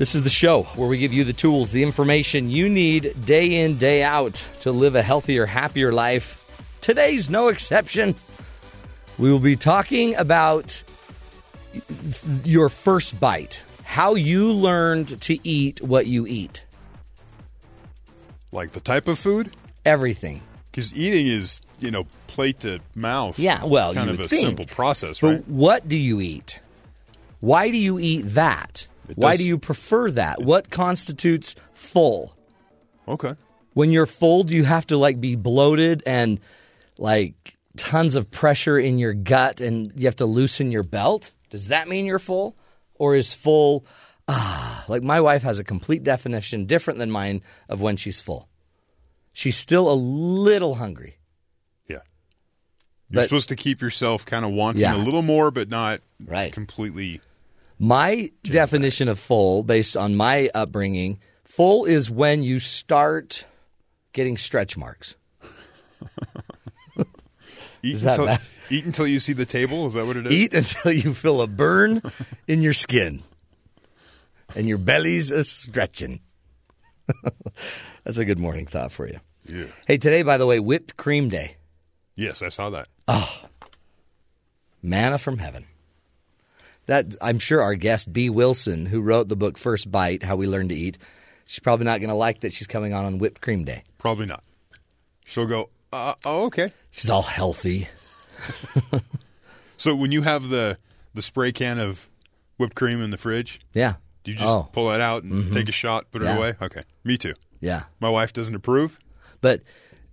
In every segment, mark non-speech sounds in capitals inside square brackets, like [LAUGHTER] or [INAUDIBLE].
This is the show where we give you the tools, the information you need day in, day out to live a healthier, happier life. Today's no exception. We will be talking about your first bite, how you learned to eat what you eat, Like the type of food? everything. Because eating is, you know, plate to mouth. Yeah, well, kind of a think. simple process, But right? what do you eat? Why do you eat that? Why do you prefer that? What constitutes full? Okay. When you're full, do you have to like be bloated and like tons of pressure in your gut and you have to loosen your belt? Does that mean you're full? Or is full ah, like my wife has a complete definition different than mine of when she's full. She's still a little hungry. Yeah. You're But- supposed to keep yourself kind of wanting Yeah. a little more, but not Right. completely. My definition of full, based on my upbringing, full is when you start getting stretch marks. [LAUGHS] Eat Is that until, eat until you see the table. Is that what it is? Eat until you feel a burn in your skin and your belly's a stretching. [LAUGHS] That's a good morning thought for you. Yeah. Hey, today, by the way, whipped cream day. Yes, I saw that. Oh, manna from heaven. That I'm sure our guest Bee Wilson, who wrote the book First Bite: How We Learn to Eat, she's probably not going to like that she's coming on on whipped cream day. Probably not. She'll go, uh, oh, okay. She's all healthy. [LAUGHS] So when you have the, the spray can of whipped cream in the fridge, Yeah. do you just Oh. pull it out and take a shot, put it Yeah. away? Okay. Me too. Yeah. My wife doesn't approve. But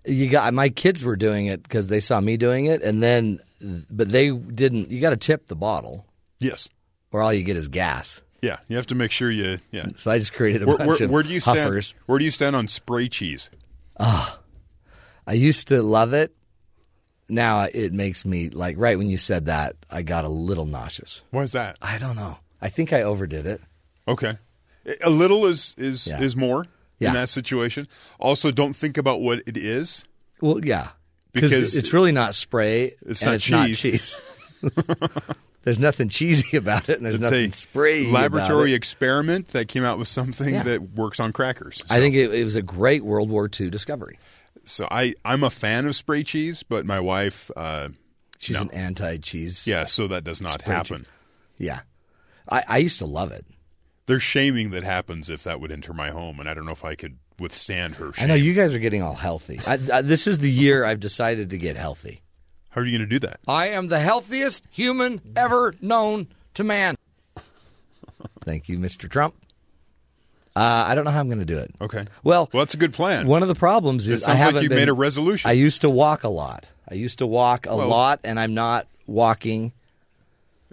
you got my kids were doing it because they saw me doing it, and then but they didn't. You got to tip the bottle, Yes. or all you get is gas. Yeah. You have to make sure you, yeah. So I just created a Where, bunch where, of where do you stand? huffers. Where do you stand on spray cheese? Ah, I used to love it. Now it makes me like right when you said that, I got a little nauseous. Why is that? I don't know. I think I overdid it. Okay, a little is is Yeah. is more Yeah. in that situation. Also, don't think about what it is. Well, yeah, Because- it's really not spray It's and not it's cheese. not cheese. [LAUGHS] [LAUGHS] there's nothing cheesy [LAUGHS] about it, and there's It's nothing a sprayy laboratory About it. experiment that came out with something Yeah. that works on crackers. I think it, it was a great World War II discovery. so. I I'm a fan of spray cheese, but my wife, uh, She's No. an anti-cheese. yeah, so that does not happen. cheese. yeah. I, I used to love it. There's shaming that happens if that would enter my home, and I don't know if I could withstand her. Shame. I know you guys are getting all healthy. I, I, this is the year I've decided to get healthy. How are you going to do that? I am the healthiest human ever known to man. Thank you, Mr. Trump. Uh, I don't know how I'm going to do it. Okay. Well, Well, that's a good plan. one of the problems is I sounds like haven't you been- made a resolution. I used to walk a lot. I used to walk a Well- lot, and I'm not walking.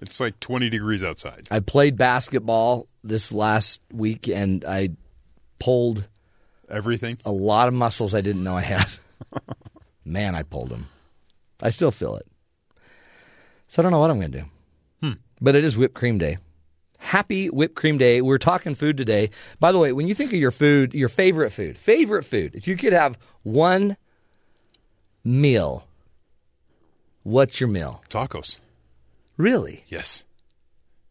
it's like 20 degrees outside. I played basketball this last week, and I pulled Everything. a lot of muscles I didn't know I had. [LAUGHS] Man, I pulled them. I still feel it. So I don't know what I'm going to do. Hmm. But it is whipped cream day. Happy whipped cream day. We're talking food today. By the way, when you think of your food, your favorite food, favorite food, if you could have one meal, what's your meal? Tacos. Really? Yes.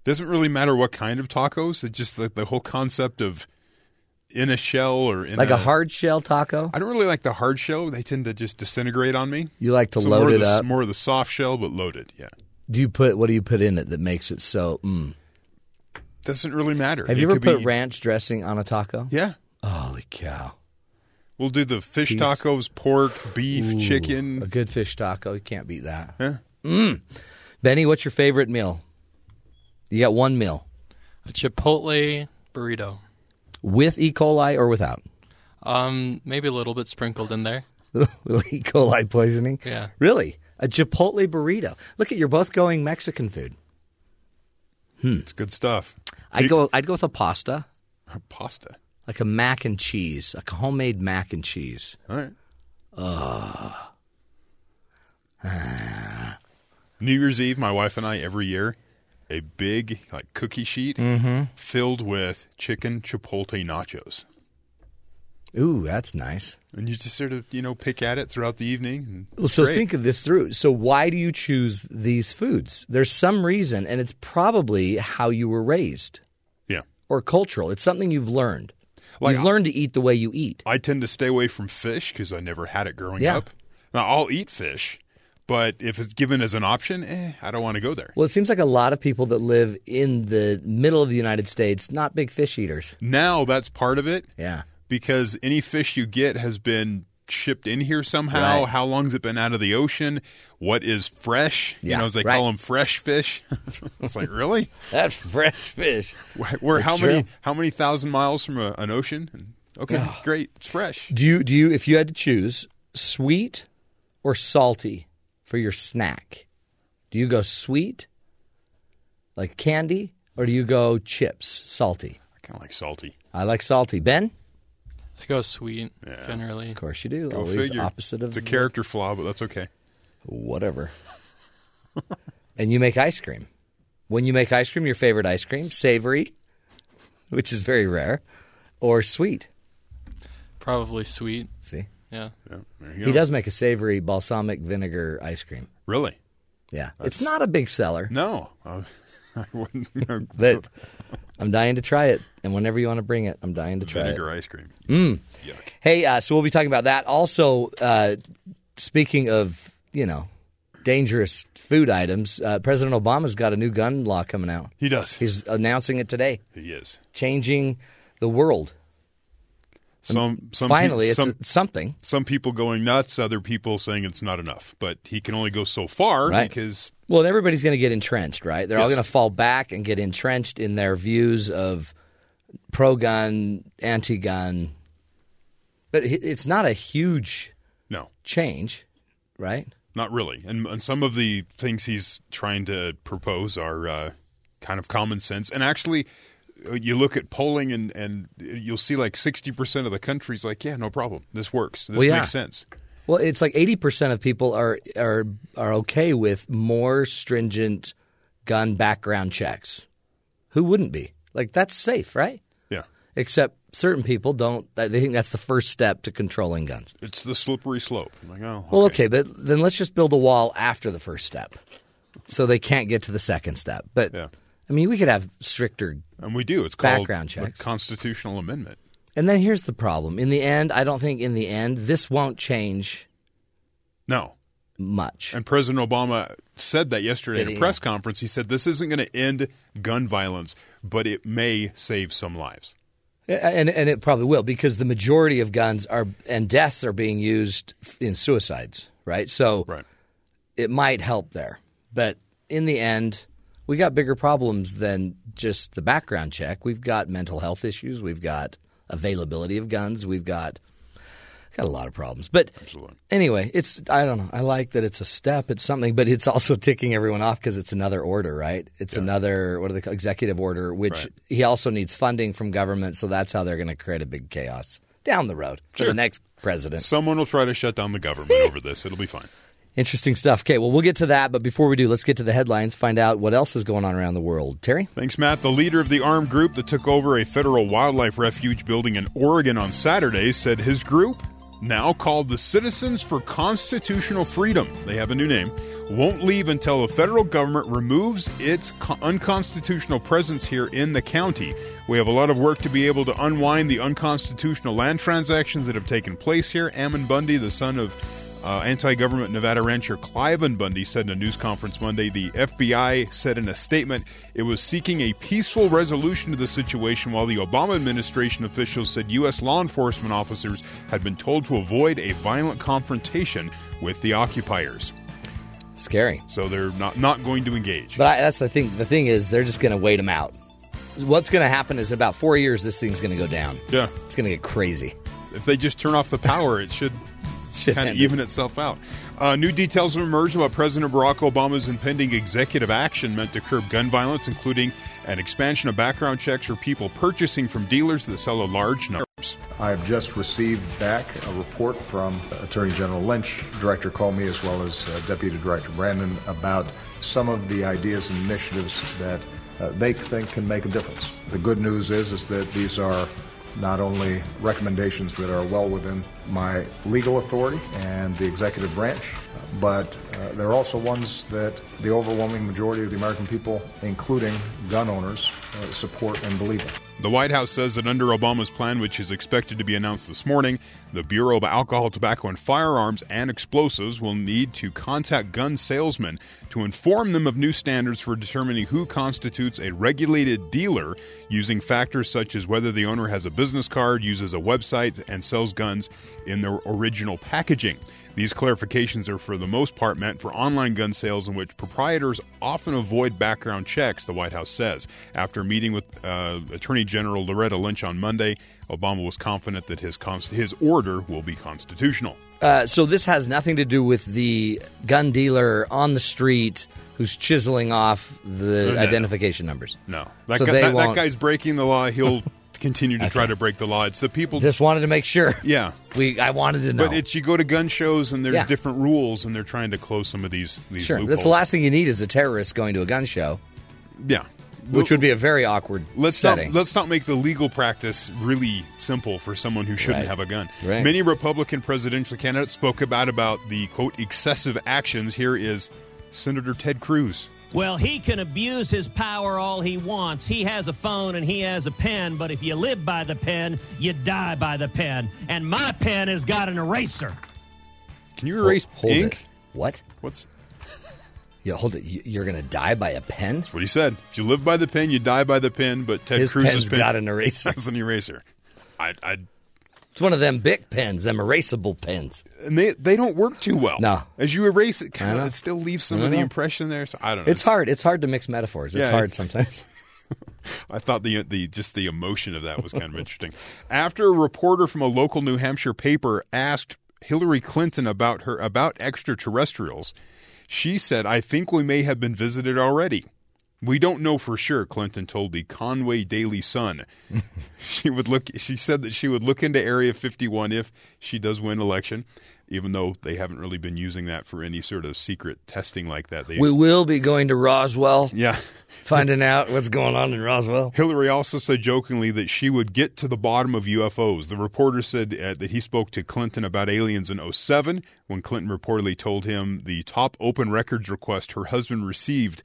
Doesn't really matter what kind of tacos. It's just the, the whole concept of in a shell or in Like a hard shell taco? I don't really like the hard shell. They tend to just disintegrate on me. You like to So load more it of the, up? More of the soft shell, but loaded. Yeah. Do you put what do you put in it that makes it so? Mm. Doesn't really matter. Have It you ever put be- ranch dressing on a taco? Yeah. Holy cow! We'll do the fish Cheese. tacos, pork, beef, A chicken. A good fish taco. You can't beat that. Yeah. Benny, what's your favorite meal? You got one meal A Chipotle burrito. With E. coli or without? Um, maybe a little bit sprinkled in there. [LAUGHS] Little E. coli poisoning. Yeah. Really? A Chipotle burrito. Look at you're both going Mexican food. Hmm. It's good stuff. I'd go. I'd go with a pasta. A Pasta. like a mac and cheese, like a homemade mac and cheese. All right. Uh New Year's Eve, my wife and I every year, a big like cookie sheet Mm-hmm. filled with chicken chipotle nachos, Ooh, that's nice. and you just sort of you know pick at it throughout the evening. Well, so great. think of this through. So why do you choose these foods? There's some reason, and it's probably how you were raised yeah, or cultural. It's something you've learned. Like- you've learned to eat the way you eat. I tend to stay away from fish because I never had it growing Yeah. up. Now I'll eat fish, but if it's given as an option, eh, I don't want to go there. Well, it seems like a lot of people that live in the middle of the United States, not big fish eaters. Now that's part of it. Yeah. because any fish you get has been shipped in here somehow. Right. How long has it been out of the ocean? What is fresh? Yeah, you know, as they right. call them fresh fish. [LAUGHS] it's like really, [LAUGHS] That's fresh fish. Wh- we're how It's many true. how many thousand miles from a, an ocean? Okay, great, it's fresh. Do you do you if you had to choose sweet or salty for your snack? Do you go sweet like candy or do you go chips, salty? I kind of like salty. I like salty. Ben? I go sweet generally. Of course you do. Go Always figure. opposite of it's a character flaw, but that's okay. whatever. [LAUGHS] and you make ice cream. When you make ice cream, your favorite ice cream, savory, which is very rare, or sweet. Probably sweet. See? Yeah. Yeah, He go. does make a savory balsamic vinegar ice cream. really. Yeah. It's not a big seller, No, [LAUGHS] I wouldn't. [LAUGHS] but I'm dying to try it. And whenever you want to bring it, I'm dying to try it. vinegar ice cream. Mm. Yuck. Hey, uh, so we'll be talking about that. Also, uh, speaking of, you know, dangerous food items, uh, President Obama's got a new gun law coming out. He does. He's announcing it today, he is. changing the world. Some some Finally, pe- it's some, something. some people going nuts, other people saying it's not enough. But he can only go so far Right. because Well, everybody's going to get entrenched, right? They're all going to fall back and get entrenched in their views of pro gun, anti gun. But it's not a huge no, change, right? not really. And, and some of the things he's trying to propose are uh, kind of common sense. And actually, Uh, you look at polling and, and you'll see like 60% of the country's like, yeah, no problem. This works. This Well, yeah. makes sense. Well, it's like eighty percent of people are are are okay with more stringent gun background checks. Who wouldn't be? Like that's safe, right? Yeah. Except certain people don't. They think that's the first step to controlling guns. It's the slippery slope. Like, oh, Well, okay, but then let's just build a wall after the first step, so they can't get to the second step. But Yeah. I mean, we could have stricter. And we do. It's called Background a checks. constitutional amendment. And then here's the problem: in the end, I don't think in the end this won't change No. much. And President Obama said that yesterday Did in a he? press conference. He said this isn't going to end gun violence, but it may save some lives. And and it probably will because the majority of guns are and deaths are being used in suicides, right? So Right. it might help there. But in the end, we got bigger problems than just the background check. We've got mental health issues, we've got availability of guns, we've got got a lot of problems. But Absolutely. anyway, it's I don't know. I like that it's a step, it's something, but it's also ticking everyone off because it's another order, right? It's another what are call executive order, which Right. he also needs funding from government, so that's how they're going to create a big chaos down the road for the next president. Someone will try to shut down the government over this. It'll be fine. Interesting stuff. Okay, well, we'll get to that, but before we do, let's get to the headlines, find out what else is going on around the world. Terry? Thanks, Matt. The leader of the armed group that took over a federal wildlife refuge building in Oregon on Saturday said his group, now called the Citizens for Constitutional Freedom, they have a new name, won't leave until the federal government removes its unconstitutional presence here in the county. We have a lot of work to be able to unwind the unconstitutional land transactions that have taken place here. Ammon Bundy, the son of uh, Anti government Nevada rancher Cliven Bundy said in a news conference Monday the FBI said in a statement it was seeking a peaceful resolution to the situation, while the Obama administration officials said U.S. law enforcement officers had been told to avoid a violent confrontation with the occupiers. Scary. So they're not, not going to engage. But I, that's the thing. The thing is, they're just going to wait them out. What's going to happen is in about four years, this thing's going to go down. yeah. It's going to get crazy. If they just turn off the power, it should Should [LAUGHS] kind of even itself out. Uh, new details have emerged about President Barack Obama's impending executive action meant to curb gun violence, including an expansion of background checks for people purchasing from dealers that sell a large number. I have just received back a report from Attorney General Lynch, Director Comey, as well as uh, Deputy Director Brandon about some of the ideas and initiatives that uh, they think can make a difference. The good news is, is that these are not only recommendations that are well within my legal authority and the executive branch, but uh, they're also ones that the overwhelming majority of the American people, including gun owners, uh, support and believe in. The White House says that under Obama's plan, which is expected to be announced this morning, the Bureau of Alcohol, Tobacco, and Firearms and Explosives will need to contact gun salesmen to inform them of new standards for determining who constitutes a regulated dealer using factors such as whether the owner has a business card, uses a website, and sells guns in their original packaging. These clarifications are for the most part meant for online gun sales in which proprietors often avoid background checks, the White House says. After meeting with uh, Attorney General Loretta Lynch on Monday, Obama was confident that his, const- his order will be constitutional. Uh, so this has nothing to do with the gun dealer on the street who's chiseling off the No, no, identification numbers. No. That, So guy, that, that guy's breaking the law. He'll [LAUGHS] continue to try to break the law. It's the people. Just wanted to make sure. yeah. We I wanted to know. But it's you go to gun shows and there's Yeah. different rules and they're trying to close some of these these sure. loopholes. That's the last thing you need is a terrorist going to a gun show, Yeah. which would be a very awkward Let's setting. not let's not make the legal practice really simple for someone who shouldn't Right. have a gun. Right. Many Republican presidential candidates spoke about about the quote excessive actions. Here is Senator Ted Cruz. Well, he can abuse his power all he wants. He has a phone and he has a pen, but if you live by the pen, you die by the pen. And my pen has got an eraser. Can you erase hold ink? it. What? What's [LAUGHS] Yeah, hold it. You- You're going to die by a pen? That's what he said? If you live by the pen, you die by the pen. But Ted His Cruz's pen's pen got an eraser. [LAUGHS] has an eraser. I, I It's one of them big pens, them erasable pens. and they they don't work too well. No. as you erase it, kind of it still leaves some of the impression there. So I don't know. It's hard. It's hard to mix metaphors. It's Yeah, hard it's- sometimes. [LAUGHS] I thought the the just the emotion of that was kind of interesting. After a reporter from a local New Hampshire paper asked Hillary Clinton about her about extraterrestrials, she said, "I think we may have been visited already." We don't know for sure, Clinton told the Conway Daily Sun. [LAUGHS] she would look she said that she would look into Area 51 if she does win election, even though they haven't really been using that for any sort of secret testing like that. They we will be going to Roswell, Yeah. finding out what's going on in Roswell. Hillary also said jokingly that she would get to the bottom of UFOs. The reporter said uh, that he spoke to Clinton about aliens in 07 when Clinton reportedly told him the top open records request her husband received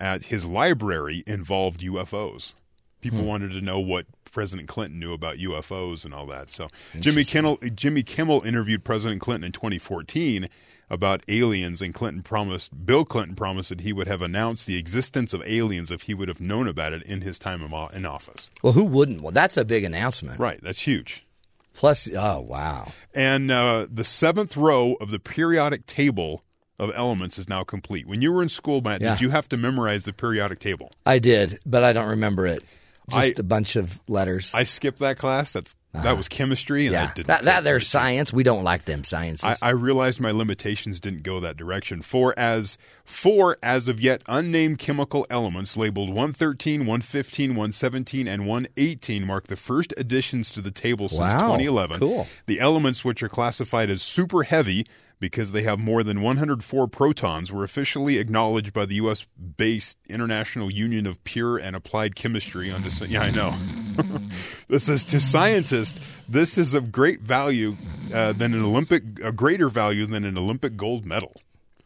at his library involved UFOs. People wanted to know what President Clinton knew about UFOs and all that. So Jimmy Kimmel, Jimmy Kimmel interviewed President Clinton in 2014 about aliens, and Clinton promised Bill Clinton promised that he would have announced the existence of aliens if he would have known about it in his time in in office. Well, who wouldn't? Well, that's a big announcement. Right, that's huge. Plus, oh wow, And uh, the seventh row of the periodic table of elements is now complete. When you were in school, Matt, Yeah. did you have to memorize the periodic table? I did, but I don't remember it. Just I- a bunch of letters. I skipped that class. That's that was chemistry, and I Uh-huh. yeah, didn't that, that there's science. We don't like them sciences. I, I realized my limitations didn't go that direction. For as four as of yet unnamed chemical elements labeled 113, 115, 117, and 118 mark the first additions to the table since Wow, 2011. cool. The elements which are classified as super heavy because they have more than 104 protons were officially acknowledged by the U.S. based International Union of Pure and Applied Chemistry on December. Yeah, I know. [LAUGHS] this is to scientists. This is of great value uh, than an Olympic, a greater value than an Olympic gold medal.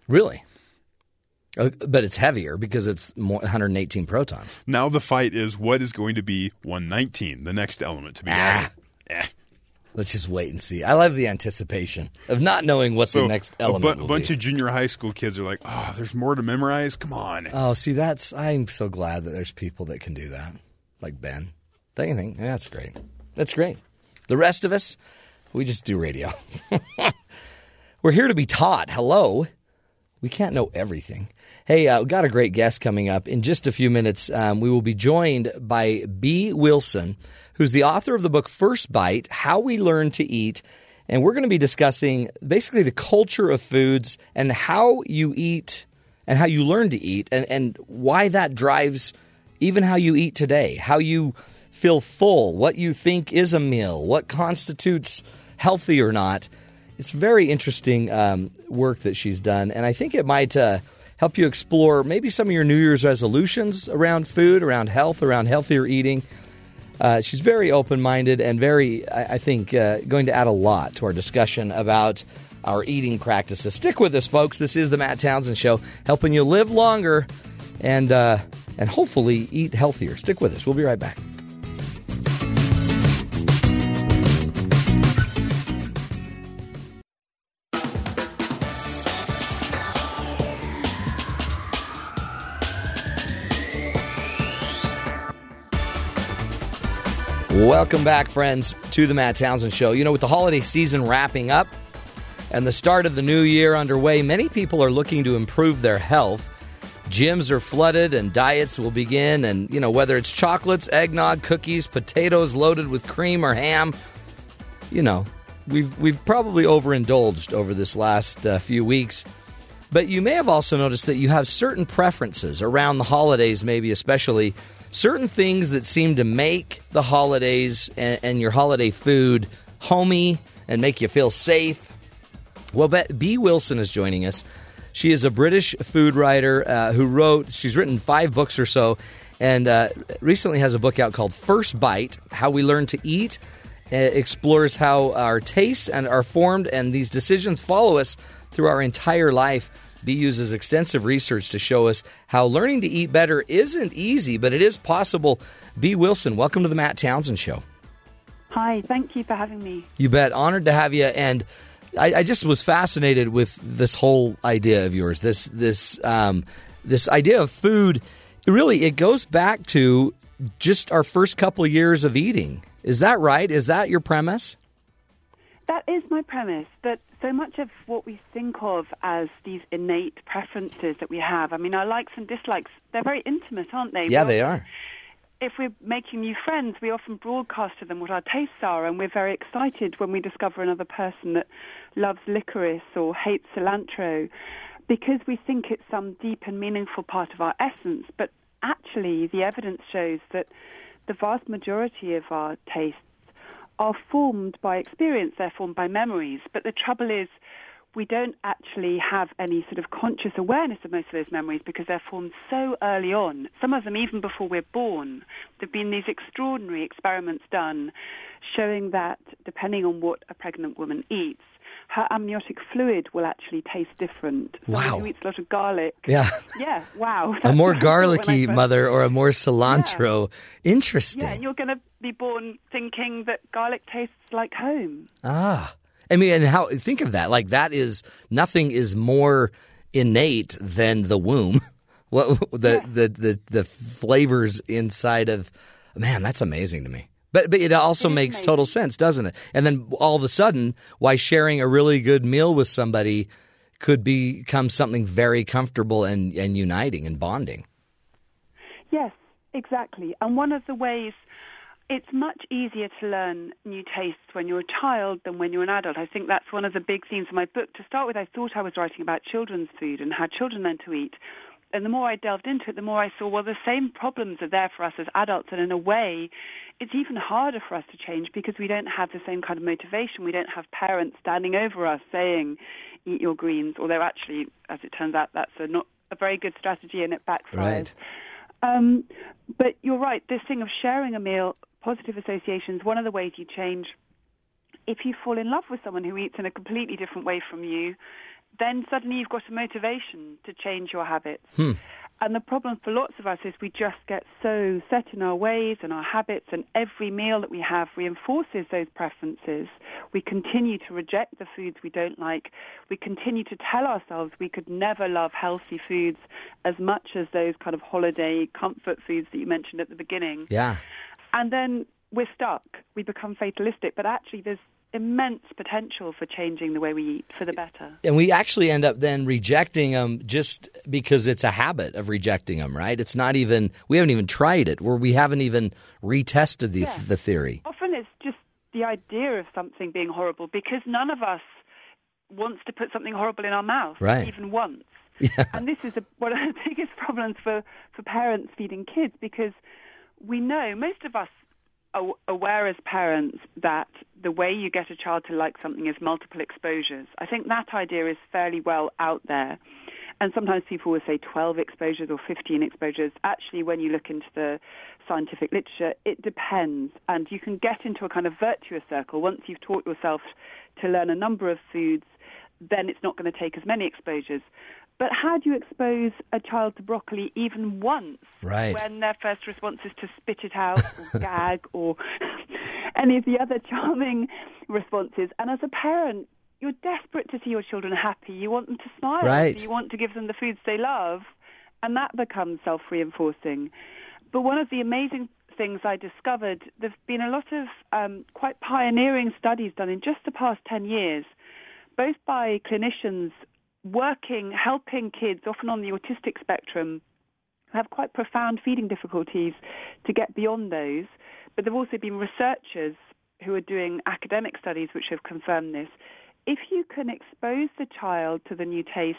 really, Uh, but it's heavier because it's more 118 protons. Now the fight is what is going to be 119, the next element to be Ah. added. Eh. Let's just wait and see. I love the anticipation of not knowing what So the next a, element bu- will bunch be. of junior high school kids are like, "Oh, there's more to memorize. Come on." oh, see, that's I'm so glad that there's people that can do that, like Ben. Don't you think? That's great. That's great. The rest of us, we just do radio. [LAUGHS] We're here to be taught. Hello. We can't know everything. Hey, uh, got a great guest coming up in just a few minutes. Um, we will be joined by Bee Wilson, who's the author of the book First Bite How We Learn to Eat. And we're going to be discussing basically the culture of foods and how you eat and how you learn to eat and, and why that drives even how you eat today, how you feel full, what you think is a meal, what constitutes healthy or not. It's very interesting um, work that she's done, and I think it might uh, help you explore maybe some of your New Year's resolutions around food, around health, around healthier eating. Uh, she's very open minded and very, I, I think, uh, going to add a lot to our discussion about our eating practices. Stick with us, folks. This is the Matt Townsend Show, helping you live longer and uh, and hopefully eat healthier. Stick with us. We'll be right back. Welcome back, friends, to the Matt Townsend Show. You know, with the holiday season wrapping up and the start of the new year underway, many people are looking to improve their health. Gyms are flooded and diets will begin. And, you know, whether it's chocolates, eggnog, cookies, potatoes loaded with cream or ham, you know, we've, we've probably overindulged over this last uh, few weeks. But you may have also noticed that you have certain preferences around the holidays, maybe especially certain things that seem to make the holidays and, and your holiday food homey and make you feel safe. Well, Bee Wilson is joining us. She is a British food writer uh, who wrote, she's written five books or so, and uh, recently has a book out called First Bite How We Learn to Eat. It explores how our tastes and are formed, and these decisions follow us through our entire life. Bee uses extensive research to show us how learning to eat better isn't easy, but it is possible. Bee Wilson, welcome to the Matt Townsend Show. Hi, thank you for having me. You bet. Honored to have you. And I, I just was fascinated with this whole idea of yours. This this um, this idea of food. Really, it goes back to just our first couple of years of eating. Is that right? Is that your premise? That is my premise. That so much of what we think of as these innate preferences that we have, I mean, our likes and dislikes, they're very intimate, aren't they? Yeah, they are. If we're making new friends, we often broadcast to them what our tastes are, and we're very excited when we discover another person that loves licorice or hates cilantro because we think it's some deep and meaningful part of our essence. But actually, the evidence shows that the vast majority of our tastes are formed by experience, they're formed by memories. But the trouble is, we don't actually have any sort of conscious awareness of most of those memories because they're formed so early on. Some of them even before we're born. There have been these extraordinary experiments done showing that depending on what a pregnant woman eats, her amniotic fluid will actually taste different. Wow. Someone who eats a lot of garlic. Yeah. Yeah, wow. [LAUGHS] a more That's what I garlicky mother or a more cilantro. Interesting. Yeah, and you're going to be born thinking that garlic tastes like home. Ah, I mean, and how think of that? Like that is nothing is more innate than the womb. [LAUGHS] What the, the the the flavors inside of man? That's amazing to me. But but it also It makes total sense, doesn't it? And then all of a sudden, why sharing a really good meal with somebody could become something very comfortable and and uniting and bonding. Yes, exactly. And one of the ways it's much easier to learn new tastes when you're a child than when you're an adult. I think that's one of the big themes of my book. To start with, I thought I was writing about children's food and how children learn to eat. And the more I delved into it, the more I saw, well, the same problems are there for us as adults. And in a way, it's even harder for us to change because we don't have the same kind of motivation. We don't have parents standing over us saying, eat your greens, although actually, as it turns out, that's a not a very good strategy and it backfires. Right. Um, but you're right. This thing of sharing a meal, positive associations, one of the ways you change. If you fall in love with someone who eats in a completely different way from you, then suddenly you've got a motivation to change your habits. And the problem for lots of us is we just get so set in our ways and our habits, and every meal that we have reinforces those preferences. We continue to reject the foods we don't like. We continue to tell ourselves we could never love healthy foods as much as those kind of holiday comfort foods that you mentioned at the beginning. Yeah. And then we're stuck. We become fatalistic, but actually, there's immense potential for changing the way we eat for the better. and we actually end up then rejecting them just because it's a habit of rejecting them, right? It's not even we haven't even tried it, or we haven't even retested the Yeah. the theory. Often it's just the idea of something being horrible because none of us wants to put something horrible in our mouth, Right. even once. [LAUGHS] Yeah. And this is a, one of the [LAUGHS] biggest problems for, for parents feeding kids because we know most of us aware as parents that the way you get a child to like something is multiple exposures. I think that idea is fairly well out there. And sometimes people will say 12 exposures or 15 exposures. Actually, when you look into the scientific literature, it depends. And you can get into a kind of virtuous circle. Once you've taught yourself to learn a number of foods, then it's not going to take as many exposures. But how do you expose a child to broccoli even once Right. when their first response is to spit it out or [LAUGHS] gag or any of the other charming responses? And as a parent, you're desperate to see your children happy. You want them to smile. Right. You want to give them the foods they love, and that becomes self-reinforcing. But one of the amazing things I discovered, there's been a lot of um, quite pioneering studies done in just the past 10 years, both by clinicians working, helping kids, often on the autistic spectrum, have quite profound feeding difficulties to get beyond those. But there have also been researchers who are doing academic studies which have confirmed this. If you can expose the child to the new taste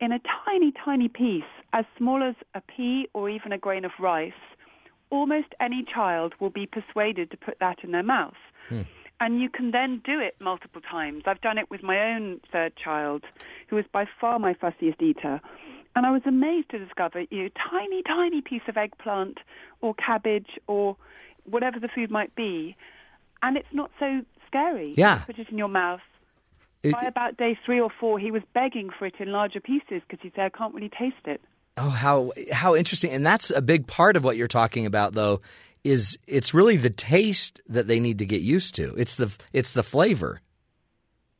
in a tiny, tiny piece, as small as a pea or even a grain of rice, almost any child will be persuaded to put that in their mouth. Hmm. And you can then do it multiple times. I've done it with my own third child, who is by far my fussiest eater. And I was amazed to discover you know, tiny, tiny piece of eggplant or cabbage or whatever the food might be, and it's not so scary. Yeah. You put it in your mouth. It- By about day three or four, he was begging for it in larger pieces because he said, "I can't really taste it." Oh, how how interesting! And that's a big part of what you're talking about, though. Is it's really the taste that they need to get used to. It's the it's the flavor.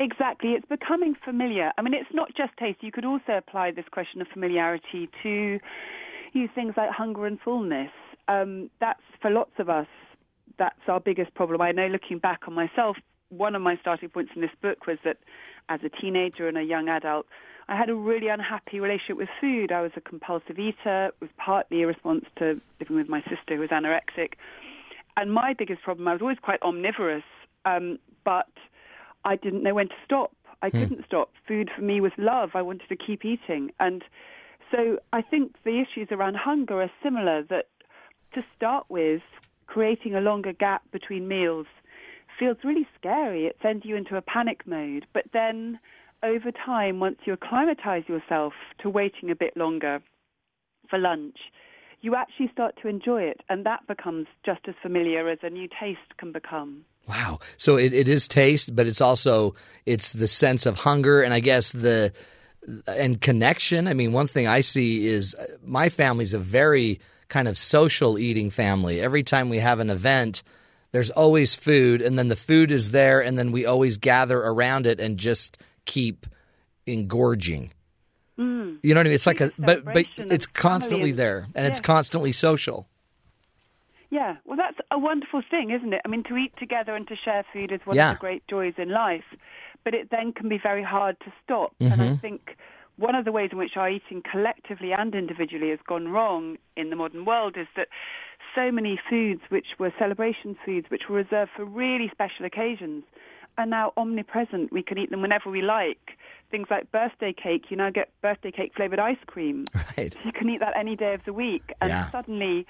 Exactly. It's becoming familiar. I mean, it's not just taste. You could also apply this question of familiarity to use things like hunger and fullness. Um, that's for lots of us. That's our biggest problem. I know, looking back on myself, one of my starting points in this book was that as a teenager and a young adult, I had a really unhappy relationship with food. I was a compulsive eater. It was partly a response to living with my sister who was anorexic. And my biggest problem, I was always quite omnivorous, um, but I didn't know when to stop. I couldn't stop. Food for me was love. I wanted to keep eating. And so I think the issues around hunger are similar that to start with, creating a longer gap between meals feels really scary. It sends you into a panic mode. But then over time, once you acclimatize yourself to waiting a bit longer for lunch, you actually start to enjoy it. And that becomes just as familiar as a new taste can become. Wow. So it, it is taste, but it's also it's the sense of hunger and I guess the and connection. I mean, one thing I see is uh, my family's a very kind of social eating family. Every time we have an event, there's always food and then the food is there and then we always gather around it and just keep engorging. Mm. You know what I mean? It's like a but but it's constantly there and it's constantly social. Yeah, well, that's a wonderful thing, isn't it? I mean, to eat together and to share food is one Yeah. of the great joys in life, but it then can be very hard to stop. And I mm-hmm. think one of the ways in which our eating collectively and individually has gone wrong in the modern world is that so many foods, which were celebration foods, which were reserved for really special occasions, are now omnipresent. We can eat them whenever we like. Things like birthday cake, you now get birthday cake flavored ice cream. [LAUGHS] Right. You can eat that any day of the week. And Yeah. suddenly,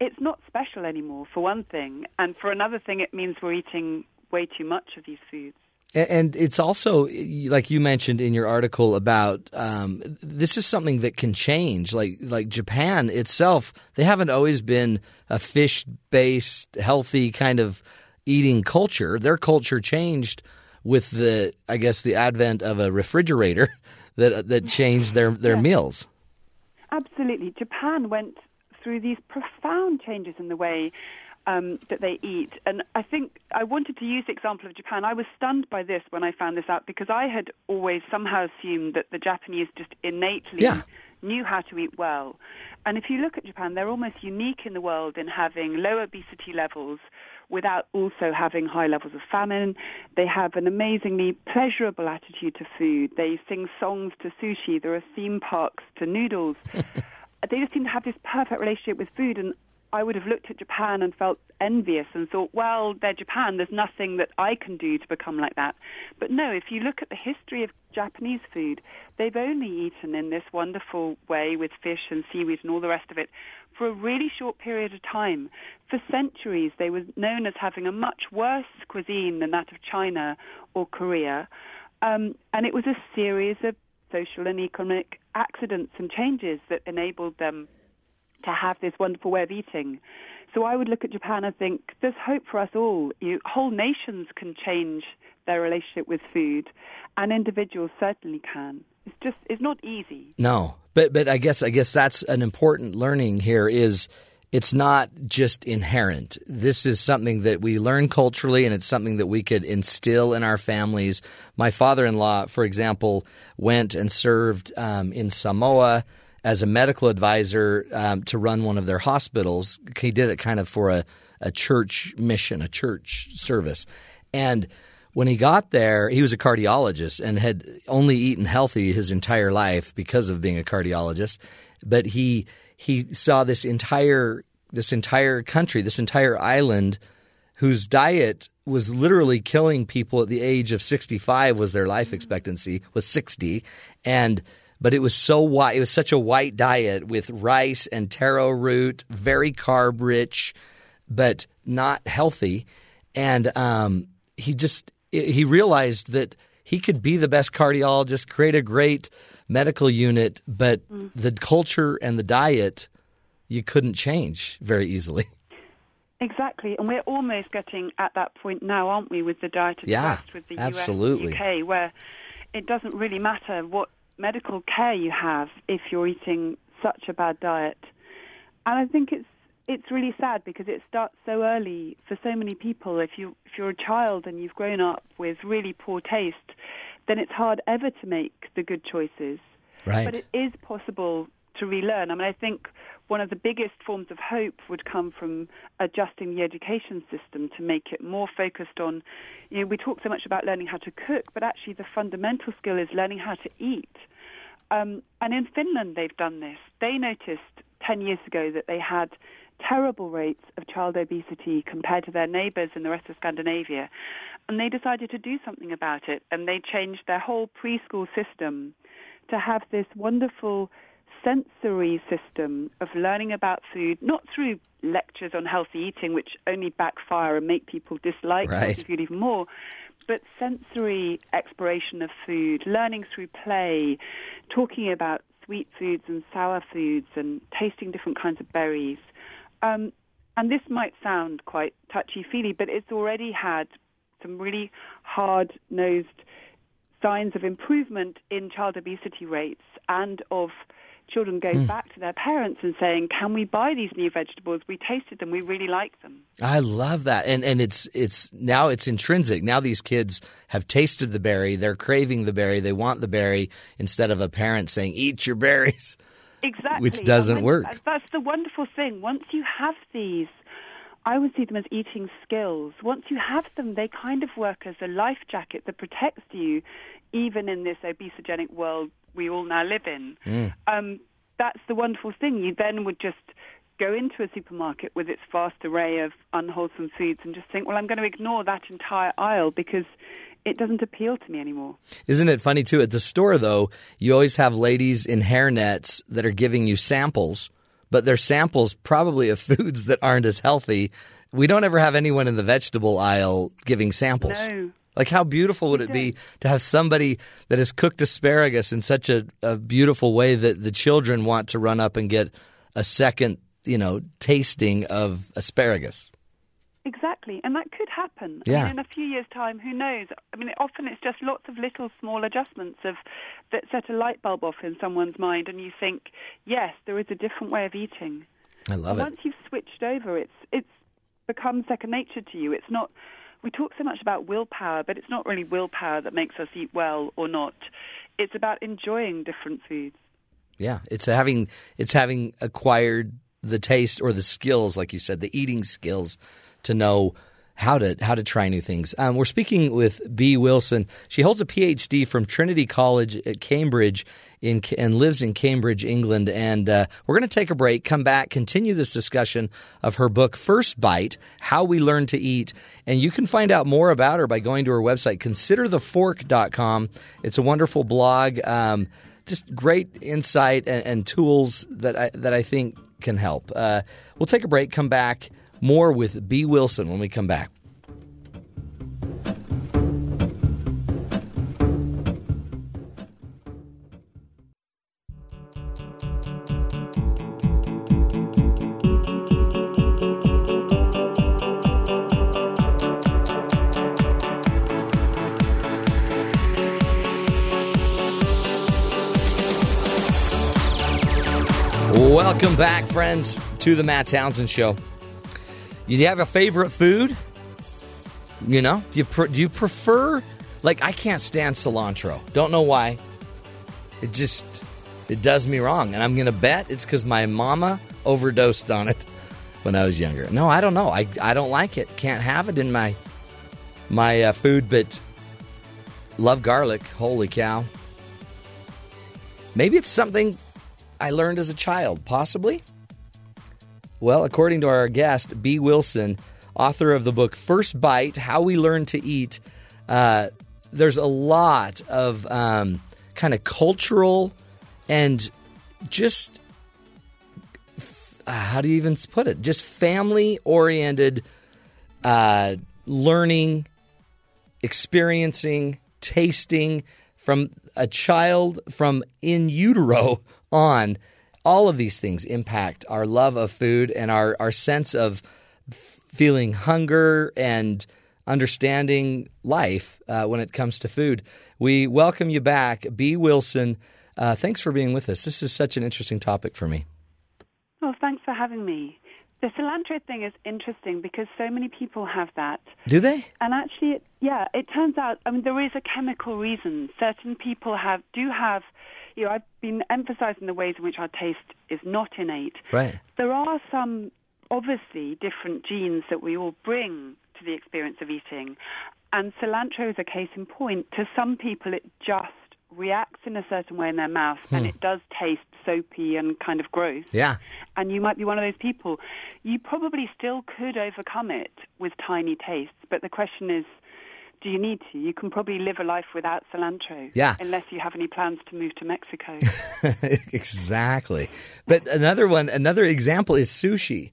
it's not special anymore, for one thing. And for another thing, it means we're eating way too much of these foods. And it's also, like you mentioned in your article about um, this is something that can change. Like like Japan itself, they haven't always been a fish based, healthy kind of eating culture. Their culture changed with the, I guess, the advent of a refrigerator [LAUGHS] that that changed their their meals. Absolutely. Japan went through these profound changes in the way um, that they eat. And I think I wanted to use the example of Japan. I was stunned by this when I found this out because I had always somehow assumed that the Japanese just innately Yeah. knew how to eat well. And if you look at Japan, they're almost unique in the world in having low obesity levels without also having high levels of famine. They have an amazingly pleasurable attitude to food. They sing songs to sushi. There are theme parks to noodles. [LAUGHS] they just seem to have this perfect relationship with food. And I would have looked at Japan and felt envious and thought, well, they're Japan. There's nothing that I can do to become like that. But no, if you look at the history of Japanese food, they've only eaten in this wonderful way with fish and seaweed and all the rest of it for a really short period of time. For centuries, they were known as having a much worse cuisine than that of China or Korea. Um, and it was a series of social and economic accidents and changes that enabled them to have this wonderful way of eating. So I would look at Japan and think there's hope for us all. You, whole nations can change their relationship with food, and individuals certainly can. It's just it's not easy. No, but but I guess I guess that's an important learning here is it's not just inherent. This is something that we learn culturally, and it's something that we could instill in our families. My father in law, for example, went and served um, in Samoa as a medical advisor um, to run one of their hospitals. He did it kind of for a, a church mission, a church service. And when he got there, he was a cardiologist and had only eaten healthy his entire life because of being a cardiologist. But he he saw this entire this entire country, this entire island whose diet was literally killing people at the age of 65 was their life expectancy was 60 and but it was so white. It was such a white diet with rice and taro root, very carb rich, but not healthy. And um, he just he realized that he could be the best cardiologist, create a great medical unit, but mm. the culture and the diet you couldn't change very easily. [LAUGHS] Exactly, and we're almost getting at that point now, aren't we, with the diet of yeah, the West, with the absolutely. US UK, where it doesn't really matter what medical care you have if you're eating such a bad diet. And I think it's it's really sad because it starts so early for so many people. If you if you're a child and you've grown up with really poor taste, then it's hard ever to make the good choices. Right. But it is possible to relearn. I mean, I think one of the biggest forms of hope would come from adjusting the education system to make it more focused on, you know, we talk so much about learning how to cook, but actually the fundamental skill is learning how to eat. Um, and in Finland, they've done this. They noticed 10 years ago that they had terrible rates of child obesity compared to their neighbors in the rest of Scandinavia. And they decided to do something about it. And they changed their whole preschool system to have this wonderful sensory system of learning about food, not through lectures on healthy eating, which only backfire and make people dislike right. healthy food even more, but sensory exploration of food, learning through play, talking about sweet foods and sour foods, and tasting different kinds of berries. Um, and this might sound quite touchy feely, but it's already had some really hard nosed signs of improvement in child obesity rates and of children going mm. back to their parents and saying, "Can we buy these new vegetables? We tasted them. We really like them." I love that, and and it's it's now it's intrinsic. Now these kids have tasted the berry. They're craving the berry. They want the berry instead of a parent saying, "Eat your berries." Exactly, which doesn't when, work. That's the wonderful thing. Once you have these. I would see them as eating skills. Once you have them, they kind of work as a life jacket that protects you, even in this obesogenic world we all now live in. Mm. Um, that's the wonderful thing. You then would just go into a supermarket with its vast array of unwholesome foods and just think, well, I'm going to ignore that entire aisle because it doesn't appeal to me anymore. Isn't it funny too? At the store, though, you always have ladies in hairnets that are giving you samples, but they're samples probably of [LAUGHS] foods that aren't as healthy. We don't ever have anyone in the vegetable aisle giving samples. No. Like, how beautiful would it be to have somebody that has cooked asparagus in such a, a, beautiful way that the children want to run up and get a second, you know, tasting of asparagus? Exactly, and that could happen. Yeah. I mean, in a few years' time, who knows? I mean, often it's just lots of little small adjustments of that set a light bulb off in someone's mind, and you think, yes, there is a different way of eating. I love and it. Once you've switched over, it's it's become second nature to you. It's not we talk so much about willpower, but it's not really willpower that makes us eat well or not. It's about enjoying different foods. Yeah, it's having it's having acquired the taste or the skills, like you said, the eating skills to know how to how to try new things. Um, we're speaking with Bee Wilson. She holds a PhD from Trinity College at Cambridge in and lives in Cambridge, England. And uh, we're going to take a break, come back, continue this discussion of her book First Bite: How We Learn to Eat. And you can find out more about her by going to her website considerthefork.com. It's a wonderful blog. Um, just great insight and, and, tools that I, that I think can help. Uh, we'll take a break, come back. More with Bee Wilson when we come back. Welcome back, friends, to the Matt Townsend Show. Do you have a favorite food? You know, do you pre- do you prefer? Like, I can't stand cilantro. Don't know why. It just it does me wrong, and I'm gonna bet it's because my mama overdosed on it [LAUGHS] when I was younger. No, I don't know. I I don't like it. Can't have it in my my uh, food, but love garlic. Holy cow! Maybe it's something I learned as a child, possibly. Well, according to our guest, Bee Wilson, author of the book First Bite How We Learn to Eat, uh, there's a lot of um, kind of cultural and just, uh, how do you even put it? Just family oriented uh, learning, experiencing, tasting from a child from in utero on all of these things impact our love of food and our, our sense of feeling hunger and understanding life uh, when it comes to food. We welcome you back, Bee Wilson. Uh, thanks for being with us. This is such an interesting topic for me. Well, thanks for having me. The cilantro thing is interesting because so many people have that. Do they? And actually, yeah, it turns out. I mean, there is a chemical reason. Certain people have do have you know, I've been emphasizing the ways in which our taste is not innate. Right. There are some obviously different genes that we all bring to the experience of eating. And cilantro is a case in point. To some people, it just reacts in a certain way in their mouth hmm. and it does taste soapy and kind of gross. Yeah. And you might be one of those people. You probably still could overcome it with tiny tastes, but the question is do you need to? You can probably live a life without cilantro. Yeah. Unless you have any plans to move to Mexico. [LAUGHS] exactly. But another one, another example is sushi.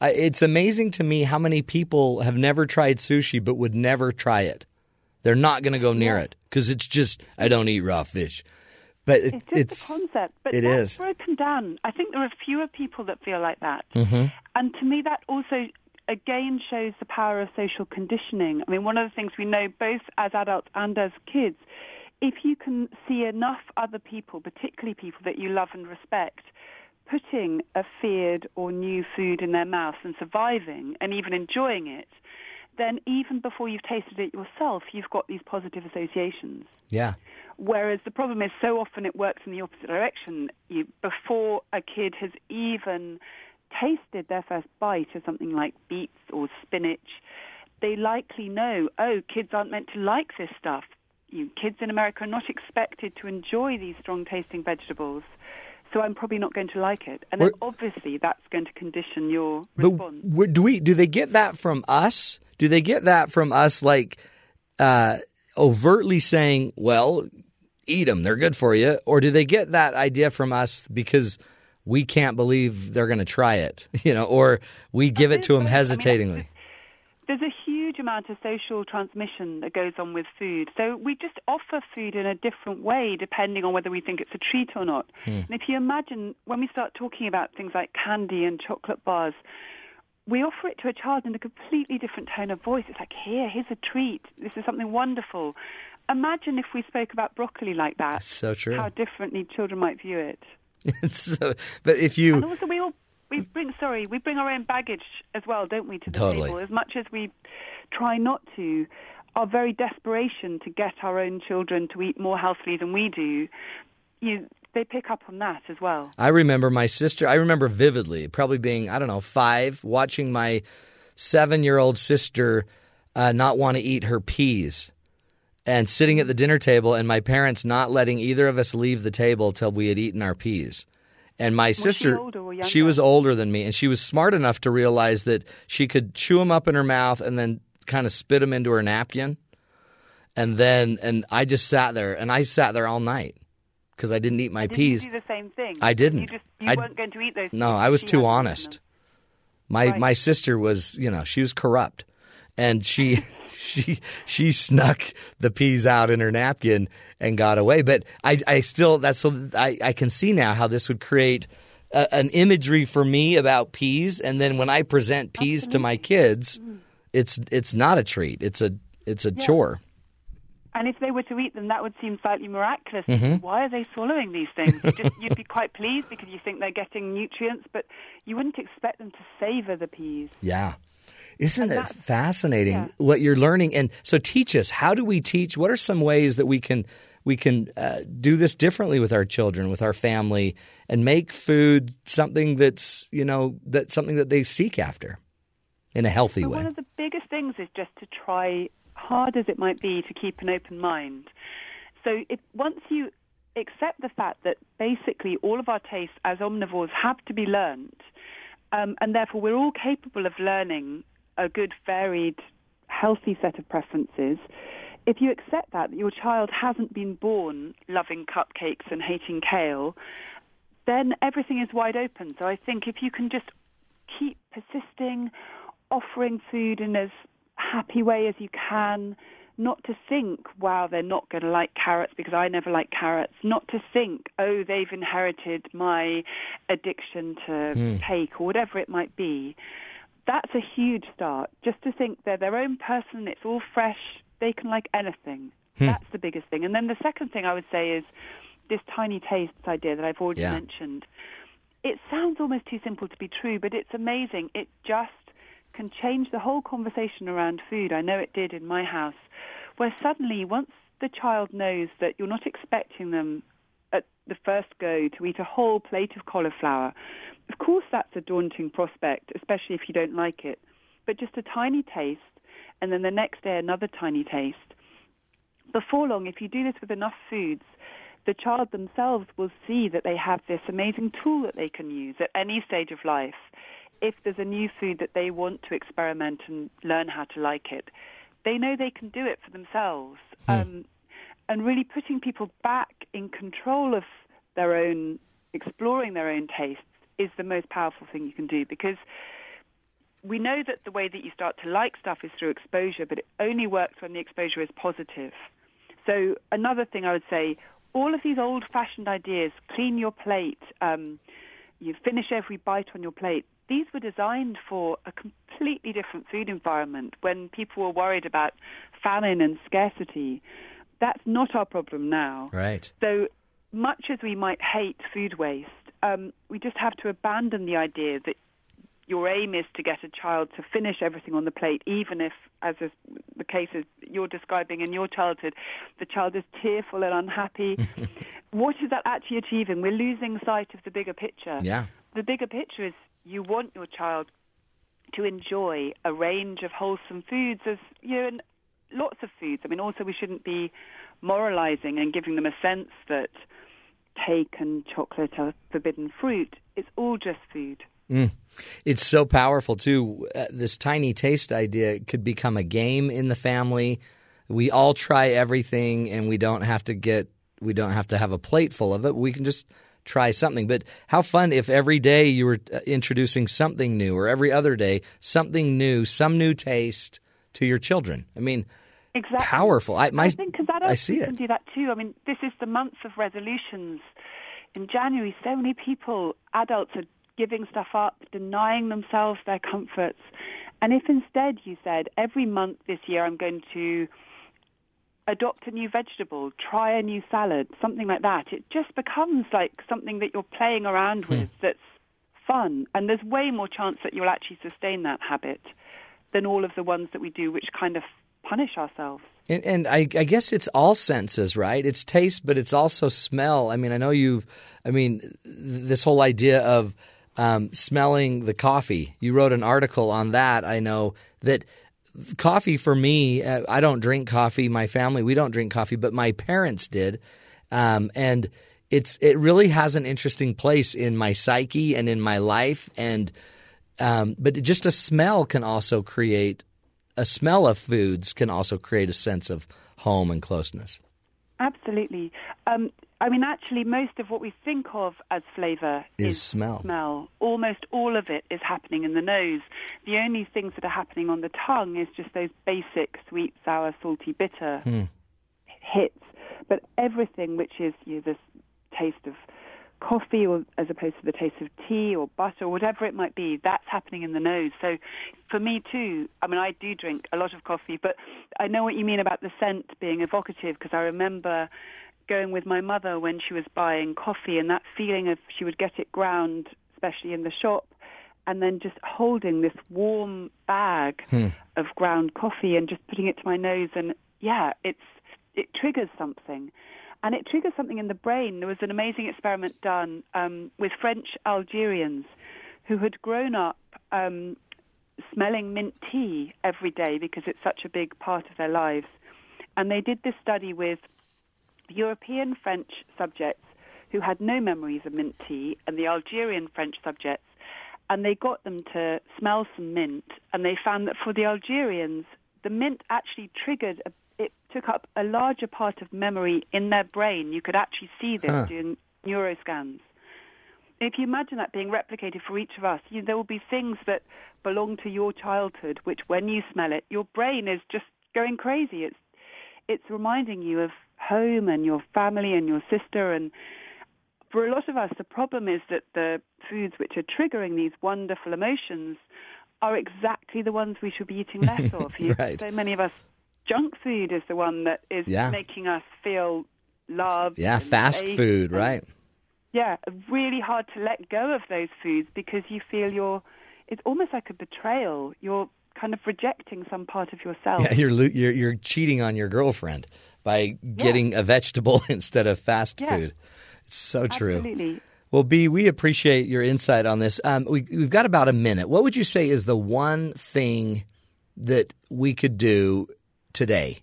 Uh, it's amazing to me how many people have never tried sushi but would never try it. They're not going to go near yeah. it because it's just I don't eat raw fish. But it, it's just it's, a concept. But it that's is. broken down. I think there are fewer people that feel like that. Mm-hmm. And to me, that also again shows the power of social conditioning. I mean, one of the things we know both as adults and as kids, if you can see enough other people, particularly people that you love and respect, putting a feared or new food in their mouth and surviving and even enjoying it, then even before you've tasted it yourself, you've got these positive associations. Yeah. Whereas the problem is so often it works in the opposite direction. You, before a kid has even tasted their first bite of something like beets or spinach, they likely know, oh, kids aren't meant to like this stuff. You, kids in America are not expected to enjoy these strong tasting vegetables. So I'm probably not going to like it, and then obviously that's going to condition your response. But do we? Do they get that from us? Do they get that from us, like uh, overtly saying, "Well, eat them; they're good for you," or do they get that idea from us because we can't believe they're going to try it, [LAUGHS] you know, or we give it to them hesitatingly. I mean, [LAUGHS] there's a huge amount of social transmission that goes on with food. So we just offer food in a different way depending on whether we think it's a treat or not. Hmm. And if you imagine when we start talking about things like candy and chocolate bars, we offer it to a child in a completely different tone of voice. It's like, here, here's a treat. This is something wonderful. Imagine if we spoke about broccoli like that. That's so true. How differently children might view it. [LAUGHS] so, but if you and also we all we bring sorry we bring our own baggage as well, don't we, to the totally. table? As much as we try not to, our very desperation to get our own children to eat more healthily than we do, you they pick up on that as well. I remember my sister. I remember vividly, probably being I don't know five, watching my seven-year-old sister uh, not want to eat her peas and sitting at the dinner table and my parents not letting either of us leave the table till we had eaten our peas. And my she sister, younger? she was older than me, and she was smart enough to realize that she could chew them up in her mouth and then kind of spit them into her napkin. And then, and I just sat there, and I sat there all night because I didn't eat my Didn't peas. do the same thing? I didn't. You just you I- weren't going to eat those. No, I was she too honest. My Right. my sister was, you know, she was corrupt, and she [LAUGHS] she she snuck the peas out in her napkin and got away. But I I still that's so I I can see now how this would create a, an imagery for me about peas, and then when I present peas to my kids, it's it's not a treat. It's a it's a chore. And if they were to eat them, that would seem slightly miraculous. Mm-hmm. Why are they swallowing these things? You just, you'd be quite pleased because you think they're getting nutrients, but you wouldn't expect them to savor the peas. Yeah. Isn't it fascinating yeah. what you're learning? And so, teach us. How do we teach? What are some ways that we can we can uh, do this differently with our children, with our family, and make food something that's you know that something that they seek after in a healthy way? one of the biggest things is just to try, hard as it might be, to keep an open mind. So if, once you accept the fact that basically all of our tastes as omnivores have to be learned, um, and therefore we're all capable of learning a good, varied, healthy set of preferences. If you accept that, that your child hasn't been born loving cupcakes and hating kale, then everything is wide open. So I think if you can just keep persisting, offering food in as happy way as you can, not to think, wow, they're not going to like carrots because I never like carrots. Not to think, oh, they've inherited my addiction to hmm. cake or whatever it might be. That's a huge start. Just to think they're their own person, it's all fresh, they can like anything. Hmm. That's the biggest thing. And then the second thing I would say is this tiny tastes idea that I've already Yeah. mentioned. It sounds almost too simple to be true, but it's amazing. It just can change the whole conversation around food. I know it did in my house, where suddenly, once the child knows that you're not expecting them the first go to eat a whole plate of cauliflower, of course that's a daunting prospect, especially if you don't like it. But just a tiny taste, and then the next day another tiny taste. Before long, if you do this with enough foods, the child themselves will see that they have this amazing tool that they can use at any stage of life. If there's a new food that they want to experiment and learn how to like it, they know they can do it for themselves. Um, and really putting people back in control of their own, exploring their own tastes is the most powerful thing you can do because we know that the way that you start to like stuff is through exposure, but it only works when the exposure is positive. So another thing I would say, all of these old-fashioned ideas, clean your plate, um, you finish every bite on your plate, these were designed for a completely different food environment when people were worried about famine and scarcity. That's not our problem now. Right. So much as we might hate food waste, um, we just have to abandon the idea that your aim is to get a child to finish everything on the plate, even if, as is the case is you're describing in your childhood, the child is tearful and unhappy. [LAUGHS] what is that actually achieving? We're losing sight of the bigger picture. Yeah. The bigger picture is you want your child to enjoy a range of wholesome foods as you know, and lots of foods. I mean, also we shouldn't be moralizing and giving them a sense that cake and chocolate are forbidden fruit. It's all just food. It's so powerful too. Uh, this tiny taste idea could become a game in the family. We all try everything, and we don't have to get we don't have to have a plate full of it. We can just try something. But how fun if every day you were uh, introducing something new, or every other day something new, some new taste to your children. I mean, Exactly. powerful. I, my, I think as adults I can do that too. I mean, this is the month of resolutions. In January, so many people, adults, are giving stuff up, denying themselves their comforts. And if instead you said, every month this year I'm going to adopt a new vegetable, try a new salad, something like that, it just becomes like something that you're playing around hmm. with that's fun. And there's way more chance that you'll actually sustain that habit than all of the ones that we do, which kind of punish ourselves. And, and I, I guess it's all senses, right? It's taste, but it's also smell. I mean, I know you've, I mean, this whole idea of um, smelling the coffee. You wrote an article on that. I know that coffee for me, uh, I don't drink coffee. My family, we don't drink coffee, but my parents did, um, and it's it really has an interesting place in my psyche and in my life. And um, but just a smell can also create a smell of foods can also create a sense of home and closeness. Absolutely. Um, I mean, actually, most of what we think of as flavour Is is, smell. Smell. Almost all of it is happening in the nose. The only things that are happening on the tongue is just those basic sweet, sour, salty, bitter Hmm. hits. But everything, which is you know, this taste of coffee, or as opposed to the taste of tea or butter, or whatever it might be, that's happening in the nose. So, for me too, I mean, I do drink a lot of coffee, but I know what you mean about the scent being evocative because I remember going with my mother when she was buying coffee and that feeling of she would get it ground, especially in the shop, and then just holding this warm bag hmm. of ground coffee and just putting it to my nose and yeah, it's it triggers something. And it triggers something in the brain. There was an amazing experiment done um, with French Algerians who had grown up um, smelling mint tea every day because it's such a big part of their lives. And they did this study with European French subjects who had no memories of mint tea and the Algerian French subjects. And they got them to smell some mint, and they found that for the Algerians, the mint actually triggered, a, took up a larger part of memory in their brain. You could actually see this Huh. doing neuroscans. If you imagine that being replicated for each of us, you, there will be things that belong to your childhood, which when you smell it, your brain is just going crazy. It's it's reminding you of home and your family and your sister and for a lot of us the problem is that the foods which are triggering these wonderful emotions are exactly the ones we should be eating less [LAUGHS] of. Right. So many of us junk food is the one that is Yeah. making us feel loved. Yeah, fast safe food, and- right? yeah, really hard to let go of those foods because you feel you're. It's almost like a betrayal. You're kind of rejecting some part of yourself. Yeah, you're you're you're cheating on your girlfriend by getting a vegetable [LAUGHS] instead of fast Yeah. food. It's so true. Absolutely. Well, Bee, we appreciate your insight on this. Um, we, we've got about a minute. What would you say is the one thing that we could do today?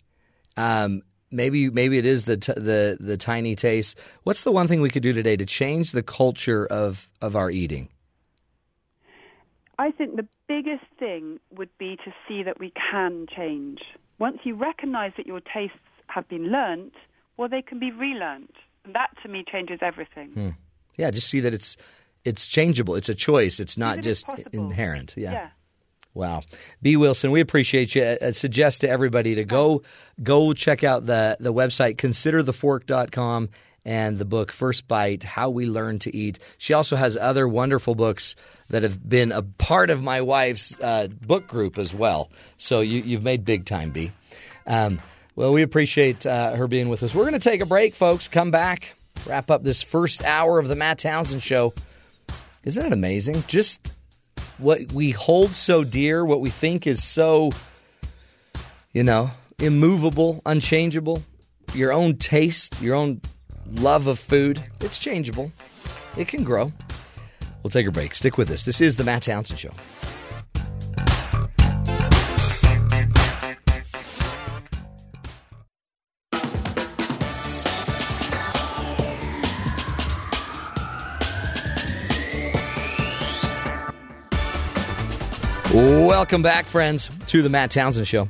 Um, maybe maybe it is the t- the the tiny taste. What's the one thing we could do today to change the culture of of our eating? I think the biggest thing would be to see that we can change. Once you recognize that your tastes have been learnt, well, they can be relearned. And that to me changes everything. Yeah, just see that it's it's changeable. It's a choice. It's not it's just inherent. yeah. Wow, Bee Wilson, we appreciate you. Uh, suggest to everybody to go go check out the the website considerthefork.com and the book First Bite: How We Learn to Eat. She also has other wonderful books that have been a part of my wife's uh, book group as well. So you, you've made big time, Bee. Um, well, we appreciate uh, her being with us. We're going to take a break, folks. Come back, wrap up this first hour of the Matt Townsend Show. Isn't it amazing? Just what we hold so dear, what we think is so, you know, immovable, unchangeable, your own taste, your own love of food, it's changeable. It can grow. We'll take a break. Stick with us. This is the Matt Townsend Show. Welcome back, friends, to the Matt Townsend Show.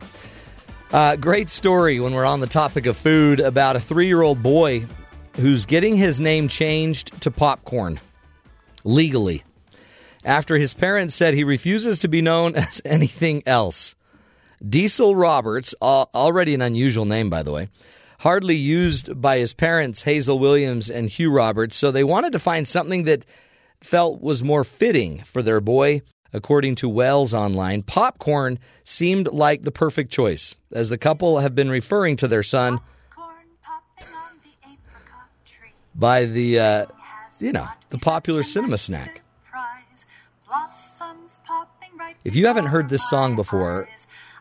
Uh, great story when we're on the topic of food about a three year old boy who's getting his name changed to popcorn legally after his parents said he refuses to be known [LAUGHS] as anything else. Diesel Roberts, al- already an unusual name, by the way, hardly used by his parents, Hazel Williams and Hugh Roberts, so they wanted to find something that felt was more fitting for their boy. According to Wales Online, popcorn seemed like the perfect choice, as the couple have been referring to their son by the, uh, you know, the popular cinema snack. If you haven't heard this song before,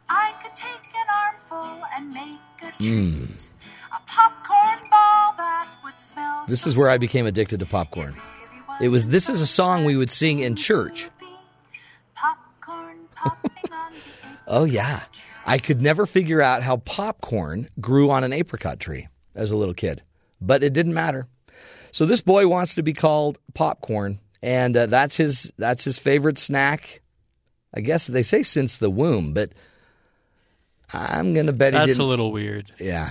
I could take an armful and make a treat. mm, A popcorn ball that would smell this so is where I became addicted to popcorn. It was this is a song we would sing in church. Oh, yeah. I could never figure out how popcorn grew on an apricot tree as a little kid, but it didn't matter. So this boy wants to be called popcorn, and uh, that's his that's his favorite snack. I guess they say since the womb, but I'm gonna bet he That's didn't. a little weird. Yeah.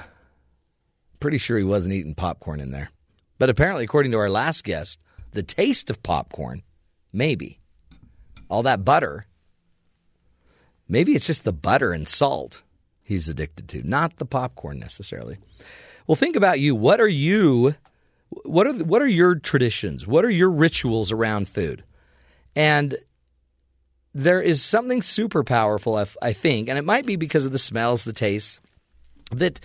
Pretty sure he wasn't eating popcorn in there. But apparently, according to our last guest, the taste of popcorn, maybe. All that butter. Maybe it's just the butter and salt he's addicted to, not the popcorn necessarily. Well, think about you. What are you what are what are your traditions? What are your rituals around food? And there is something super powerful, I, I think, and it might be because of the smells, the tastes, that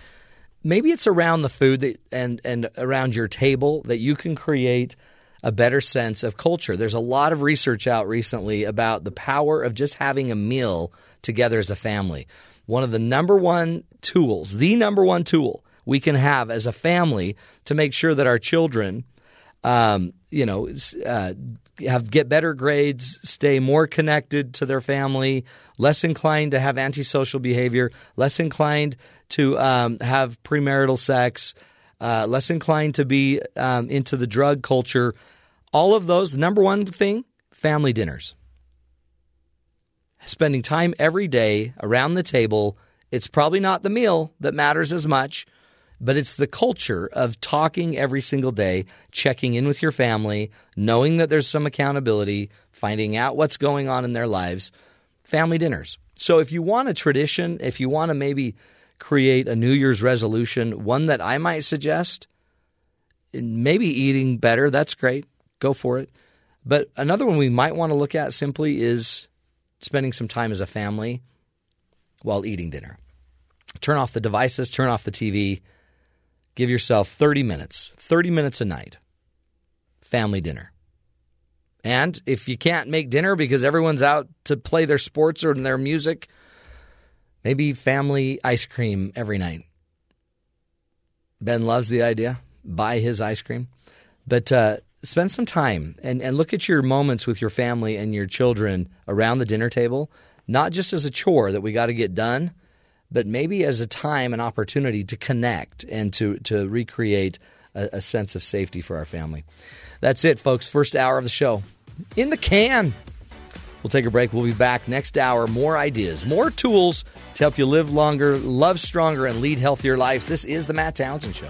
maybe it's around the food that, and and around your table that you can create a better sense of culture. There's a lot of research out recently about the power of just having a meal together as a family. One of the number one tools, the number one tool we can have as a family to make sure that our children, um, you know, uh, have get better grades, stay more connected to their family, less inclined to have antisocial behavior, less inclined to um, have premarital sex, uh, less inclined to be um, into the drug culture. All of those, the number one thing, family dinners. Spending time every day around the table. It's probably not the meal that matters as much, but it's the culture of talking every single day, checking in with your family, knowing that there's some accountability, finding out what's going on in their lives. Family dinners. So if you want a tradition, if you want to maybe create a New Year's resolution, one that I might suggest, maybe eating better, that's great. Go for it. But another one we might want to look at simply is spending some time as a family while eating dinner. Turn off the devices, turn off the TV, give yourself 30 minutes, 30 minutes a night, family dinner. And if you can't make dinner because everyone's out to play their sports or their music, maybe family ice cream every night. Ben loves the idea. Buy his ice cream. But uh, spend some time and, and look at your moments with your family and your children around the dinner table, not just as a chore that we got to get done, but maybe as a time and opportunity to connect and to, to recreate a, a sense of safety for our family. That's it, folks. First hour of the show in the can. We'll take a break. We'll be back next hour. More ideas, more tools to help you live longer, love stronger, and lead healthier lives. This is the Matt Townsend Show.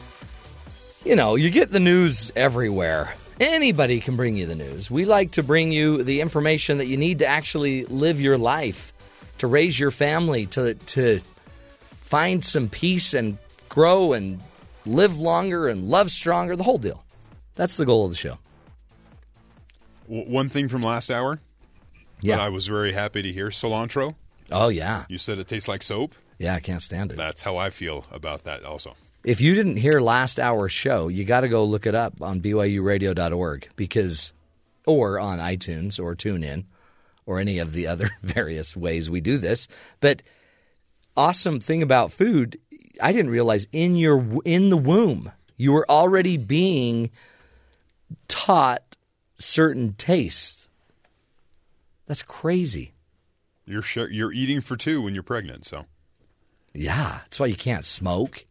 You know, you get the news everywhere. Anybody can bring you the news. We like to bring you the information that you need to actually live your life, to raise your family, to to find some peace and grow and live longer and love stronger, the whole deal. That's the goal of the show. One thing from last hour Yeah. that I was very happy to hear cilantro. Oh yeah. You said it tastes like soap. Yeah, I can't stand it. That's how I feel about that also. If you didn't hear last hour's show, you got to go look it up on BYURadio.org because, or on iTunes or TuneIn or any of the other [LAUGHS] various ways we do this. But awesome thing about food, I didn't realize in your in the womb you were already being taught certain tastes. That's crazy. You're sh- you're eating for two when you're pregnant, so Yeah, that's why you can't smoke.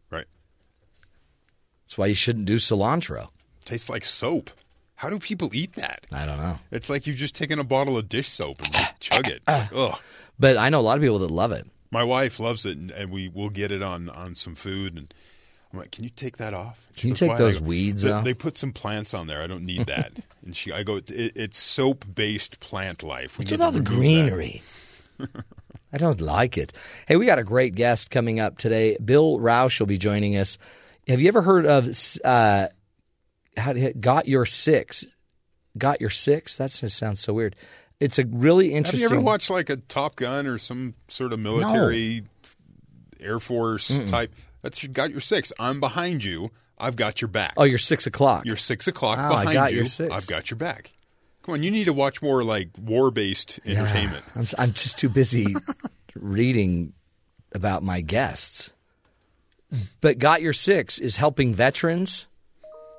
That's why you shouldn't do cilantro. Tastes like soap. How do people eat that? I don't know. It's like you've just taken a bottle of dish soap and just chug it. It's like, ugh. But I know a lot of people that love it. My wife loves it, and, and we will get it on on some food. And I'm like, "Can you take that off?" She Can you goes, take "Why?" I those go, weeds they, off? They put some plants on there. I don't need that. [LAUGHS] and she, I go, it, "It's soap based plant life. We What's need with to all the remove that." greenery? I don't like it. Hey, we got a great guest coming up today. Bill Rausch will be joining us. Have you ever heard of uh, how to, Got Your Six? got your six. That just sounds so weird. It's a really interesting. Have you ever watched like a Top Gun or some sort of military Air Force type? That's you got your six. I'm behind you. I've got your back. Oh, you're six o'clock. You're six o'clock Oh, I behind got you. your six. I've got your back. Come on, you need to watch more like war based entertainment. I'm, s- I'm just too busy [LAUGHS] reading about my guests. But Got Your Six is helping veterans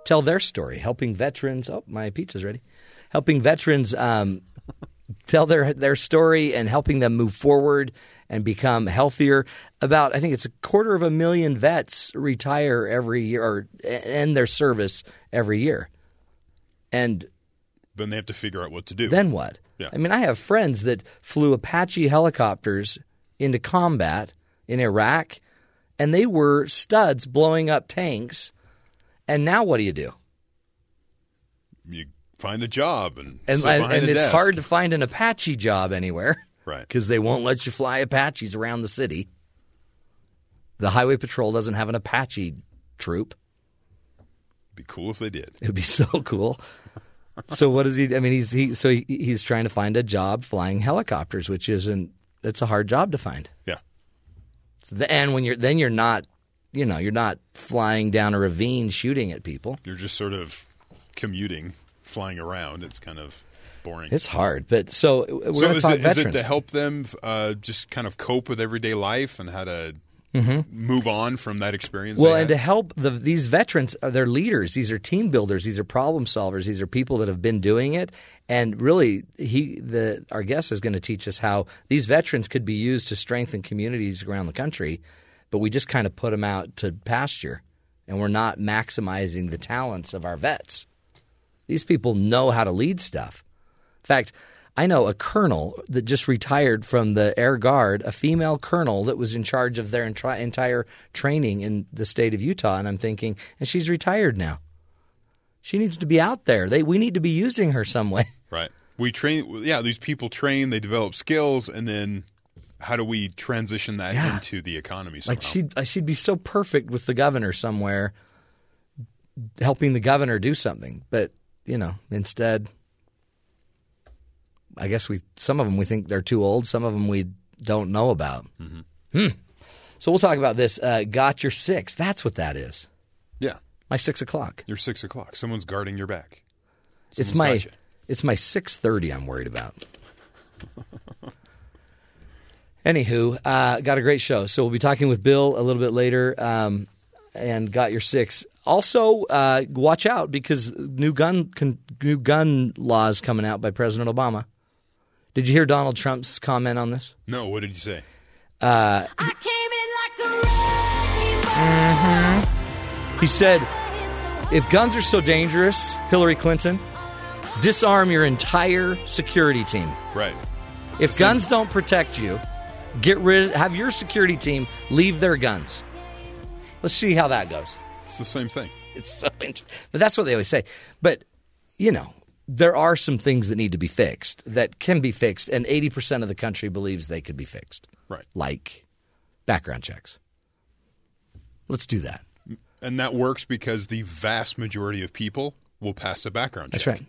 tell their story, helping veterans. Oh, my pizza's ready. Helping veterans um, [LAUGHS] tell their their story and helping them move forward and become healthier. About I think it's a quarter of a million vets retire every year or end their service every year, and Then they have to figure out what to do. then what? Yeah. I mean, I have friends that flew Apache helicopters into combat in Iraq, and they were studs blowing up tanks. And now what do you do? you find a job and And and, and it's desk. hard to find an Apache job anywhere, Right. Because they won't let you fly Apaches around the city. The Highway Patrol doesn't have an Apache troop. It'd be cool if they did. It'd be [LAUGHS] so cool. so what does he? I mean, he's he so he, he's trying to find a job flying helicopters, which isn't. It's a hard job to find. Yeah. So the, and when you're then you're not, you know, you're not flying down a ravine shooting at people. You're just sort of commuting, flying around. It's kind of boring. It's hard, but so we're so is talk it, is veterans. it to help them uh, just kind of cope with everyday life and how to Mm-hmm. move on from that experience? well, and to help the, these veterans, they're leaders. These are team builders. These are problem solvers. These are people that have been doing it. And really, he, the our guest is going to teach us how these veterans could be used to strengthen communities around the country, but we just kind of put them out to pasture, and we're not maximizing the talents of our vets. These people know how to lead stuff. In fact, I know a colonel that just retired from the Air Guard, a female colonel that was in charge of their entri- entire training in the state of Utah. And I'm thinking, and she's retired now. She needs to be out there. They, we need to be using her some way. [LAUGHS] right. We train. Yeah, these people train. They develop skills, and then how do we transition that Yeah. into the economy? Somehow? Like she'd, uh, she'd be so perfect with the governor somewhere, helping the governor do something. But you know, instead, I guess we some of them we think they're too old. Some of them we don't know about. Hmm. So we'll talk about this. Uh, got your six. That's what that is. yeah. My six o'clock. You're six o'clock. Someone's guarding your back. it's my it's my six thirty. I'm worried about. [LAUGHS] Anywho, uh, got a great show. So we'll be talking with Bill a little bit later, um, and got your six. Also, uh, watch out because new gun con- new gun laws coming out by President Obama. Did you hear Donald Trump's comment on this? No. What did you say? Uh, I came in like a wrecking ball. He said, "If guns are so dangerous, Hillary Clinton, disarm your entire security team." Right. If guns don't protect you, get rid have your security team leave their guns. Let's see how that goes. It's the same thing. It's so int- but that's what they always say. But you know, there are some things that need to be fixed that can be fixed and 80% of the country believes they could be fixed. Right. Like background checks. Let's do that. And that works because the vast majority of people will pass a background check. That's right.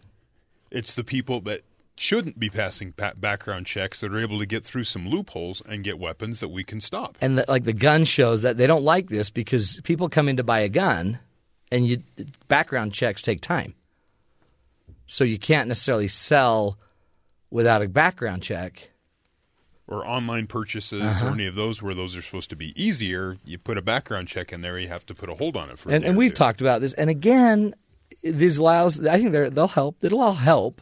It's the people that shouldn't be passing pa- background checks that are able to get through some loopholes and get weapons that we can stop. And the, like the gun shows that they don't like this because people come in to buy a gun, and you background checks take time. So you can't necessarily sell without a background check. Or online purchases Uh-huh. or any of those where those are supposed to be easier. You put a background check in there, you have to put a hold on it for And, and we've talked about this. And again, these allows. I think they're, they'll help. It'll all help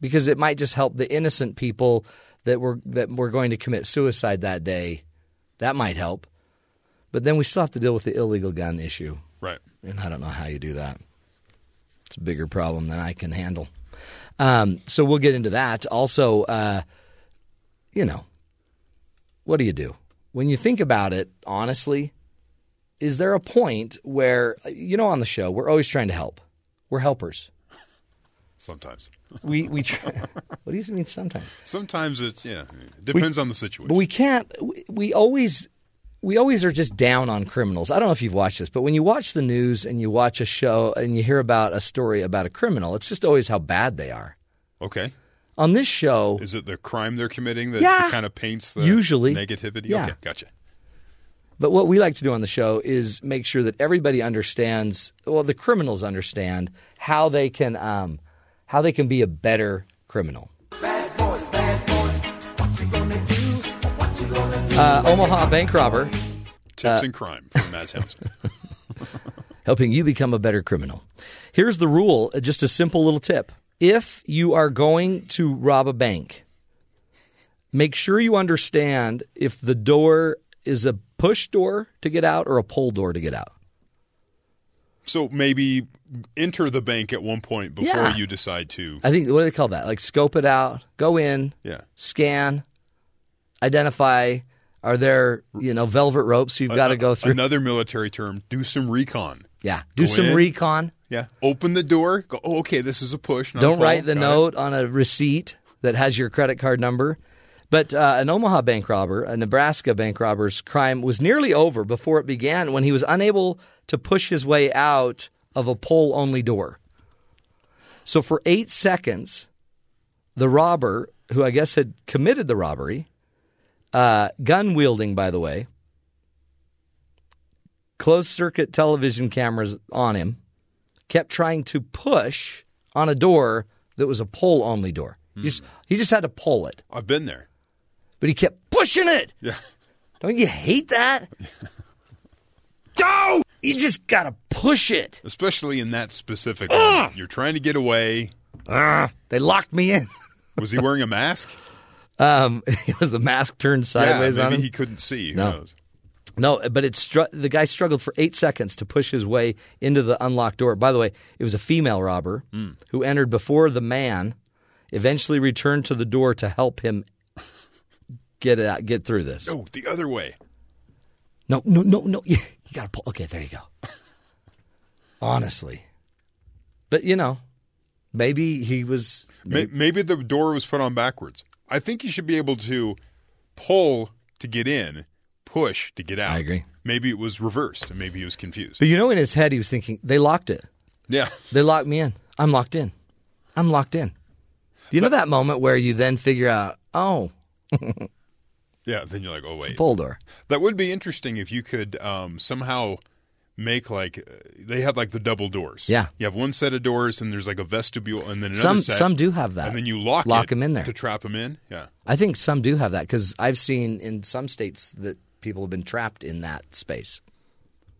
because it might just help the innocent people that were that were going to commit suicide that day. That might help. But then we still have to deal with the illegal gun issue. Right. And I don't know how you do that. It's a bigger problem than I can handle. Um, so we'll get into that. Also, uh, you know, what do you do? When you think about it, honestly, is there a point where, you know, on the show, we're always trying to help. We're helpers. Sometimes. We, we try, [LAUGHS] what do you mean sometimes? Sometimes it's, yeah, it depends on the situation. But we can't, we, we always we always are just down on criminals. I don't know if you've watched this, but when you watch the news and you watch a show and you hear about a story about a criminal, it's just always how bad they are. Okay. On this show, Is it the crime they're committing that Yeah. kind of paints the Usually. negativity? Yeah. Okay, gotcha. But what we like to do on the show is make sure that everybody understands. Well, the criminals understand how they can um, how they can be a better criminal. Uh, Omaha bank robber Tips and crime from Matt Townsend. [LAUGHS] helping you become a better criminal. Here's the rule, uh, just a simple little tip. If you are going to rob a bank, make sure you understand if the door is a push door to get out or a pull door to get out. so maybe enter the bank at one point before Yeah. you decide to. I think what do they call that? Like scope it out, go in, Yeah. scan, identify. Are there you know velvet ropes you've got to go through? Another military term, do some recon. yeah, do Go some in. recon. Yeah. Open the door. Go, oh, okay, this is a push. Don't pull. write the Got it. note on a receipt that has your credit card number. But uh, an Omaha bank robber, a Nebraska bank robber's crime was nearly over before it began when he was unable to push his way out of a pull only door. So for eight seconds, the robber, who I guess had committed the robbery, uh, gun wielding, by the way, closed circuit television cameras on him, kept trying to push on a door that was a pull only door. He, just, he just had to pull it, I've been there. but he kept pushing it. Yeah. Don't you hate that? Go! You just got to push it. Especially in that specific moment. You're trying to get away. They locked me in. Was he wearing a mask? [LAUGHS] Um, [LAUGHS] it was the mask turned sideways yeah, on him. he couldn't see. Who No. knows? No, but it str- the guy struggled for eight seconds to push his way into the unlocked door. By the way, it was a female robber Hmm. who entered before the man. Eventually, returned to the door to help him get it out, get through this. No, the other way. No, no, no, no. [LAUGHS] You, got to pull. Okay, there you go. Honestly, but you know, maybe he was. May- Maybe the door was put on backwards. I think you should be able to pull to get in, push to get out. I agree. Maybe it was reversed, and maybe he was confused. But you know, in his head, he was thinking, "They locked it. Yeah. They locked me in. I'm locked in. I'm locked in." You know that moment where you then figure out, "Oh, [LAUGHS] Yeah. Then you're like, oh, wait. pull door." That would be interesting if you could um, somehow make like uh, they have like the double doors. Yeah. You have one set of doors, and there's like a vestibule, and then another Some set. some do have that. And then you lock lock it them in there. to trap them in. Yeah. I think some do have that because I've seen in some states that people have been trapped in that space.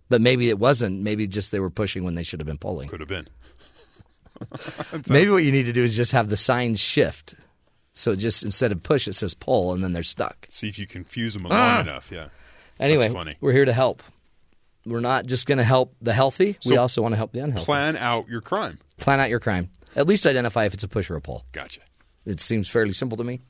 But maybe it wasn't. Maybe just they were pushing when they should have been pulling. Could have been. [LAUGHS] Maybe what you need to do is just have the signs shift. So just instead of push, it says pull, and then they're stuck. See if you confuse them long enough. Yeah. Anyway, funny. we're here to help. We're not just going to help the healthy. we also want to help the unhealthy. Plan out your crime. Plan out your crime. At least identify if it's a push or a pull. Gotcha. It seems fairly simple to me.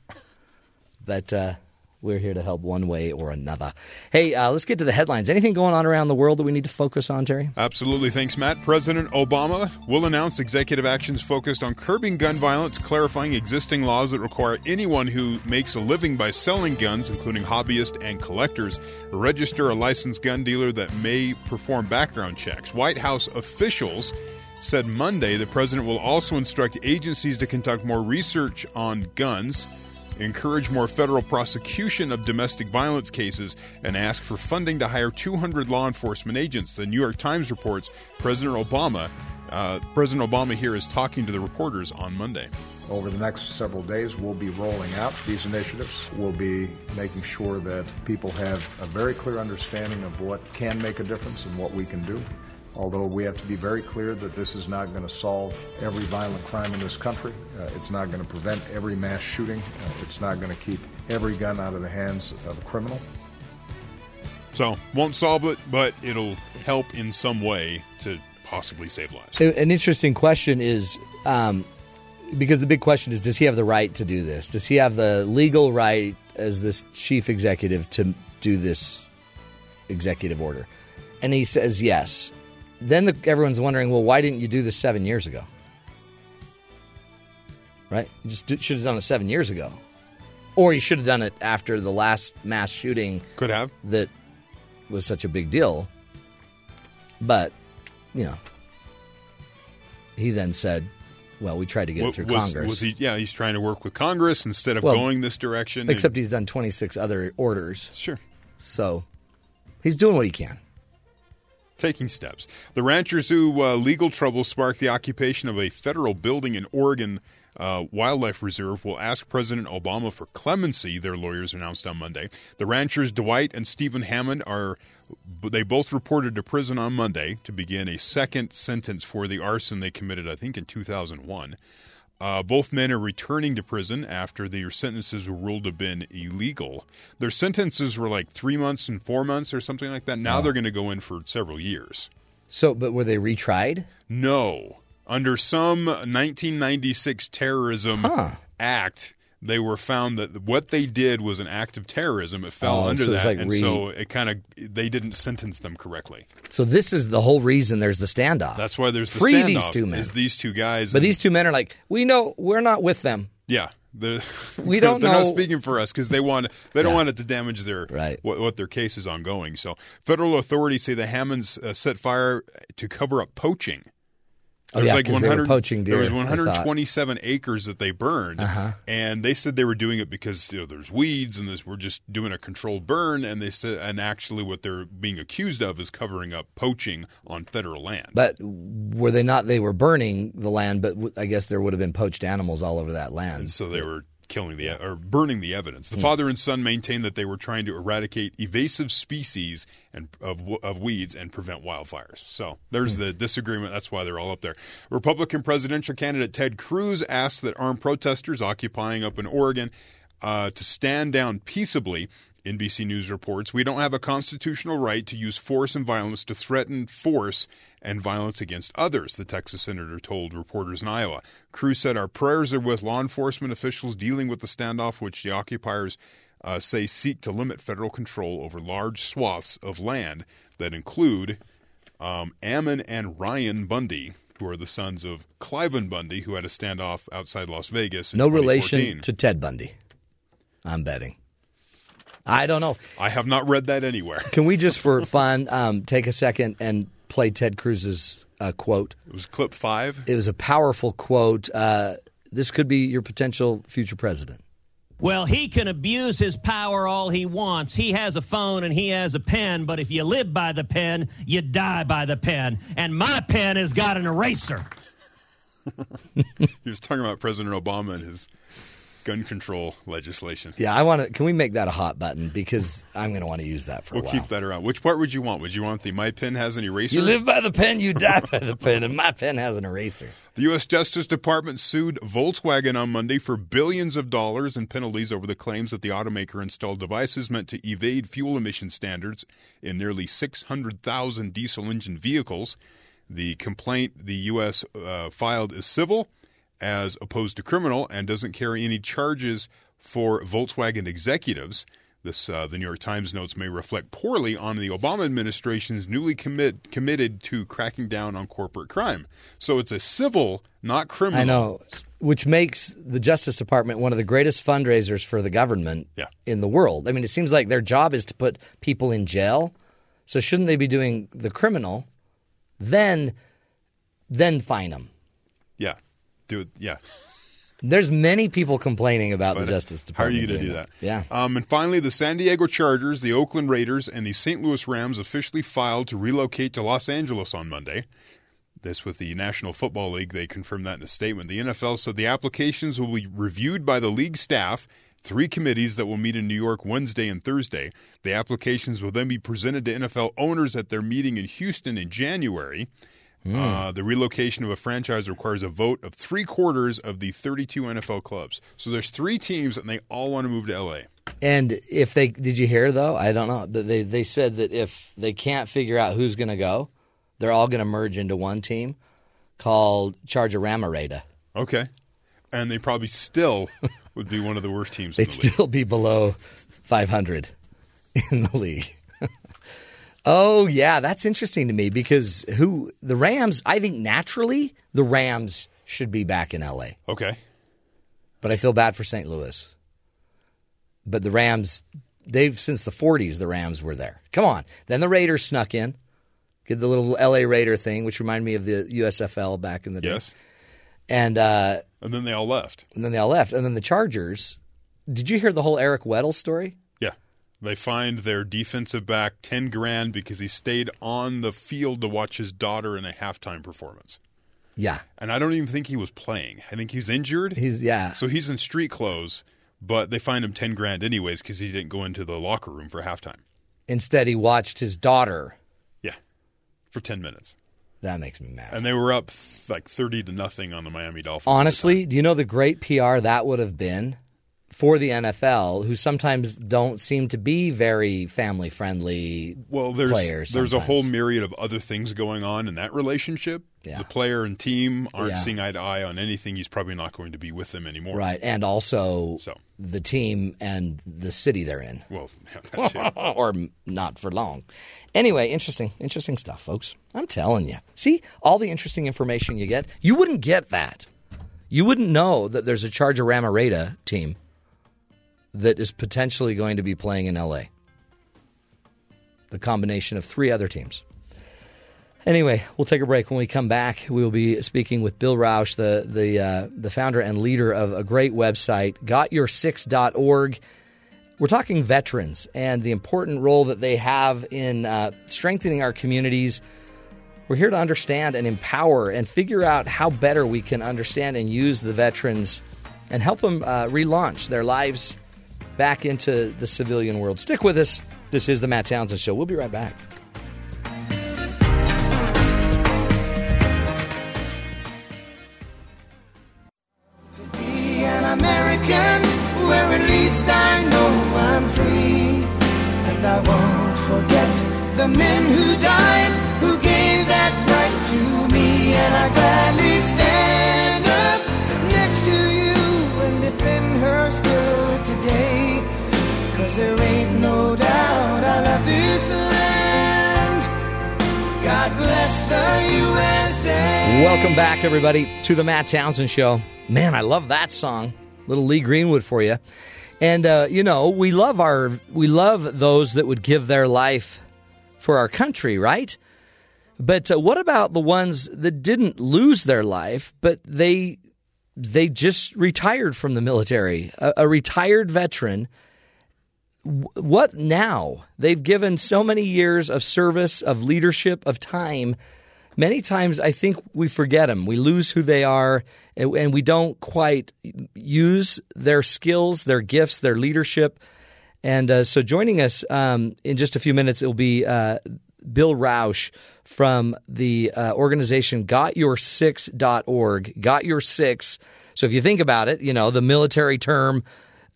But uh, we're here to help one way or another. Hey, uh, let's get to the headlines. Anything going on around the world that we need to focus on, Terry? Absolutely. Thanks, Matt. President Obama will announce executive actions focused on curbing gun violence, clarifying existing laws that require anyone who makes a living by selling guns, including hobbyists and collectors, register a licensed gun dealer that may perform background checks. White House officials said Monday the president will also instruct agencies to conduct more research on guns encourage more federal prosecution of domestic violence cases, and ask for funding to hire 200 law enforcement agents. The New York Times reports President Obama. Uh, President Obama here is talking to the reporters on Monday. Over the next several days, we'll be rolling out these initiatives. We'll be making sure that people have a very clear understanding of what can make a difference and what we can do. Although we have to be very clear that this is not going to solve every violent crime in this country. Uh, it's not going to prevent every mass shooting. Uh, it's not going to keep every gun out of the hands of a criminal. So, won't solve it, but it'll help in some way to possibly save lives. So an interesting question is um, because the big question is does he have the right to do this? Does he have the legal right as this chief executive to do this executive order? And he says yes. Then the, everyone's wondering, well, why didn't you do this seven years ago? Right? You just do, should have done it seven years ago. Or you should have done it after the last mass shooting Could have. that was such a big deal. But, you know, he then said, well, we tried to get it through was, Congress. was he? Yeah, he's trying to work with Congress instead of Well, going this direction. Except and- he's done 26 other orders. Sure. So he's doing what he can. Taking steps. The Ranchers Zoo uh, legal trouble sparked the occupation of a federal building in Oregon uh, Wildlife Reserve will ask President Obama for clemency, their lawyers announced on Monday. The ranchers Dwight and Steven Hammond are they both reported to prison on Monday to begin a second sentence for the arson they committed, I think, in 2001. Uh, both men are returning to prison after their sentences were ruled to have been illegal. Their sentences were like three months and four months or something like that. Now they're going to go in for several years. So, but were they retried? No. Under some 1996 terrorism act, they were found that what they did was an act of terrorism. It fell Oh, under so that, like and re- so it kind of they didn't sentence them correctly. So this is the whole reason there's the standoff. That's why there's the Free standoff. these two men. Is these two guys? but and- these two men are like, we know we're not with them. Yeah, the, [LAUGHS] We they're- don't They're know- not speaking for us because they want they don't Yeah. want it to damage their Right. what, what their case is ongoing. So federal authorities say the Hammonds uh, set fire to cover up poaching. Oh, yeah, 'cause they were poaching deer. There was deer, 127 acres that they burned, Uh-huh. and they said they were doing it because you know, there's weeds and this, we're just doing a controlled burn. And they said, and actually, what they're being accused of is covering up poaching on federal land. But were they not? They were burning the land, but I guess there would have been poached animals all over that land. And so they were killing the or burning the evidence. Hmm. The father and son maintained that they were trying to eradicate evasive species and of of weeds and prevent wildfires. So there's Hmm. the disagreement. That's why they're all up there. Republican presidential candidate Ted Cruz asked that armed protesters occupying up in Oregon uh, to stand down peaceably. NBC News reports we don't have a constitutional right to use force and violence to threaten force and violence against others, the Texas senator told reporters in Iowa. Cruz said, Our prayers are with law enforcement officials dealing with the standoff, which the occupiers uh, say seek to limit federal control over large swaths of land that include um, Ammon and Ryan Bundy, who are the sons of Cliven Bundy, who had a standoff outside Las Vegas. In no relation to Ted Bundy. I'm betting. I don't know. I have not read that anywhere. Can we just, [LAUGHS] for fun, um, take a second and play Ted Cruz's uh, quote? It was clip five. It was a powerful quote. Uh, this could be your potential future president. Well, he can abuse his power all he wants. He has a phone and he has a pen, but if you live by the pen, you die by the pen. And my pen has got an eraser. [LAUGHS] He was talking about President Obama and his gun control legislation. Yeah, I want to. Can we make that a hot button because I'm going to want to use that for We'll a while. keep that around. Which part would you want? Would you want the my pen has an eraser? You live by the pen, you die [LAUGHS] by the pen, and my pen has an eraser. The U.S. Justice Department sued Volkswagen on Monday for billions of dollars in penalties over the claims that the automaker installed devices meant to evade fuel emission standards in nearly 600,000 diesel engine vehicles. The complaint the U.S. Uh, filed is civil as opposed to criminal and doesn't carry any charges for Volkswagen executives. This, uh, the New York Times notes, may reflect poorly on the Obama administration's newly commit, committed to cracking down on corporate crime. So it's a civil, not criminal. I know, which makes the Justice Department one of the greatest fundraisers for the government Yeah. in the world. I mean, it seems like their job is to put people in jail. So shouldn't they be doing the criminal, then, then fine them? Yeah, do it. Yeah. There's many people complaining about But the Justice Department. How are you going to do that? Yeah. Um, and finally, the San Diego Chargers, the Oakland Raiders, and the St. Louis Rams officially filed to relocate to Los Angeles on Monday. This with the National Football League. They confirmed that in a statement. The NFL said the applications will be reviewed by the league staff, three committees that will meet in New York Wednesday and Thursday. The applications will then be presented to NFL owners at their meeting in Houston in January. Uh, the relocation of a franchise requires a vote of three quarters of the 32 NFL clubs. So there's three teams, and they all want to move to LA. And if they did you hear though? I don't know. They they said that if they can't figure out who's going to go, they're all going to merge into one team called Charger Ramarada. Okay, and they probably still would be one of the worst teams. They'd in the still be below 500 in the league. Oh yeah, that's interesting to me because who the Rams? I think naturally the Rams should be back in LA, Okay, but I feel bad for St. Louis. But the Rams, they've since the 40s the Rams were there. Come on. Then the Raiders snuck in. Did the little LA Raider thing, which reminded me of the USFL back in the day. Yes. And uh, And then they all left. and then they all left. And then the Chargers. Did you hear the whole Eric Weddle story? They find their defensive back 10 grand because he stayed on the field to watch his daughter in a halftime performance. Yeah. And I don't even think he was playing. I think he's injured. He's yeah. So he's in street clothes, but they find him 10 grand anyways because he didn't go into the locker room for halftime. Instead, he watched his daughter. Yeah. For 10 minutes. That makes me mad. And they were up th- like 30 to nothing on the Miami Dolphins. Honestly, do you know the great PR that would have been for the NFL, who sometimes don't seem to be very family friendly well, there's players? there's a whole myriad of other things going on in that relationship. Yeah. The player and team aren't Yeah. seeing eye to eye on anything. He's probably not going to be with them anymore. right, and also So. the team and the city they're in. Well, [LAUGHS] [LAUGHS] or not for long. Anyway, interesting, interesting stuff, folks. I'm telling you. See all the interesting information you get. You wouldn't get that. You wouldn't know that there's a Charger Ramareda team that is potentially going to be playing in LA. The combination of three other teams. Anyway, we'll take a break. When we come back, we will be speaking with Bill Rausch, the the uh, the founder and leader of a great website, GotYour6.org. We're talking veterans and the important role that they have in uh, strengthening our communities. We're here to understand and empower and figure out how better we can understand and use the veterans and help them uh, relaunch their lives back into the civilian world. Stick with us. This is the Matt Townsend Show. We'll be right back. the men who died, who gave that right to me. And I gladly stand defend her still today. Cause there ain't no doubt I love this land. God bless the USA. Welcome back, everybody, to the Matt Townsend Show. Man, I love that song. Little Lee Greenwood for you. And uh, you know, we love our we love those that would give their life for our country, right? But uh, what about the ones that didn't lose their life, but they they just retired from the military? A, a retired veteran what now? They've given so many years of service, of leadership, of time. Many times I think we forget them. We lose who they are, and and we don't quite use their skills, their gifts, their leadership. And uh, so joining us um, in just a few minutes, it will be uh, Bill Rausch from the uh, organization GotYour6.org. Got Your Six. So if you think about it, you know, the military term,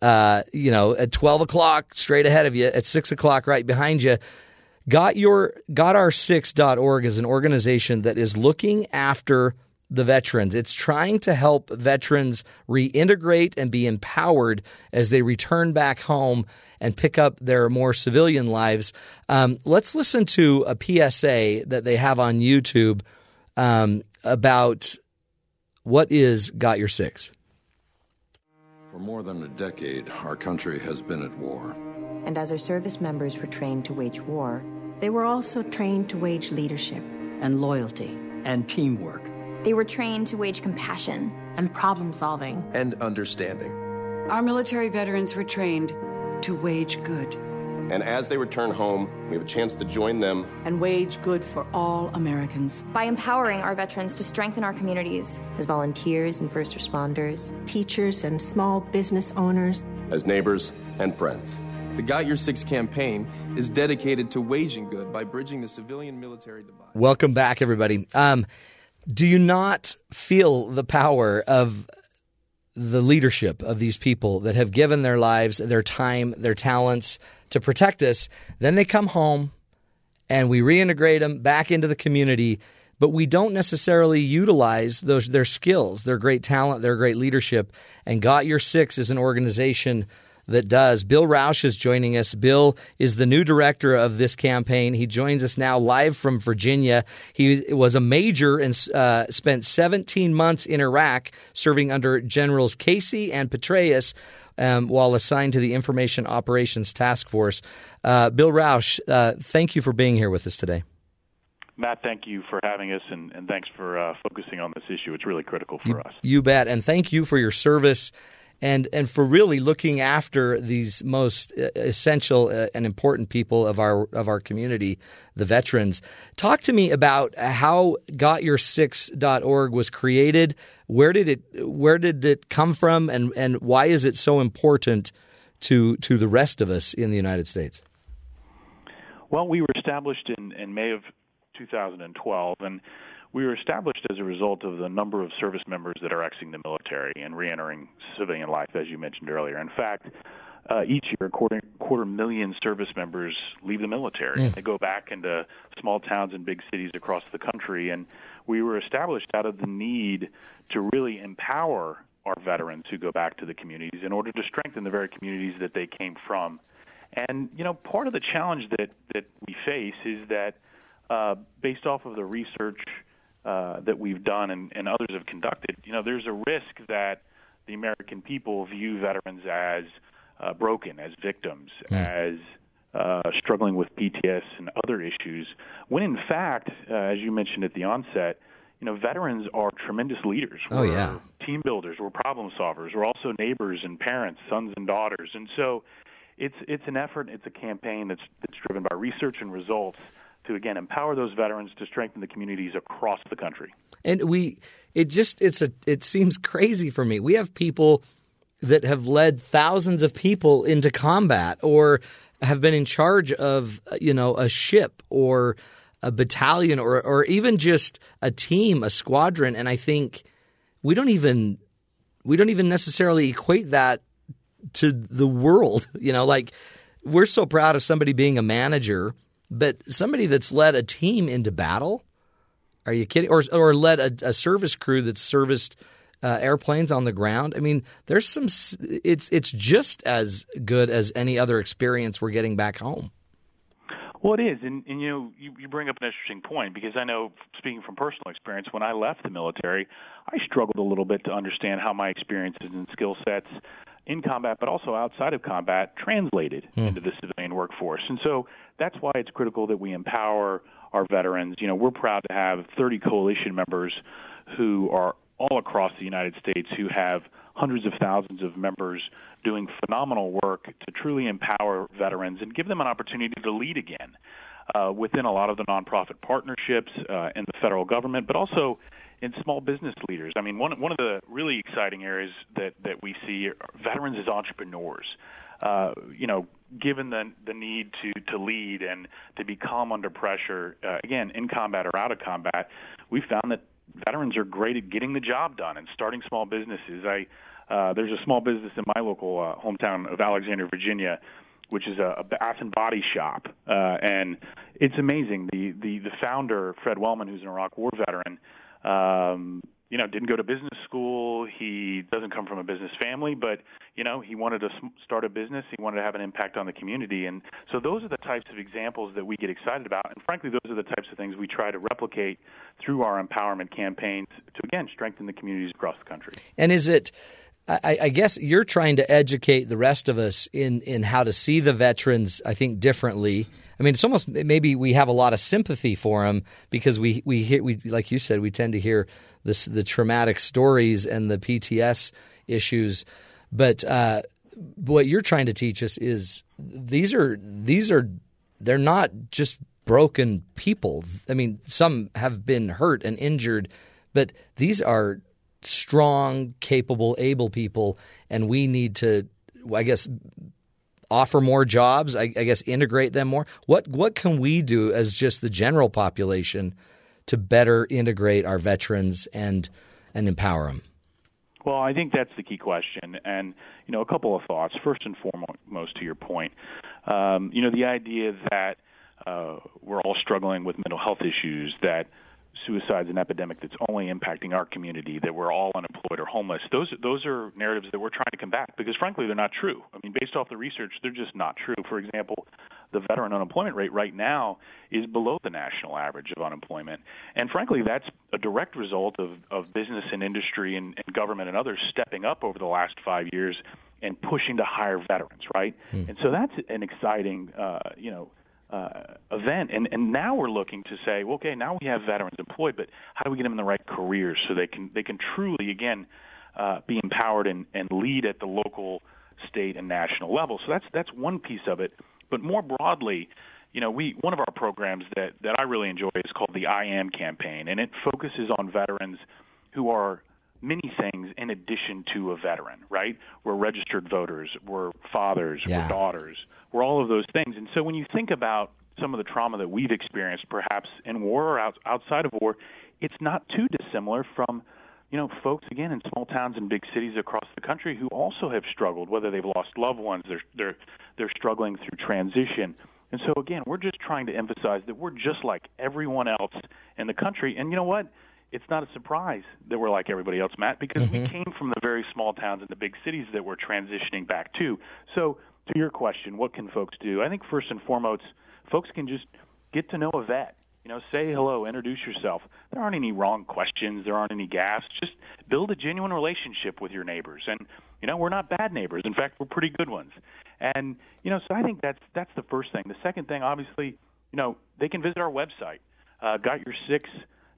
uh, you know, at 12 o'clock straight ahead of you, at 6 o'clock right behind you. Got your GotYour6.org is an organization that is looking after the veterans. It's trying to help veterans reintegrate and be empowered as they return back home and pick up their more civilian lives. Um, let's listen to a PSA that they have on YouTube um, about what is Got Your Six. For more than a decade, our country has been at war. And as our service members were trained to wage war, They were also trained to wage leadership and loyalty and teamwork. They were trained to wage compassion and problem solving and understanding. Our military veterans were trained to wage good. And as they return home, we have a chance to join them and wage good for all Americans. by empowering our veterans to strengthen our communities. as volunteers and first responders, teachers and small business owners. as neighbors and friends. The Got Your Six campaign is dedicated to waging good by bridging the civilian military divide. Welcome back, everybody. Um, do you not feel the power of the leadership of these people that have given their lives, their time, their talents to protect us? Then they come home and we reintegrate them back into the community, but we don't necessarily utilize those their skills, their great talent, their great leadership. And Got Your Six is an organization that does. Bill Rausch is joining us. Bill is the new director of this campaign. He joins us now live from Virginia. He was a major and uh, spent 17 months in Iraq serving under Generals Casey and Petraeus. um, while assigned to the Information Operations Task Force. Uh, Bill Rausch, uh, thank you for being here with us today. Matt, thank you for having us, and, and thanks for uh, focusing on this issue. It's really critical for you, us. You bet, and thank you for your service and and for really looking after these most uh, essential uh, and important people of our of our community, the veterans. Talk to me about how gotyour6.org was created. Where did it where did it come from and and why is it so important to to the rest of us in the United States? Well, we were established in, in May of 2012 and we were established as a result of the number of service members that are exiting the military and reentering civilian life, as you mentioned earlier. In fact, uh, each year, a quarter, quarter million service members leave the military. Mm. They go back into small towns and big cities across the country. And we were established out of the need to really empower our veterans who go back to the communities in order to strengthen the very communities that they came from. And, you know, part of the challenge that, that we face is that uh, based off of the research uh, that we've done and, and others have conducted, you know, there's a risk that the American people view veterans as uh, broken, as victims, as uh, struggling with PTS and other issues. When in fact, uh, as you mentioned at the onset, you know, veterans are tremendous leaders. Oh we're yeah, team builders. We're problem solvers. We're also neighbors and parents, sons and daughters. And so, it's it's an effort. It's a campaign that's that's driven by research and results to again empower those veterans to strengthen the communities across the country. And we it just it's a it seems crazy for me. We have people that have led thousands of people into combat or have been in charge of you know a ship or a battalion or or even just a team, a squadron and I think we don't even we don't even necessarily equate that to the world, [LAUGHS] you know, like we're so proud of somebody being a manager but somebody that's led a team into battle, are you kidding? Or or led a, a service crew that's serviced uh, airplanes on the ground. I mean, there's some. It's it's just as good as any other experience we're getting back home. Well, it is, and, and you know, you, you bring up an interesting point because I know, speaking from personal experience, when I left the military, I struggled a little bit to understand how my experiences and skill sets in combat, but also outside of combat, translated mm. into the civilian workforce. And so that's why it's critical that we empower our veterans. You know, we're proud to have 30 coalition members who are all across the United States who have hundreds of thousands of members doing phenomenal work to truly empower veterans and give them an opportunity to lead again uh, within a lot of the nonprofit partnerships uh, in the federal government, but also in small business leaders. I mean, one one of the really exciting areas that that we see veterans as entrepreneurs. Uh, you know, given the the need to to lead and to be calm under pressure, uh, again in combat or out of combat, we found that veterans are great at getting the job done and starting small businesses. I uh, there's a small business in my local uh, hometown of Alexandria, Virginia, which is a, a bath and body shop, uh, and it's amazing. The the the founder, Fred Wellman, who's an Iraq War veteran, um, you know, didn't go to business school. He doesn't come from a business family, but you know, he wanted to start a business. He wanted to have an impact on the community, and so those are the types of examples that we get excited about. And frankly, those are the types of things we try to replicate through our empowerment campaigns to again strengthen the communities across the country. And is it? I, I guess you're trying to educate the rest of us in in how to see the veterans. I think differently I mean, it's almost maybe we have a lot of sympathy for them because we we hear we like you said we tend to hear this the traumatic stories and the PTS issues, but uh, what you're trying to teach us is these are these are they're not just broken people. I mean, some have been hurt and injured, but these are strong, capable, able people, and we need to, I guess, offer more jobs? I, I, guess integrate them more. What what can we do as just the general population to better integrate our veterans and and empower them? Well, I think that's the key question, and you know, a couple of thoughts. First and foremost, to your point, um, you know, the idea that uh, we're all struggling with mental health issues that suicide's an epidemic that's only impacting our community, that we're all unemployed or homeless. Those those are narratives that we're trying to combat because frankly they're not true. I mean, based off the research, they're just not true. For example, the veteran unemployment rate right now is below the national average of unemployment. And frankly, that's a direct result of, of business and industry and, and government and others stepping up over the last five years and pushing to hire veterans, right? And so that's an exciting, uh, you know, uh, event. And and now we're looking to say, okay, now we have veterans employed, but how do we get them in the right careers so they can they can truly again uh, be empowered and, and lead at the local, state, and national level. So that's that's one piece of it. But more broadly, you know, we one of our programs that that I really enjoy is called the I Am campaign, and it focuses on veterans who are many things in addition to a veteran, right? We're registered voters, we're fathers, Yeah. we're daughters, we're all of those things. And so when you think about some of the trauma that we've experienced, perhaps in war or out, outside of war, it's not too dissimilar from you know, folks again in small towns and big cities across the country who also have struggled, whether they've lost loved ones, they're they're they're struggling through transition. And so again, we're just trying to emphasize that we're just like everyone else in the country. And you know what? It's not a surprise that we're like everybody else, Matt, because we came from the very small towns and the big cities that we're transitioning back to. So to your question, what can folks do? I think first and foremost, folks can just get to know a vet. You know, say hello, introduce yourself. There aren't any wrong questions. There aren't any gaffes. Just build a genuine relationship with your neighbors. And you know, we're not bad neighbors. In fact, we're pretty good ones. And you know, so I think that's that's the first thing. The second thing, obviously, you know, they can visit our website, uh,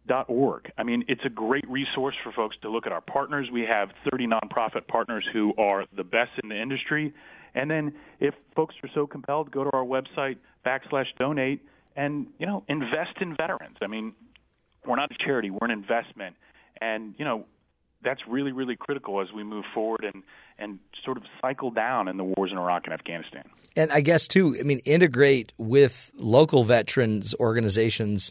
gotyoursix.org. I mean, it's a great resource for folks to look at our partners. We have 30 nonprofit partners who are the best in the industry. And then, if folks are so compelled, go to our website backslash donate and you know invest in veterans. I mean, we're not a charity; we're an investment, and you know that's really really critical as we move forward and and sort of cycle down in the wars in Iraq and Afghanistan. And I guess too, I mean, integrate with local veterans organizations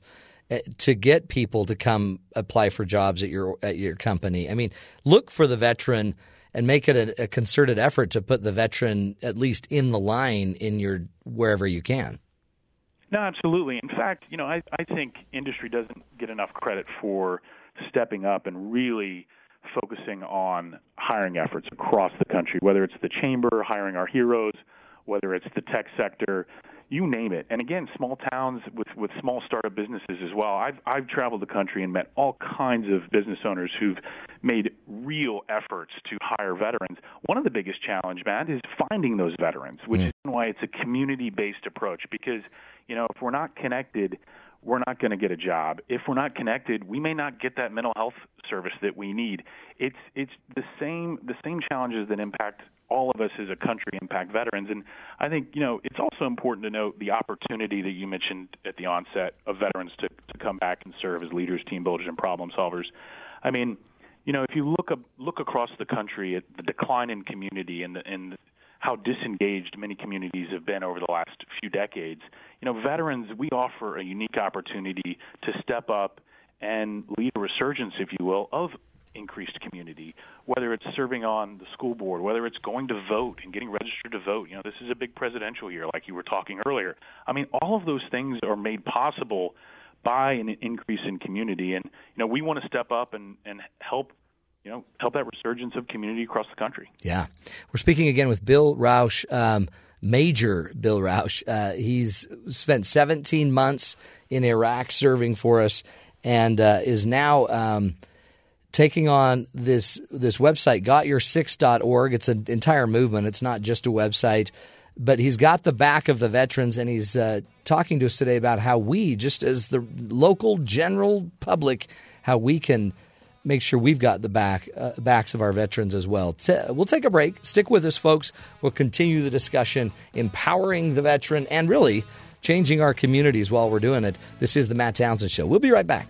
Uh, to get people to come apply for jobs at your at your company. I mean, look for the veteran and make it a, a concerted effort to put the veteran at least in the line in your wherever you can. No, absolutely. In fact, you know, I, I think industry doesn't get enough credit for stepping up and really focusing on hiring efforts across the country, whether it's the chamber hiring our heroes, whether it's the tech sector, you name it. And again, small towns with, with small startup businesses as well. I've, I've traveled the country and met all kinds of business owners who've made real efforts to hire veterans. One of the biggest challenge, Matt, is finding those veterans, which mm. is why it's a community-based approach. Because you know, if we're not connected, we're not going to get a job. If we're not connected, we may not get that mental health service that we need. It's it's the same the same challenges that impact all of us as a country impact veterans and I think you know it's also important to note the opportunity that you mentioned at the onset of veterans to to come back and serve as leaders, team builders and problem solvers. I mean, you know, if you look up, look across the country at the decline in community and the, and how disengaged many communities have been over the last few decades, you know, veterans we offer a unique opportunity to step up and lead a resurgence, if you will, of increased community, whether it's serving on the school board, whether it's going to vote and getting registered to vote. You know, this is a big presidential year, like you were talking earlier. I mean, all of those things are made possible by an increase in community, and you know, we want to step up and and help. You know, help that resurgence of community across the country. Yeah. We're speaking again with Bill Rausch, um, Major Bill Rausch. Uh, he's spent 17 months in Iraq serving for us and uh, is now um, taking on this this website, gotyoursix.org. It's an entire movement, it's not just a website. But he's got the back of the veterans, and he's uh, talking to us today about how we, just as the local general public, how we can make sure we've got the back uh, backs of our veterans as well. T- we'll take a break. Stick with us, folks. We'll continue the discussion, empowering the veteran, and really changing our communities while we're doing it. This is the Matt Townsend Show. We'll be right back.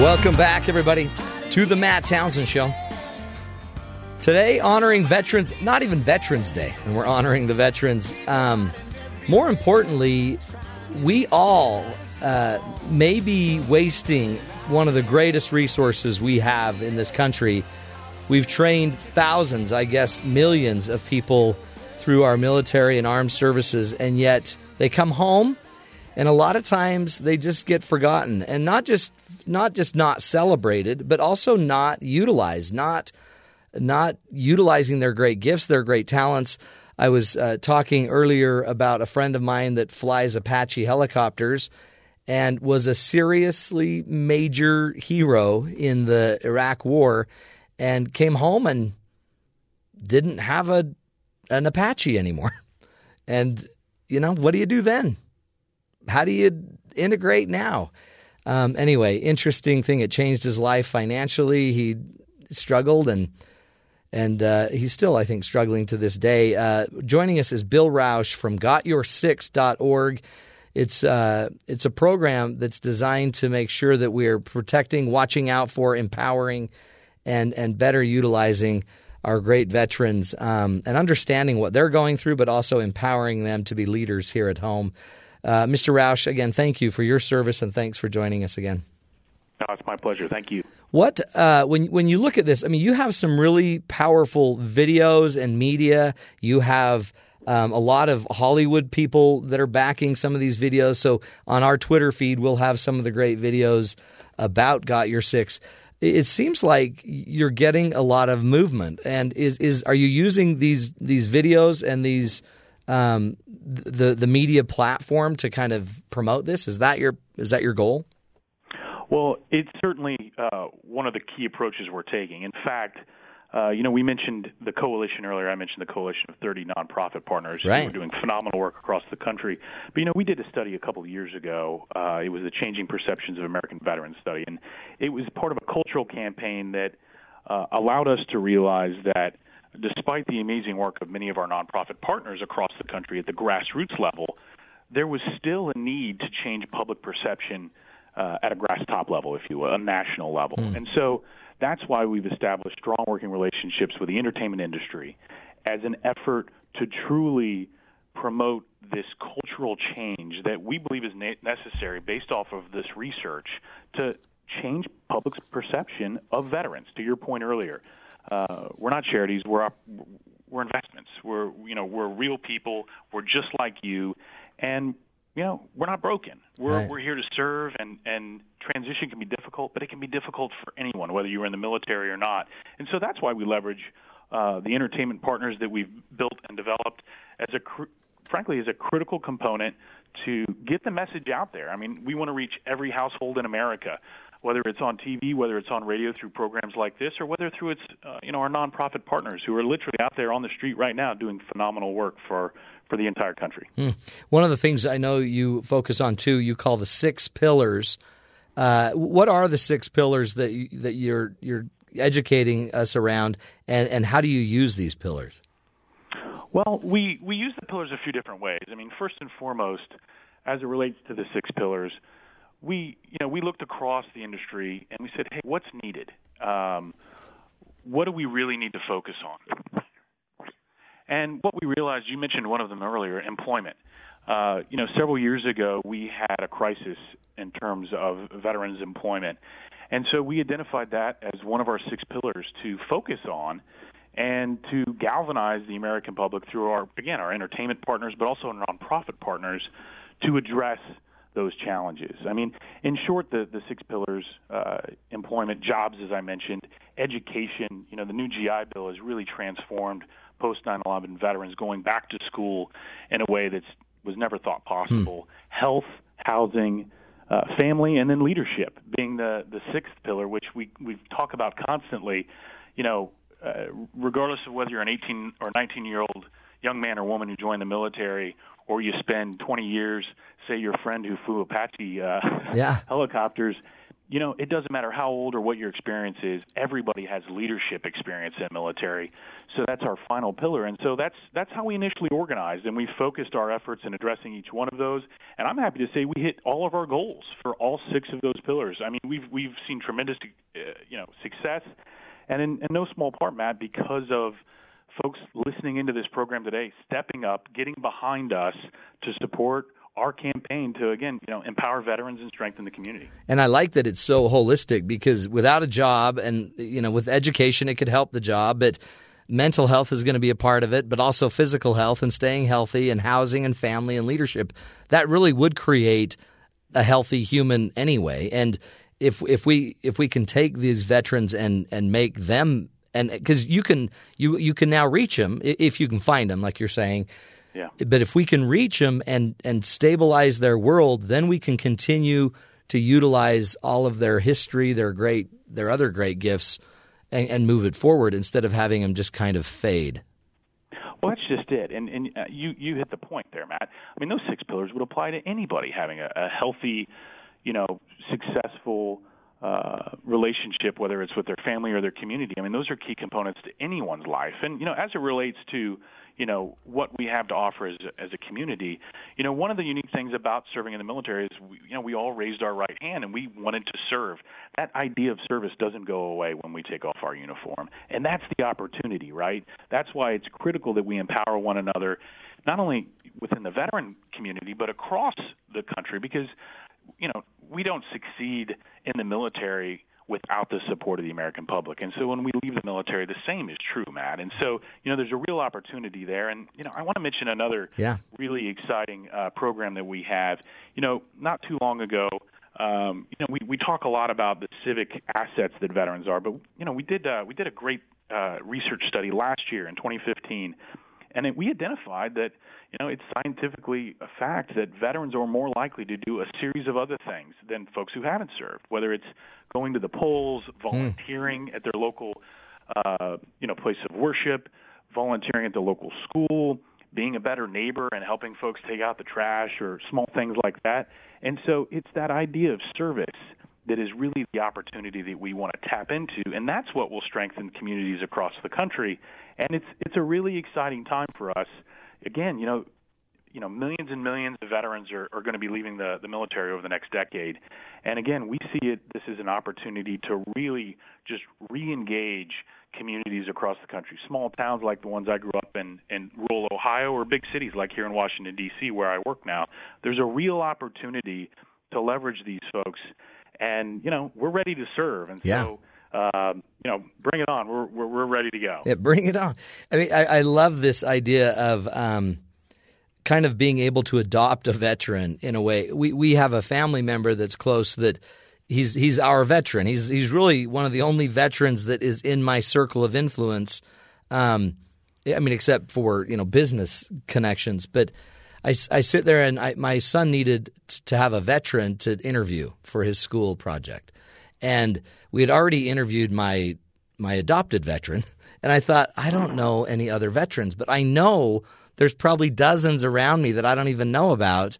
Welcome back, everybody, to the Matt Townsend Show. Today, honoring veterans, not even Veterans Day, and we're honoring the veterans. Um, more importantly, we all uh, may be wasting one of the greatest resources we have in this country. We've trained thousands, I guess millions of people through our military and armed services, and yet they come home and a lot of times they just get forgotten and not just not just not celebrated, but also not utilized, not not utilizing their great gifts, their great talents. I was uh, talking earlier about a friend of mine that flies Apache helicopters and was a seriously major hero in the Iraq War and came home and didn't have a an Apache anymore. [LAUGHS] And you know, what do you do then? How do you integrate now? Um, anyway, interesting thing. It changed his life financially. He struggled and and uh, he's still, I think, struggling to this day. Uh, joining us is Bill Rausch from GotYour6.org. It's uh, it's a program that's designed to make sure that we are protecting, watching out for, empowering, and and better utilizing our great veterans um, and understanding what they're going through, but also empowering them to be leaders here at home. Uh, Mr. Rausch, again, thank you for your service and thanks for joining us again. No, it's my pleasure. Thank you. What uh, when when you look at this? I mean, you have some really powerful videos and media. You have um, a lot of Hollywood people that are backing some of these videos. So on our Twitter feed, we'll have some of the great videos about Got Your Six. It seems like you're getting a lot of movement. And is is are you using these these videos and these um, the the media platform to kind of promote this? Is that your is that your goal? Well, it's certainly uh, one of the key approaches we're taking. In fact, uh, you know, we mentioned the coalition earlier. I mentioned the coalition of 30 nonprofit partners right. who are doing phenomenal work across the country. But you know, we did a study a couple of years ago. Uh, it was the Changing Perceptions of American Veterans study, and it was part of a cultural campaign that uh, allowed us to realize that despite the amazing work of many of our nonprofit partners across the country at the grassroots level, there was still a need to change public perception uh, at a grass top level, if you will, a national level. Mm. And so that's why we've established strong working relationships with the entertainment industry as an effort to truly promote this cultural change that we believe is na- necessary based off of this research to change public's perception of veterans. To your point earlier, uh, we're not charities; we're we're investments. We're you know we're real people. We're just like you, and you know, we're not broken. We're right. we're here to serve, and and transition can be difficult, but it can be difficult for anyone, whether you're in the military or not. And so that's why we leverage uh, the entertainment partners that we've built and developed as a cr- frankly as a critical component to get the message out there. I mean, we want to reach every household in America, whether it's on TV, whether it's on radio through programs like this, or whether through its uh, you know our nonprofit partners who are literally out there on the street right now doing phenomenal work for for the entire country. Hmm. One of the things I know you focus on too, you call the six pillars. Uh, what are the six pillars that you, that you're you're educating us around, and, and how do you use these pillars? Well, we we use the pillars a few different ways. I mean, first and foremost, as it relates to the six pillars, we you know we looked across the industry and we said, hey, what's needed? Um, what do we really need to focus on? And what we realized, you mentioned one of them earlier, employment. Uh, you know, several years ago, we had a crisis in terms of veterans' employment. And so we identified that as one of our six pillars to focus on and to galvanize the American public through our, again, our entertainment partners, but also our nonprofit partners to address those challenges. I mean, in short, the, the six pillars uh, employment, jobs, as I mentioned, education, you know, the new GI Bill has really transformed post 9 11 veterans going back to school in a way that was never thought possible. Hmm. Health, housing, uh, family, and then leadership being the, the sixth pillar, which we, we talk about constantly. You know, uh, regardless of whether you're an 18 or 19 year old young man or woman who joined the military, or you spend 20 years, say your friend who flew Apache uh, [LAUGHS] yeah. helicopters, you know, it doesn't matter how old or what your experience is. Everybody has leadership experience in military, so that's our final pillar. And so that's that's how we initially organized, and we focused our efforts in addressing each one of those. And I'm happy to say we hit all of our goals for all six of those pillars. I mean, we've we've seen tremendous, uh, you know, success, and in, in no small part, Matt, because of folks listening into this program today, stepping up, getting behind us to support our campaign to again, you know, empower veterans and strengthen the community. And I like that it's so holistic because without a job and you know, with education it could help the job, but mental health is going to be a part of it, but also physical health and staying healthy and housing and family and leadership. That really would create a healthy human anyway. And if if we if we can take these veterans and and make them and because you can you you can now reach them if you can find them, like you're saying. Yeah. But if we can reach them and and stabilize their world, then we can continue to utilize all of their history, their great, their other great gifts, and, and move it forward instead of having them just kind of fade. Well, that's just it, and and uh, you you hit the point there, Matt. I mean, those six pillars would apply to anybody having a, a healthy, you know, successful uh, relationship, whether it's with their family or their community. I mean, those are key components to anyone's life. And you know, as it relates to you know what we have to offer as as a community, you know, one of the unique things about serving in the military is we, you know we all raised our right hand and we wanted to serve. That idea of service doesn't go away when we take off our uniform, and that's the opportunity, right? That's why it's critical that we empower one another, not only within the veteran community but across the country, because you know we don't succeed in the military without the support of the American public. And so when we leave the military, the same is true, Matt. And so, you know, there's a real opportunity there. And, you know, I want to mention another yeah. really exciting uh, program that we have. You know, not too long ago, um, you know, we, we talk a lot about the civic assets that veterans are, but, you know, we did, uh, we did a great uh, research study last year in 2015 and it, we identified that you know it's scientifically a fact that veterans are more likely to do a series of other things than folks who haven't served, whether it's going to the polls, volunteering at their local uh, you know place of worship, volunteering at the local school, being a better neighbor and helping folks take out the trash or small things like that. And so it's that idea of service that is really the opportunity that we want to tap into, and that's what will strengthen communities across the country. And it's it's a really exciting time for us. Again, you know, you know, millions and millions of veterans are, are going to be leaving the, the military over the next decade. And again, we see it this is an opportunity to really just re-engage communities across the country. Small towns like the ones I grew up in in rural Ohio or big cities like here in Washington D.C. where I work now. There's a real opportunity to leverage these folks and you know we're ready to serve, and Yeah. so um, you know bring it on. We're we're, we're ready to go. Yeah, bring it on. I mean, I, I love this idea of um, kind of being able to adopt a veteran in a way. We we have a family member that's close that he's he's our veteran. He's he's really one of the only veterans that is in my circle of influence. Um, I mean, except for you know business connections, but. I, I sit there and I, my son needed t- to have a veteran to interview for his school project, and we had already interviewed my my adopted veteran, [LAUGHS] and I thought I don't know any other veterans, but I know there's probably dozens around me that I don't even know about.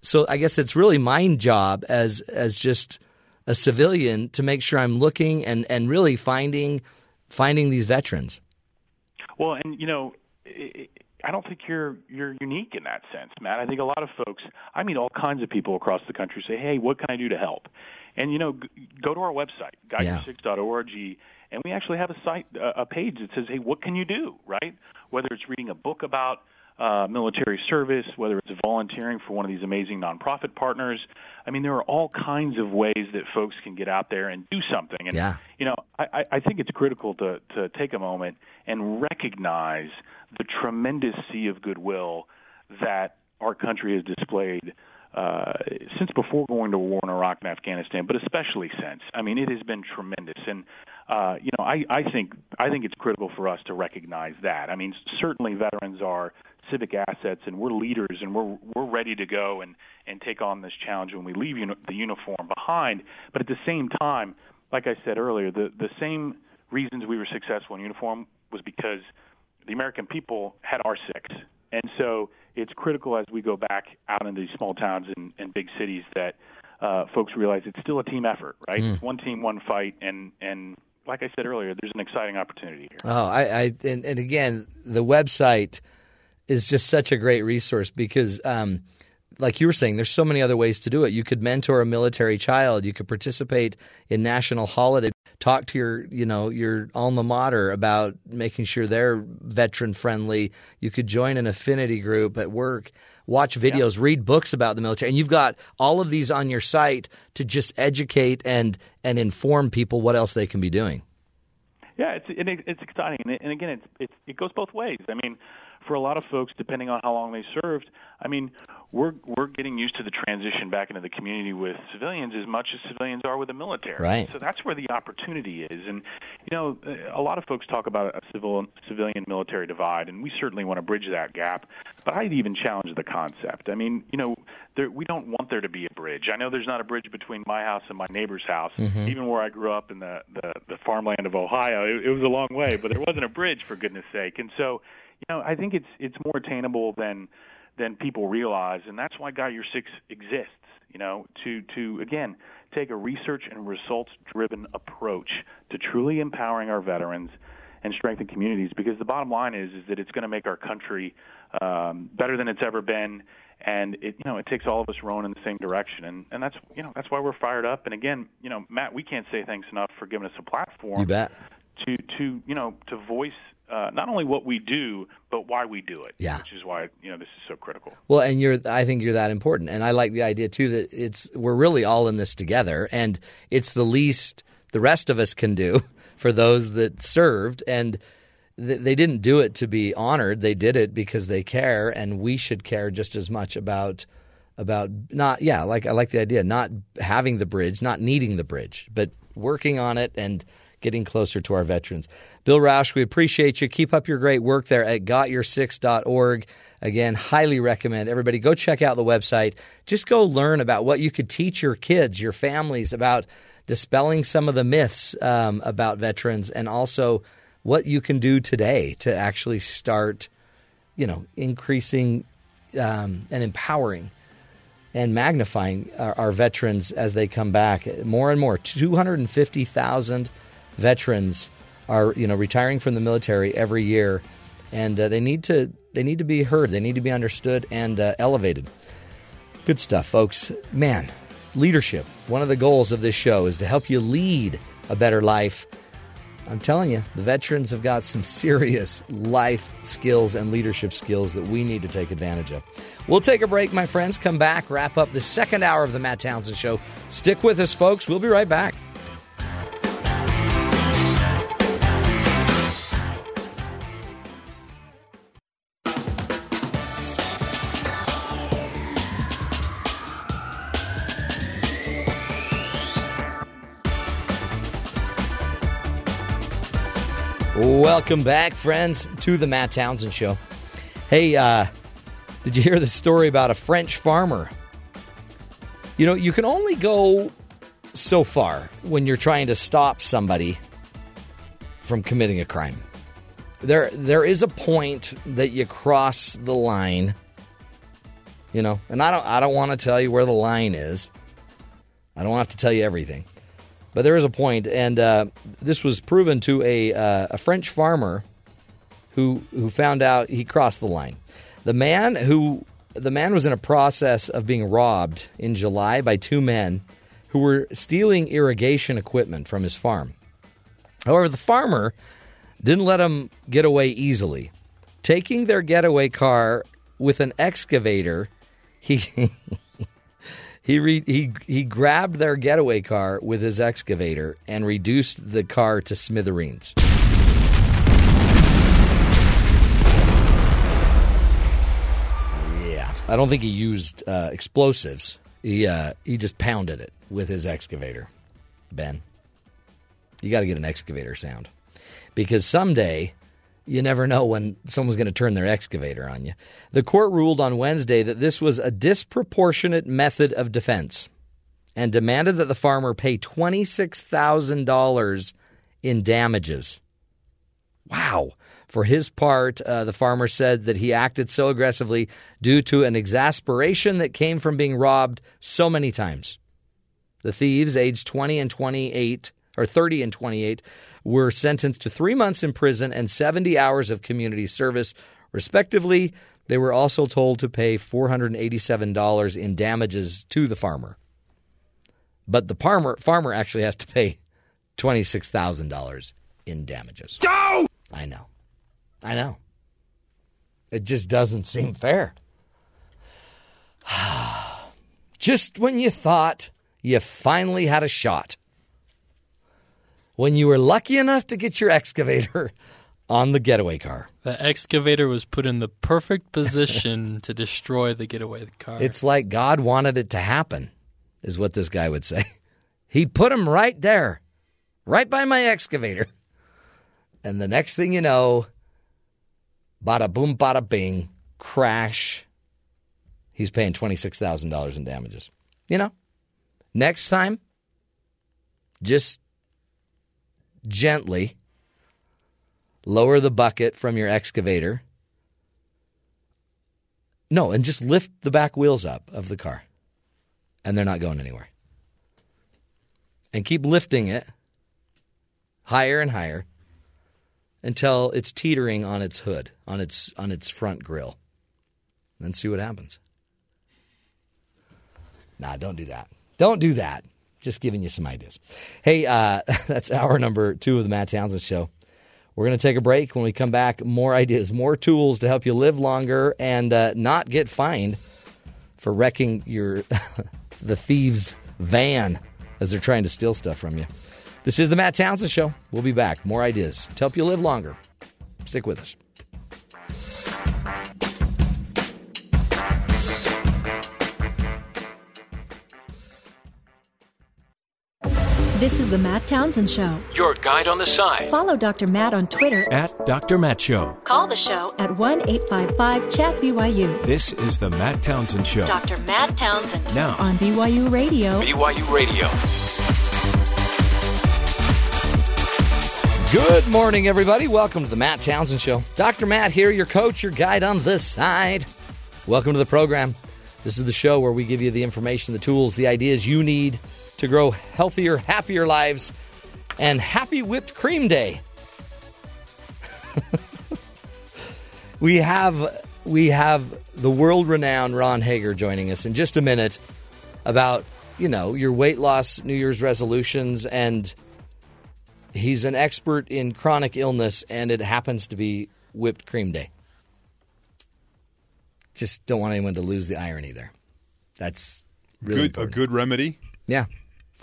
So I guess it's really my job as as just a civilian to make sure I'm looking and and really finding finding these veterans. Well, and you know, i don't think you're you're unique in that sense, Matt. I think a lot of folks. I meet all kinds of people across the country say, "Hey, what can I do to help?" And you know, g- go to our website, gotyour6.org, and we actually have a site, a page that says, "Hey, what can you do?" Right? Whether it's reading a book about uh, military service, whether it's volunteering for one of these amazing nonprofit partners. I mean, there are all kinds of ways that folks can get out there and do something. And Yeah. you know, I, I- think it's critical to to take a moment and recognize the tremendous sea of goodwill that our country has displayed uh, since before going to war in Iraq and Afghanistan, but especially since. I mean, it has been tremendous, and uh, you know, I, I think I think it's critical for us to recognize that. I mean, certainly veterans are civic assets, and we're leaders, and we're we're ready to go and and take on this challenge when we leave uni- the uniform behind. But at the same time, like I said earlier, the the same reasons we were successful in uniform was because the American people had our six. And so it's critical as we go back out into these small towns and, and big cities that uh, folks realize it's still a team effort, right? Mm. One team, one fight, and and like I said earlier, there's an exciting opportunity here. Oh, I, I and, and again, the website is just such a great resource because, um, like you were saying, there's so many other ways to do it. You could mentor a military child. You could participate in national holiday. Talk to your, you know, your alma mater about making sure they're veteran friendly. You could join an affinity group at work. Watch videos, read books about the military, and you've got all of these on your site to just educate and and inform people what else they can be doing. Yeah, it's it, it's exciting, and, and again, it's, it's it goes both ways. I mean, for a lot of folks, depending on how long they served, I mean, we're we're getting used to the transition back into the community with civilians as much as civilians are with the military. Right. So that's where the opportunity is, and you know, a lot of folks talk about a civil civilian military divide, and we certainly want to bridge that gap. But I'd even challenge the concept. I mean, you know, there, we don't want there to be a bridge. I know there's not a bridge between my house and my neighbor's house, Mhm. even where I grew up in the the, the farmland of Ohio. It, it was a long way, but there wasn't a bridge for goodness sake. And so, you know, I think it's it's more attainable than than people realize, and that's why Got Your Six exists. You know, to to again take a research and results driven approach to truly empowering our veterans and strengthen communities. Because the bottom line is is that it's going to make our country um, better than it's ever been. And it, you know, it takes all of us rowing in the same direction, and and that's you know that's why we're fired up. And again, you know, Matt, we can't say thanks enough for giving us a platform You bet. to to you know to voice uh, not only what we do but why we do it. Yeah. which is why you know this is so critical. Well, and you're I think you're that important. And I like the idea too that it's we're really all in this together and it's the least the rest of us can do [LAUGHS] for those that served and th- they didn't do it to be honored. They did it because they care and we should care just as much about about not yeah, like I like the idea not having the bridge, not needing the bridge, but working on it and getting closer to our veterans. Bill Rausch, we appreciate you. Keep up your great work there at gotyour6.org. Again, highly recommend everybody go check out the website. Just go learn about what you could teach your kids, your families about dispelling some of the myths um, about veterans and also what you can do today to actually start, you know, increasing um, and empowering and magnifying our, our, veterans as they come back. More and more, 250,000 veterans are you know retiring from the military every year, and uh, they need to they need to be heard. They need to be understood and uh, elevated. Good stuff, folks. Man, leadership. One of the goals of this show is to help you lead a better life. I'm telling you, the veterans have got some serious life skills and leadership skills that we need to take advantage of. We'll take a break, my friends. Come back, wrap up the second hour of the Matt Townsend Show. Stick with us, folks. We'll be right back. Welcome back, friends, to the Matt Townsend Show. Hey, uh, did you hear the story about a French farmer? You know, you can only go so far when you're trying to stop somebody from committing a crime. There, there is a point that you cross the line. You know, and I don't, I don't want to tell you where the line is. I don't have to tell you everything. But there is a point, and uh, this was proven to a, uh, a French farmer who who found out he crossed the line. The man who the man was in a process of being robbed in July by two men who were stealing irrigation equipment from his farm. However, the farmer didn't let him get away easily. Taking their getaway car with an excavator, he [LAUGHS] He re- he he grabbed their getaway car with his excavator and reduced the car to smithereens. Yeah, I don't think he used uh, explosives. He uh, he just pounded it with his excavator. Ben, you got to get an excavator sound because someday you never know when someone's going to turn their excavator on you. The court ruled on Wednesday that this was a disproportionate method of defense and demanded that the farmer pay $26,000 in damages. Wow. For his part, uh, the farmer said that he acted so aggressively due to an exasperation that came from being robbed so many times. The thieves, aged 20 and 28, or 30 and 28, were sentenced to three months in prison and 70 hours of community service, respectively. They were also told to pay $487 in damages to the farmer. But the farmer, farmer actually has to pay $26,000 in damages. Go! I know. I know. It just doesn't seem fair. [SIGHS] just when you thought you finally had a shot when you were lucky enough to get your excavator [LAUGHS] on the getaway car. The excavator was put in the perfect position [LAUGHS] to destroy the getaway car. It's like God wanted it to happen, is what this guy would say. [LAUGHS] He put him right there, right by my excavator. And the next thing you know, bada boom, bada bing, crash. He's paying $26,000 in damages. You know, next time, just gently lower the bucket from your excavator. No, and just lift the back wheels up of the car. And they're not going anywhere. And keep lifting it higher and higher until it's teetering on its hood, on its on its front grill. Then see what happens. Nah, don't do that. Don't do that. Just giving you some ideas. Hey, uh, [LAUGHS] that's hour number two of the Matt Townsend Show. We're going to take a break. When we come back, more ideas, more tools to help you live longer and uh, not get fined for wrecking your [LAUGHS] the thieves' van as they're trying to steal stuff from you. This is the Matt Townsend Show. We'll be back. More ideas to help you live longer. Stick with us. This is the Matt Townsend Show. Your guide on the side. Follow Dr. Matt on Twitter At Dr. Matt Show. Call the show at 1 855 Chat BYU. This is the Matt Townsend Show. Dr. Matt Townsend. Now. On BYU Radio. BYU Radio. Good morning, everybody. Welcome to the Matt Townsend Show. Dr. Matt here, your coach, your guide on the side. Welcome to the program. This is the show where we give you the information, the tools, the ideas you need to grow healthier, happier lives. And happy whipped cream day. [LAUGHS] we have we have the world renowned Ron Hager joining us in just a minute about, you know, your weight loss New Year's resolutions and he's an expert in chronic illness and it happens to be whipped cream day. Just don't want anyone to lose the irony there. That's really good, a good remedy. Yeah.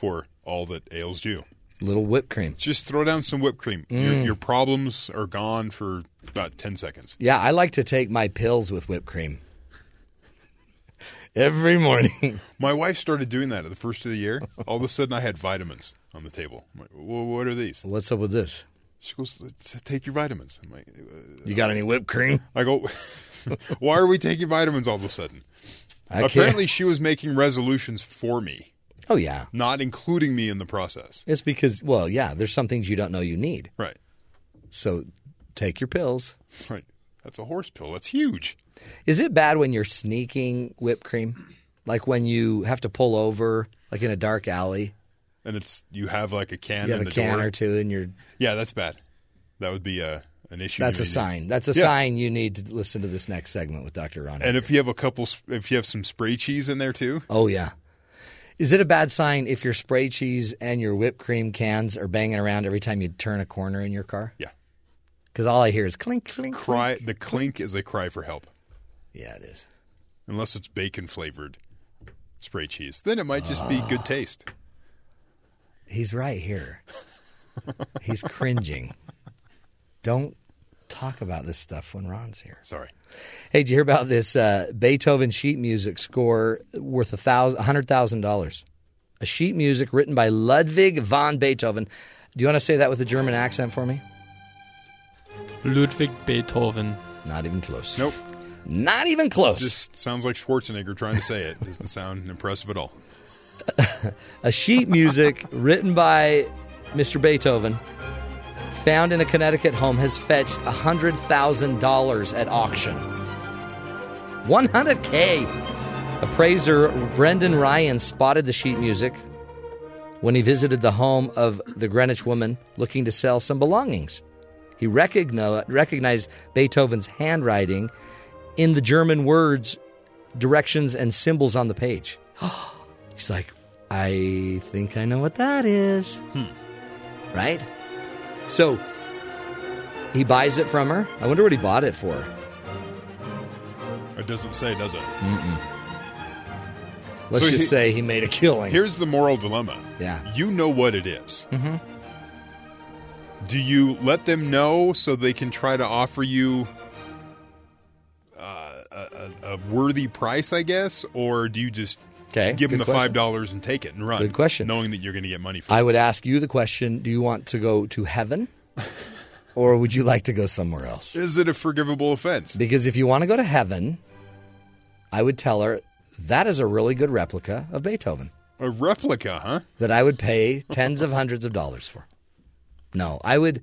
For all that ails you. Little whipped cream. Just throw down some whipped cream. Mm. Your, your problems are gone for about 10 seconds. Yeah, I like to take my pills with whipped cream. [LAUGHS] Every morning. [LAUGHS] My wife started doing that at the first of the year. All of a sudden, I had vitamins on the table. Like, well, what are these? What's up with this? She goes, take your vitamins. I'm like, uh, You got any whipped cream? [LAUGHS] I go, why are we taking vitamins all of a sudden? I Apparently, can't- she was making resolutions for me, Oh, yeah. not including me in the process. It's because, well, yeah, there's some things you don't know you need. Right. So take your pills. Right. That's a horse pill. That's huge. Is it bad when you're sneaking whipped cream? Like when you have to pull over, like in a dark alley? And it's you have like a can you have in a the can door. or two and you're. Yeah, that's bad. That would be a, an issue. That's a sign. That's a Yeah. sign you need to listen to this next segment with Dr. Ron. And if you have a couple, if you have some spray cheese in there too, Oh yeah. Is it a bad sign if your spray cheese and your whipped cream cans are banging around every time you turn a corner in your car? Yeah. Because all I hear is clink, clink. cry. The clink is a cry for help. Yeah, it is. Unless it's bacon flavored spray cheese, then it might just be ah. good taste. He's right here. He's cringing. Don't talk about this stuff when Ron's here. Sorry. Hey, did you hear about this uh, Beethoven sheet music score worth a thousand, hundred thousand dollars? A sheet music written by Ludwig van Beethoven. Do you want to say that with a German accent for me? Ludwig Beethoven. Not even close. Nope. Not even close. Just sounds like Schwarzenegger trying to say it. [LAUGHS] Doesn't sound impressive at all. [LAUGHS] a sheet music written by Mr. Beethoven, found in a Connecticut home, has fetched $100,000 at auction. 100K! Appraiser Brendan Ryan spotted the sheet music when he visited the home of the Greenwich woman looking to sell some belongings. He recognized Beethoven's handwriting in the German words, directions, and symbols on the page. [GASPS] He's like, I think I know what that is. Hmm. Right? So he buys it from her. I wonder what he bought it for. It doesn't say, does it? Mm-mm. Let's So just he- say he made a killing. Here's the moral dilemma. Yeah. You know what it is. Mhm. Do you let them know so they can try to offer you uh, a, a worthy price, I guess, or do you just Okay, give them the question. five dollars and take it and run? Good question. Knowing that you're going to get money for I would ask you the question: Do you want to go to heaven, [LAUGHS] or would you like to go somewhere else? Is it a forgivable offense? Because if you want to go to heaven, I would tell her that is a really good replica of Beethoven A replica, huh? that I would pay tens of hundreds of dollars for. No, I would.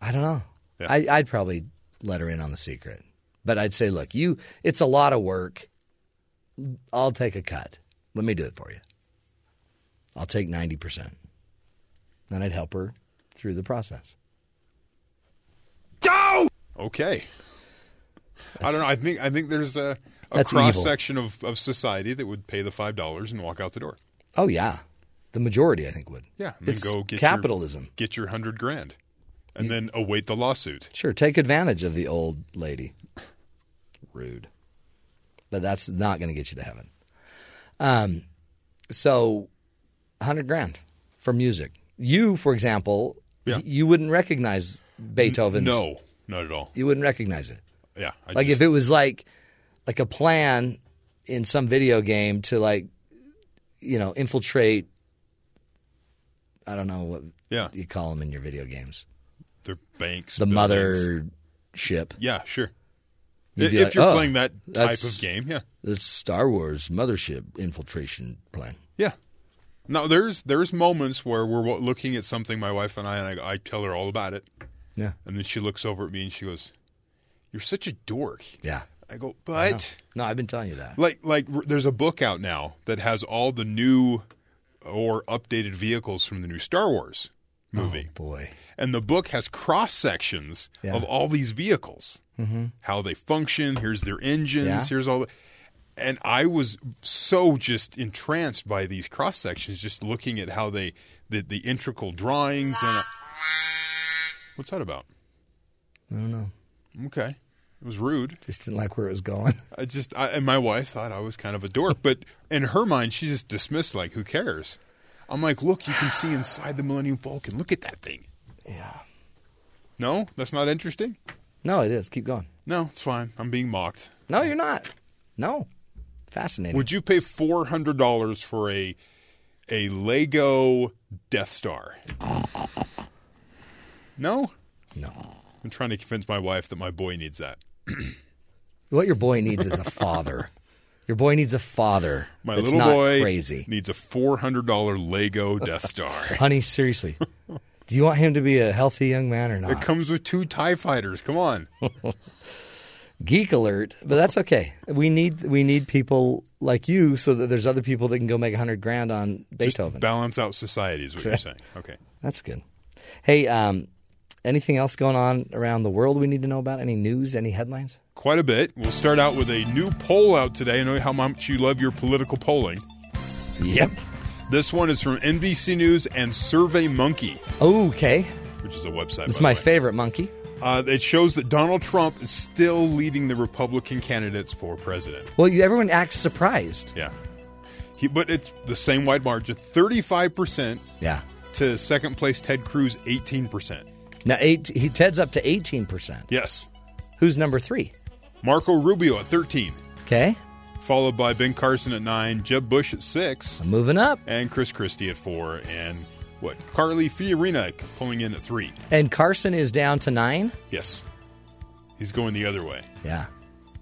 I don't know. I, I'd probably let her in on the secret, but I'd say, look, you. It's a lot of work. I'll take a cut. Let me do it for you. I'll take ninety percent. Then I'd help her through the process. Go. Okay. I don't know. I think I think there's a, a cross section of, of society that would pay the five dollars and walk out the door. Oh yeah, the majority I think would. Yeah, and it's go get capitalism. Your, get your hundred grand, and then await the lawsuit. Sure, take advantage of the old lady. Rude. But that's not going to get you to heaven. Um, so, 100 grand for music. You, for example, y- you wouldn't recognize Beethoven's. No, not at all. You wouldn't recognize it. Yeah, I like just- if it was like like a plan in some video game to like you know infiltrate I don't know what Yeah. you call them in your video games. the banks, The buildings. mother ship. Yeah, sure. You'd If, like, you're "Oh, playing that type of game, yeah, That's Star Wars mothership infiltration plan. yeah. Now there's there's moments where we're looking at something, my wife and I, and I, I tell her all about it. Yeah. and then she looks over at me and she goes, "You're such a dork." Yeah. I go, I but no, I've been telling you that. like like there's a book out now that has all the new or updated vehicles from the new Star Wars movie. Oh boy. And the book has cross sections Yeah. of all these vehicles, Mhm. how they function. Here's their engines. Yeah. Here's all. The, and I was so just entranced by these cross sections, just looking at how they the the integral drawings and. What's that about? I don't know. Okay, it was rude. Just didn't like where it was going. [LAUGHS] I just I, and my wife thought I was kind of a dork, but in her mind, she just dismissed like, "Who cares?" I'm like, "Look, you can see inside the Millennium Falcon. Look at that thing." Yeah. No, that's not interesting. No, it is. Keep going. No, it's fine. I'm being mocked. No, you're not. No. Fascinating. Would you pay four hundred dollars for a a Lego Death Star? No, no. I'm trying to convince my wife that my boy needs that. [CLEARS THROAT] What your boy needs is a father. Your boy needs a father. My little boy crazy. needs a four hundred dollar Lego Death Star. [LAUGHS] Honey, seriously. [LAUGHS] Do you want him to be a healthy young man or not? It comes with two Tie Fighters. Come on. [LAUGHS] Geek alert, but that's okay. We need we need people like you so that there's other people that can go make a hundred grand on Beethoven. Just balance out society is what you're That's saying. Okay. That's good. Hey, um, anything else going on around the world we need to know about? Any news? Any headlines? Quite a bit. We'll start out with a new poll out today. I know how much you love your political polling. Yep. This one is from NBC News and Survey Monkey, Okay, which is a website. it's my favorite monkey. Uh, it shows that Donald Trump is still leading the Republican candidates for president. Well, you, everyone acts surprised. Yeah. He, but it's the same wide margin 35% Yeah. to second place Ted Cruz, 18%. Now, eight, he Ted's up to eighteen percent. Yes. Who's number three? Marco Rubio at 13, Okay, followed by Ben Carson at 9, Jeb Bush at 6, moving up, and Chris Christie at 4, and what? Carly Fiorina pulling in at 3. and Carson is down to nine. Yes. He's going the other way. Yeah,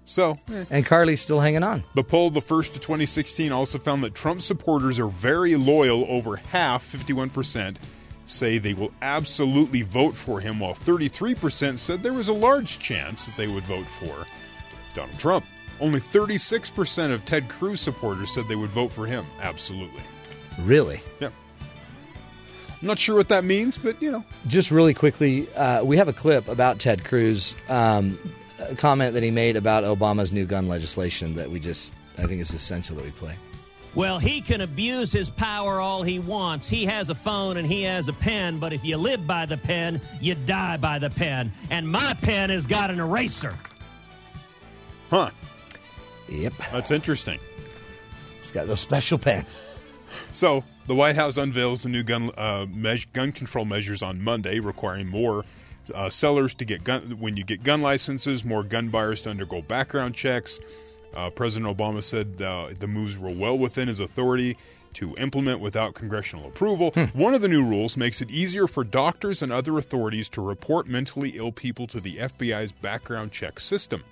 So, eh. and Carly's still hanging on. The poll, the first of 2016, also found that Trump supporters are very loyal. Over half, 51%, say they will absolutely vote for him, while 33% said there was a large chance that they would vote for Donald Trump. Only 36% of Ted Cruz supporters said they would vote for him. Absolutely. Really? Yeah. I'm not sure what that means, but you know. Just really quickly, uh, we have a clip about Ted Cruz, um, a comment that he made about Obama's new gun legislation that we just, I think it's essential that we play. Well, he can abuse his power all he wants. He has a phone and he has a pen, but if you live by the pen, you die by the pen. And my pen has got an eraser. Huh. Yep. That's interesting. It's got those special pen. So the White House unveils the new gun uh, meas- gun control measures on Monday, requiring more uh, sellers to get gun when you get gun licenses, more gun buyers to undergo background checks. Uh, President Obama said uh, the moves were well within his authority to implement without congressional approval. One of the new rules makes it easier for doctors and other authorities to report mentally ill people to the FBI's background check system.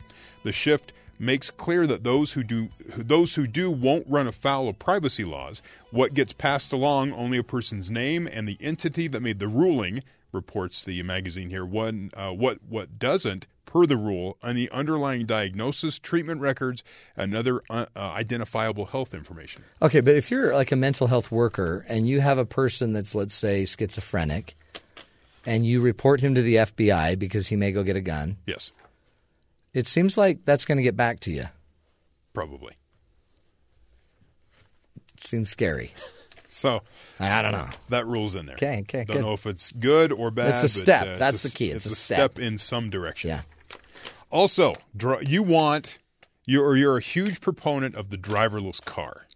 The shift makes clear that those who do those who do won't run afoul of privacy laws. What gets passed along only a person's name and the entity that made the ruling, reports the magazine here. One uh, what what doesn't, per the rule, any underlying diagnosis, treatment records, and other uh, uh, identifiable health information. Okay, but if you're like a mental health worker and you have a person that's, let's say, schizophrenic, and you report him to the FBI because he may go get a gun, Yes, it seems like that's going to get back to you. probably. seems scary. So I don't know. That rule's in there. Okay, okay, Don't good. know if it's good or bad. It's a but, step. uh, That's it's the key. It's a a step. in some direction. Yeah. Also, you want you're you're a huge proponent of the driverless car.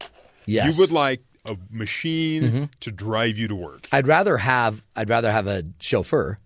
Yes. You would like a machine Mhm. to drive you to work. I'd rather have I'd rather have a chauffeur,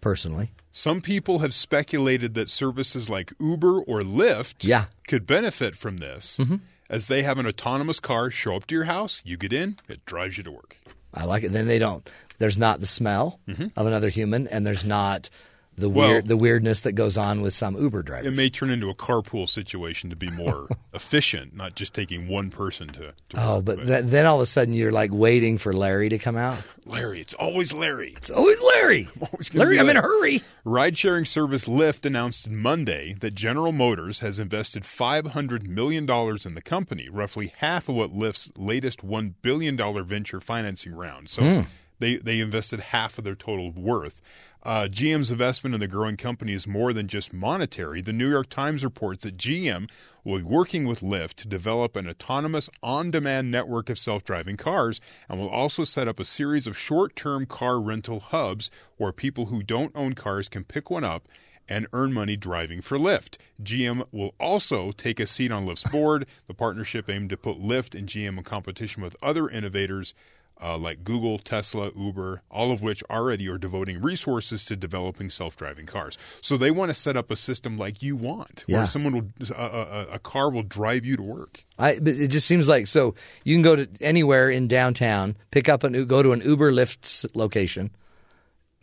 personally. Some people have speculated that services like Uber or Lyft Yeah. could benefit from this, Mhm. as they have an autonomous car show up to your house, you get in, it drives you to work. I like it. Then they don't. There's not the smell of another human, and there's not the. Well- weird the weirdness that goes on with some Uber drivers. It may turn into a carpool situation to be more [LAUGHS] efficient, not just taking one person to. to Oh, but th- then all of a sudden you're like waiting for Larry to come out. Larry, it's always Larry. It's always Larry. [LAUGHS] Always gonna Larry, I'm in a hurry. Ride sharing service Lyft announced Monday that General Motors has invested $500 million in the company, roughly half of what Lyft's latest $1 billion venture financing round. So Hmm. they, they invested half of their total worth. Uh, GM's investment in the growing company is more than just monetary. The New York Times reports that GM will be working with Lyft to develop an autonomous on demand network of self driving cars and will also set up a series of short term car rental hubs where people who don't own cars can pick one up and earn money driving for Lyft. GM will also take a seat on Lyft's board. The partnership aimed to put Lyft and GM in competition with other innovators uh, like Google, Tesla, Uber, all of which already are devoting resources to developing self-driving cars. So they want to set up a system like you want, Yeah. where someone will a, a, a car will drive you to work. I, but it just seems like so you can go to anywhere in downtown, pick up an go to an Uber Lyft location,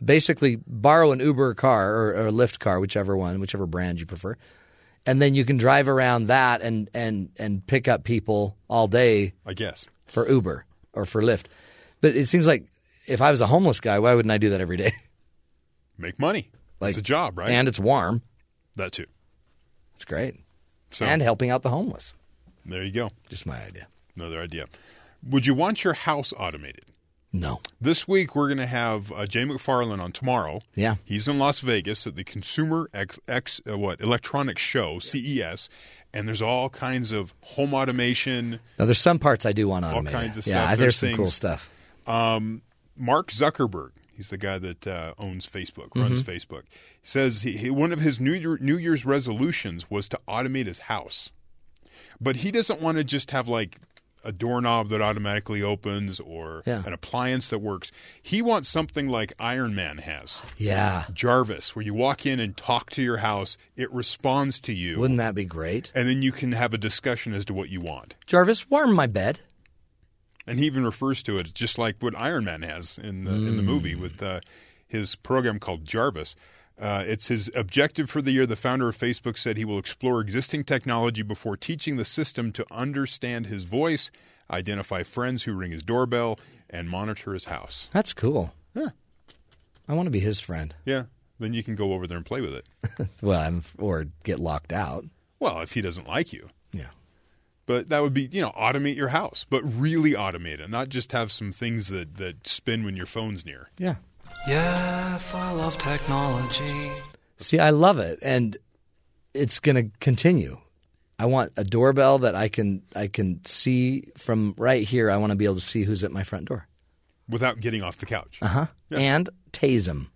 basically borrow an Uber car or, or a Lyft car, whichever one, whichever brand you prefer, and then you can drive around that and and and pick up people all day. I guess for Uber or for Lyft, but it seems like if I was a homeless guy, why wouldn't I do that every day? [LAUGHS] Make money. Like it's a job, right? And it's warm. That too. It's great. So- and helping out the homeless. There you go. Just my idea. Another idea. Would you want your house automated? No. This week we're going to have uh, Jay McFarland on tomorrow. Yeah. He's in Las Vegas at the Consumer X, X uh, what Electronics Show CES, and there's all kinds of home automation. Now there's some parts I do want automated. all kinds of yeah, stuff. there's, some things- cool stuff. Um, Mark Zuckerberg, he's the guy that uh, owns Facebook, runs Mhm. Facebook, says he, he, one of his New, Year, New Year's resolutions was to automate his house. But he doesn't want to just have like a doorknob that automatically opens or Yeah. an appliance that works. He wants something like Iron Man has. Yeah. Jarvis, where you walk in and talk to your house, it responds to you. Wouldn't that be great? And then you can have a discussion as to what you want. Jarvis, warm my bed. And he even refers to it just like what Iron Man has in the, in the movie with uh, his program called Jarvis. Uh, it's his objective for the year. The founder of Facebook said he will explore existing technology before teaching the system to understand his voice, identify friends who ring his doorbell, and monitor his house. That's cool. Yeah. I want to be his friend. Yeah. Then you can go over there and play with it. [LAUGHS] Well, I'm, or get locked out. Well, if he doesn't like you. Yeah. But that would be, you know, automate your house, but really automate it, not just have some things that, that spin when your phone's near. Yeah. Yes, I love technology. See, I love it, and it's going to continue. I want a doorbell that I can I can see from right here. I want to be able to see who's at my front door. Without getting off the couch. Uh huh. And tase them.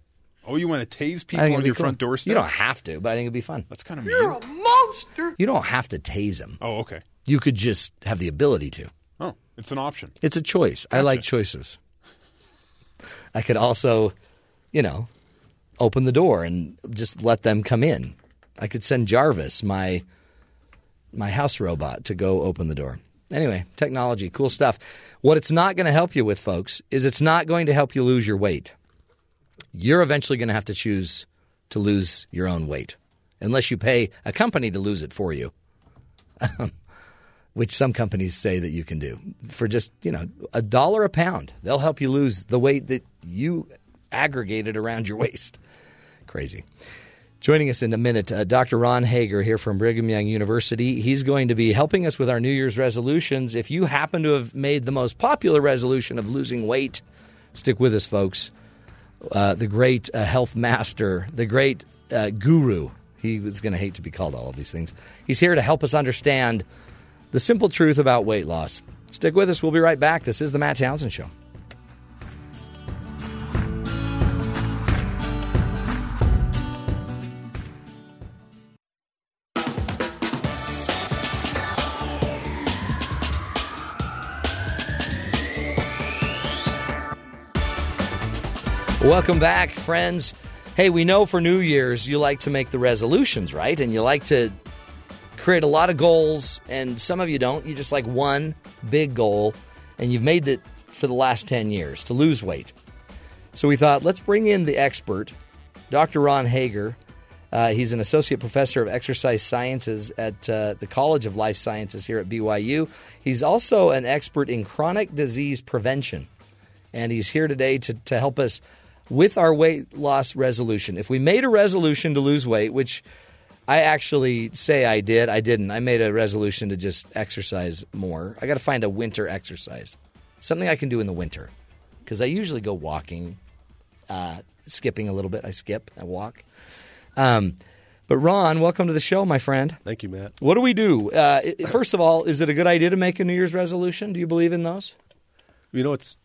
Oh, you want to tase people think on your cool. front doorstep? You don't have to, but I think it'd be fun. That's kind of you're mean. A monster. You don't have to tase them. Oh, okay. You could just have the ability to. Oh. It's an option. It's a choice. I like choices. I could also, you know, open the door and just let them come in. I could send Jarvis, my my house robot, to go open the door. Anyway, technology, cool stuff. What it's not going to help you with, folks, is it's not going to help you lose your weight. You're eventually going to have to choose to lose your own weight, unless you pay a company to lose it for you, [LAUGHS] which some companies say that you can do for just you know a dollar a pound. They'll help you lose the weight that you aggregated around your waist. Crazy. Joining us in a minute, uh, Dr. Ron Hager here from Brigham Young University. He's going to be helping us with our New Year's resolutions. If you happen to have made the most popular resolution of losing weight, stick with us, folks. Uh, the great uh, health master, the great uh, guru. He was going to hate to be called all of these things. He's here to help us understand the simple truth about weight loss. Stick with us. We'll be right back. This is the Matt Townsend Show. Welcome back, friends. Hey, we know for New Year's you like to make the resolutions, right? And you like to create a lot of goals, and some of you don't. You just like one big goal, and you've made it for the last 10 years to lose weight. So we thought, let's bring in the expert, Dr. Ron Hager. Uh, he's an associate professor of exercise sciences at uh, the College of Life Sciences here at BYU. He's also an expert in chronic disease prevention, and he's here today to, to help us with our weight loss resolution. If we made a resolution to lose weight, which I actually say I did, I didn't. I made a resolution to just exercise more. I got to find a winter exercise, something I can do in the winter, because I usually go walking, uh, skipping a little bit. I skip, I walk. Um, but Ron, welcome to the show, my friend. Thank you, Matt. What do we do? Uh, first of all, is it a good idea to make a New Year's resolution? Do you believe in those? You know, it's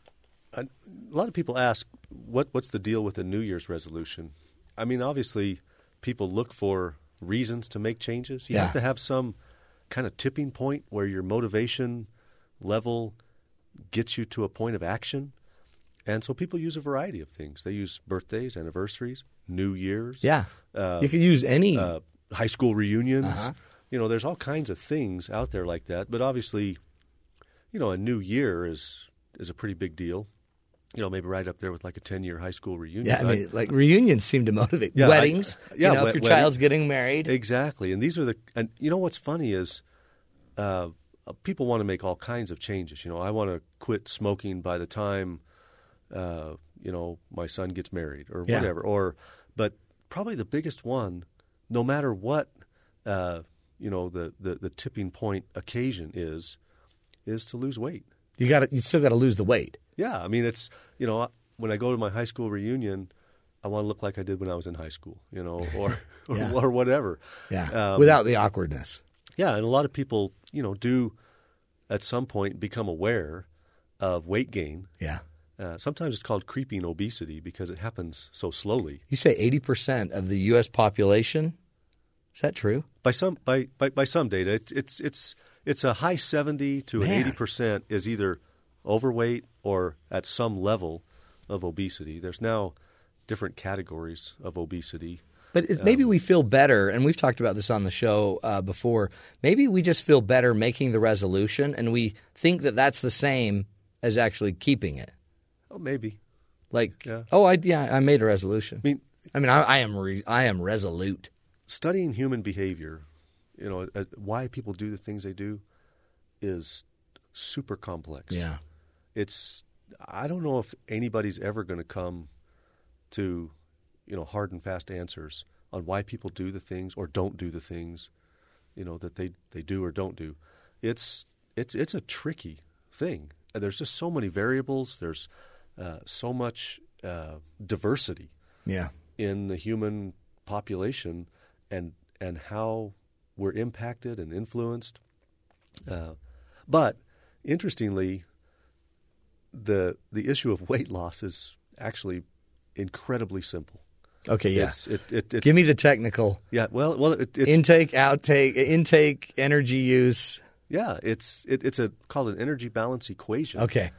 a, a lot of people ask what what's the deal with a New Year's resolution. I mean, obviously, people look for reasons to make changes. You Yeah. have to have some kind of tipping point where your motivation level gets you to a point of action. And so people use a variety of things. They use birthdays, anniversaries, New Year's. Yeah. Uh, You can use any- uh, high school reunions. Uh-huh. You know, there's all kinds of things out there like that. But obviously, you know, a new year is is a pretty big deal. You know, maybe right up there with like a ten year high school reunion. Yeah, I mean, like reunions seem to motivate. Yeah, I- Weddings, yeah, you know, wed- if your wedding- child's getting married. Exactly, and these are the and you know what's funny is, uh, people want to make all kinds of changes. You know, I want to quit smoking by the time, uh, you know, my son gets married or Yeah. whatever. Or, but probably the biggest one, no matter what, uh, you know, the, the the tipping point occasion is, is to lose weight. You got to, you still got to lose the weight. Yeah, I mean, it's you know, when I go to my high school reunion, I want to look like I did when I was in high school, you know, [LAUGHS] or or, Yeah. or whatever. Yeah, Um, without the awkwardness. Yeah, and a lot of people, you know, do at some point become aware of weight gain. Yeah. Uh, sometimes it's called creeping obesity because it happens so slowly. You say eighty percent of the U.S. population. Is that true? By some by by, by some data, it's it's it's it's a high seventy to an eighty percent is either overweight or at some level of obesity. There's now different categories of obesity. But it, maybe we feel better, and we've talked about this on the show uh, before. Maybe we just feel better making the resolution, and we think that that's the same as actually keeping it. Oh, maybe. Like, Yeah. oh, I yeah, I made a resolution. I mean, I mean, I, I am re, I am resolute. studying human behavior, you know, uh, why people do the things they do, is super complex. Yeah. It's I don't know if anybody's ever going to come to you know hard and fast answers on why people do the things or don't do the things you know that they they do or don't do. It's it's it's a tricky thing. There's just so many variables. There's uh, so much uh, diversity Yeah. in the human population and and how we're impacted and influenced. Uh, but interestingly, the the issue of weight loss is actually incredibly simple. Okay, yeah. It, it, it's, Give me the technical yeah. Well, well, it, it's intake, outtake, intake, energy use. Yeah, it's it, it's a called an energy balance equation. Okay.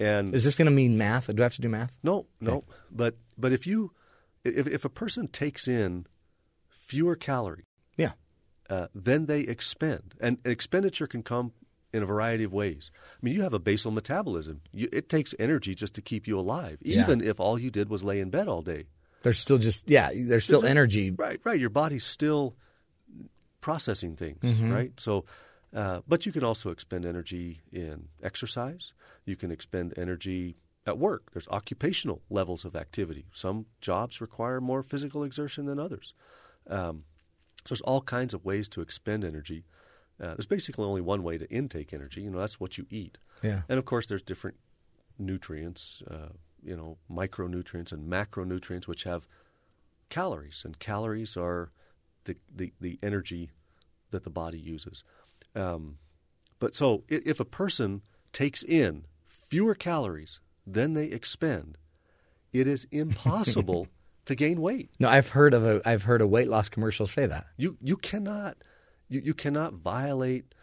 And Is this going to mean math? Do I have to do math? No, no. But but if you if if a person takes in fewer calories, Yeah. uh, then they expend, and expenditure can come in a variety of ways. I mean, you have a basal metabolism. You, it takes energy just to keep you alive, Yeah. even if all you did was lay in bed all day. There's still just yeah. There's still There's a- energy. Right, right. Your body's still processing things, Mhm. right? So, uh, but you can also expend energy in exercise. You can expend energy at work. There's occupational levels of activity. Some jobs require more physical exertion than others. Um, so there's all kinds of ways to expend energy. Uh, there's basically only one way to intake energy. You know, that's what you eat. Yeah. And of course, there's different nutrients. Uh, you know, micronutrients and macronutrients, which have calories, and calories are the the, the energy that the body uses. Um, but so if a person takes in fewer calories than they expend, it is impossible [LAUGHS] to gain weight. No, I've heard of a I've heard a weight loss commercial say that. You you cannot you, you cannot violate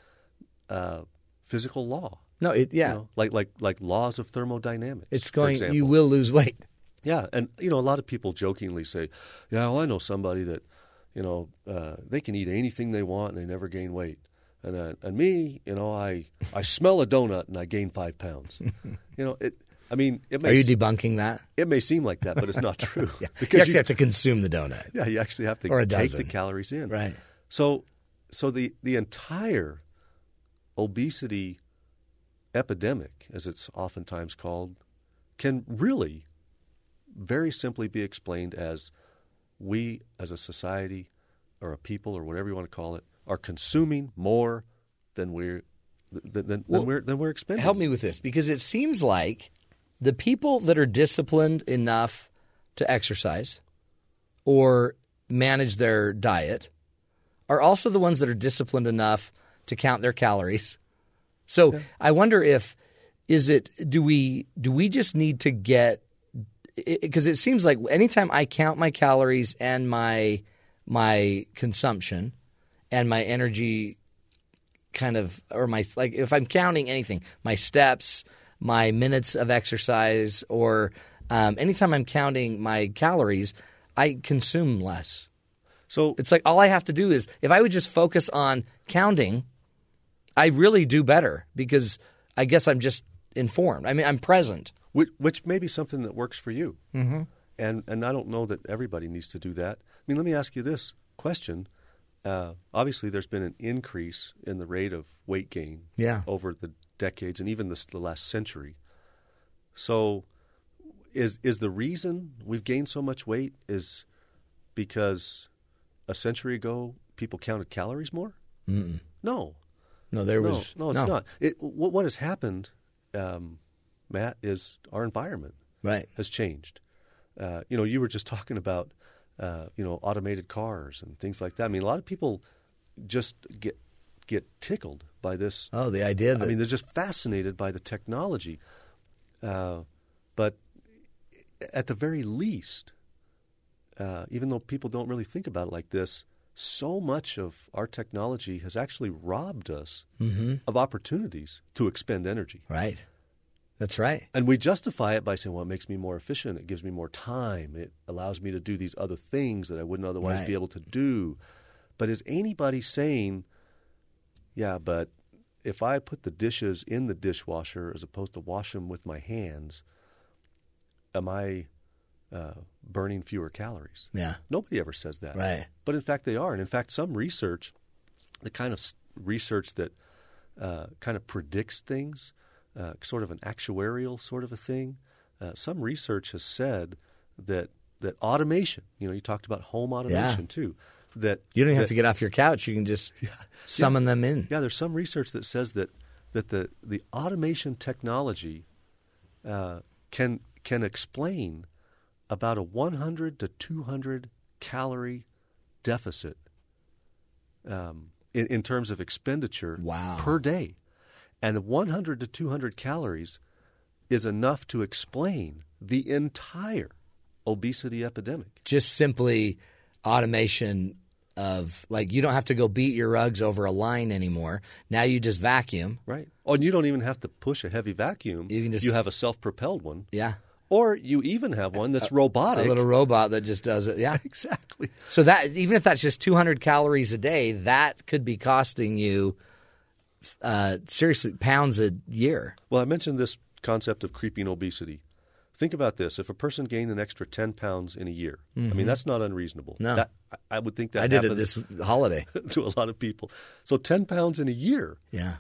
uh, physical law. No, it yeah. You know, like like like laws of thermodynamics. It's going. You will lose weight. Yeah, and you know a lot of people jokingly say, "Yeah, well, I know somebody that, you know, uh, they can eat anything they want and they never gain weight." And uh, and me, you know, I I smell a donut and I gain five pounds. [LAUGHS] you know, it. I mean, it may Are you debunking that? It may seem like that, but it's not [LAUGHS] true. Yeah. You actually have to consume the donut. Yeah, you actually have to Or a take the calories in. Right. So, so the the entire obesity epidemic, as it's oftentimes called, can really very simply be explained as we as a society or a people or whatever you want to call it are consuming more than we're than, than, Well, than we're than we're expending. Help me with this because it seems like the people that are disciplined enough to exercise or manage their diet are also the ones that are disciplined enough to count their calories. So I wonder if is it do we do we just need to get because it seems like anytime I count my calories and my my consumption and my energy kind of or my like if I'm counting anything, my steps, my minutes of exercise, or um, anytime I'm counting my calories, I consume less. So it's like all I have to do is if I would just focus on counting, I really do better because I guess I'm just informed. I mean, I'm present. which, which may be something that works for you. Mm-hmm. And and I don't know that everybody needs to do that. I mean, let me ask you this question. Uh, obviously, there's been an increase in the rate of weight gain Yeah. over the decades and even this, the last century. So, is is the reason we've gained so much weight is because a century ago people counted calories more? Mm-mm. No, No, there no, was no, it's not. It, what, what has happened, um, Matt, is our environment Right. has changed. Uh, you know, you were just [LAUGHS] talking about, uh, you know, automated cars and things like that. I mean, a lot of people just get get tickled by this. Oh, the idea that- I mean, they're just fascinated by the technology. Uh, but at the very least, uh, even though people don't really think about it like this, so much of our technology has actually robbed us Mhm. of opportunities to expend energy. Right. That's right. And we justify it by saying, well, it makes me more efficient. It gives me more time. It allows me to do these other things that I wouldn't otherwise Right. be able to do. But is anybody saying, yeah, but if I put the dishes in the dishwasher as opposed to wash them with my hands, am I uh, burning fewer calories? Yeah. Nobody ever says that. Right. But in fact, they are. And in fact, some research, the kind of research that uh, kind of predicts things, uh, sort of an actuarial sort of a thing, uh, some research has said that that automation, you know, you talked about home automation too, that You don't even have to get off your couch. You can just [LAUGHS] summon yeah. them in. Yeah, there's some research that says that that the the automation technology uh, can can explain about a 100 to 200 calorie deficit um, in, in terms of expenditure per day, and 100 to 200 calories is enough to explain the entire obesity epidemic. Just simply automation of like you don't have to go beat your rugs over a line anymore. Now you just vacuum. Right. Oh, and you don't even have to push a heavy vacuum. You can just you have a self-propelled one. Yeah. Or you even have one that's robotic. A little robot that just does it. Yeah. [LAUGHS] exactly. So that even if that's just 200 calories a day, that could be costing you uh, seriously pounds a year. Well, I mentioned this concept of creeping obesity. Think about this: if a person gained an extra ten pounds in a year, I Mhm. mean that's not unreasonable. No. that, I- I would think that I did it this holiday. [LAUGHS] to a lot of people. So ten pounds in a year. Yeah.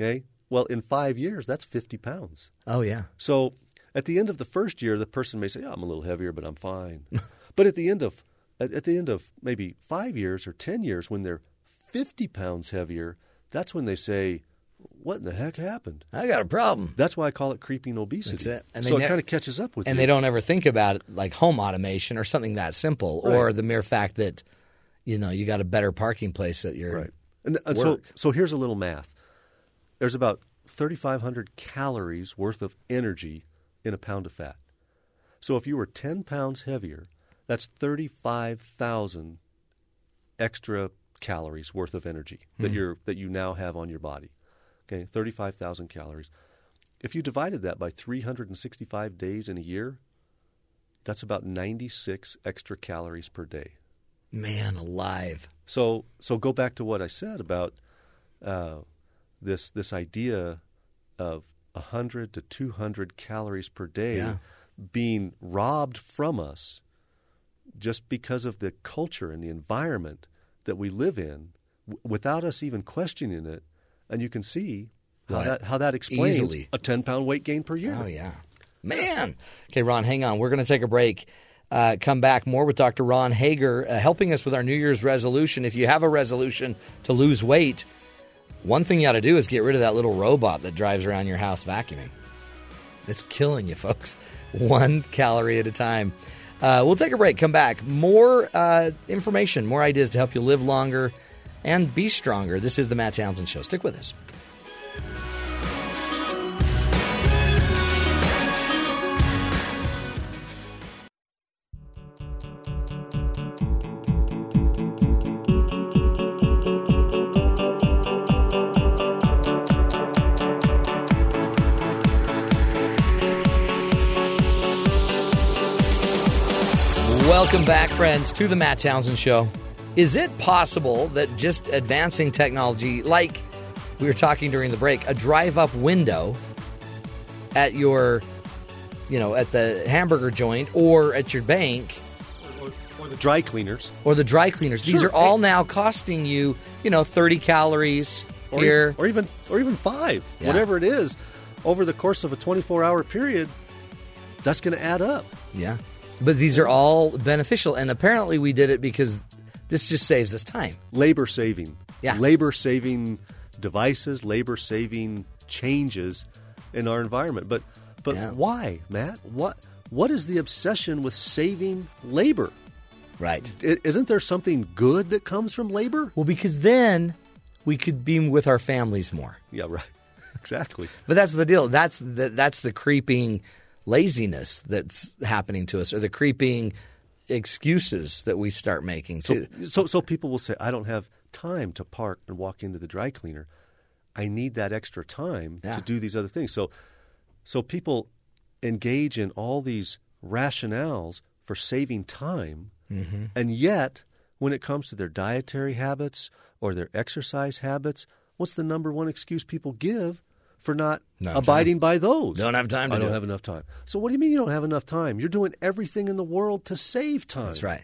Okay. Well, in five years, that's fifty pounds. Oh yeah. So at the end of the first year, the person may say, "Yeah, I'm a little heavier, but I'm fine." [LAUGHS] but at the end of at, the end of maybe five years or ten years, when they're fifty pounds heavier, that's when they say, "What in the heck happened?" I got a problem. That's why I call it creeping obesity. That's it. And so they it kind of catches up with and you. they don't ever think about it like home automation or something that simple, Right. or the mere fact that you know you got a better parking place at your Right. And, and so, so here's a little math. There's about 3,500 calories worth of energy in a pound of fat. So if you were 10 pounds heavier, that's 35,000 extra calories worth of energy that Mhm. you're that you now have on your body. Okay, 35,000 calories. If you divided that by 365 days in a year, that's about 96 extra calories per day. man alive. So so go back to what I said about uh, this this idea of hundred to two hundred calories per day Yeah. being robbed from us just because of the culture and the environment that we live in, w- without us even questioning it, and you can see how Right. that how that explains Easily. a ten pound weight gain per year. Oh yeah, man. Okay, Ron, hang on. We're going to take a break. Uh, come back more with Dr. Ron Hager uh, helping us with our New Year's resolution. If you have a resolution to lose weight, one thing you ought to do is get rid of that little robot that drives around your house vacuuming. It's killing you, [LAUGHS] folks. One calorie at a time. Uh, we'll take a break. Come back. More uh, information, more ideas to help you live longer and be stronger. This is the Matt Townsend Show. Stick with us. Welcome back, friends, to the Matt Townsend Show. Is it possible that just advancing technology, like we were talking during the break, a drive up window at your, you know, at the hamburger joint or at your bank Or the dry cleaners. or the dry cleaners, these are all now costing you, you know, 30 calories or, here. or even or even five, Yeah. whatever it is, over the course of a 24 hour period, that's going to add up. Yeah. But these are all beneficial. And apparently we did it because this just saves us time. Labor saving, Yeah. labor saving devices, labor saving changes in our environment. But but why, Matt? What what is the obsession with saving labor? Right. Isn't there something good that comes from labor? Well, because then we could be with our families more. Yeah, right. [LAUGHS] Exactly. But that's the deal. That's the, that's the creeping laziness that's happening to us, or the creeping excuses that we start making. So, so, so people will say, I don't have time to park and walk into the dry cleaner. I need that extra time Yeah. to do these other things. So, so people engage in all these rationales for saving time, Mhm. and yet when it comes to their dietary habits or their exercise habits, what's the number one excuse people give for not Not time. abiding by those? Don't have time to I do don't it. have enough time. So what do you mean you don't have enough time? You're doing everything in the world to save time. That's right.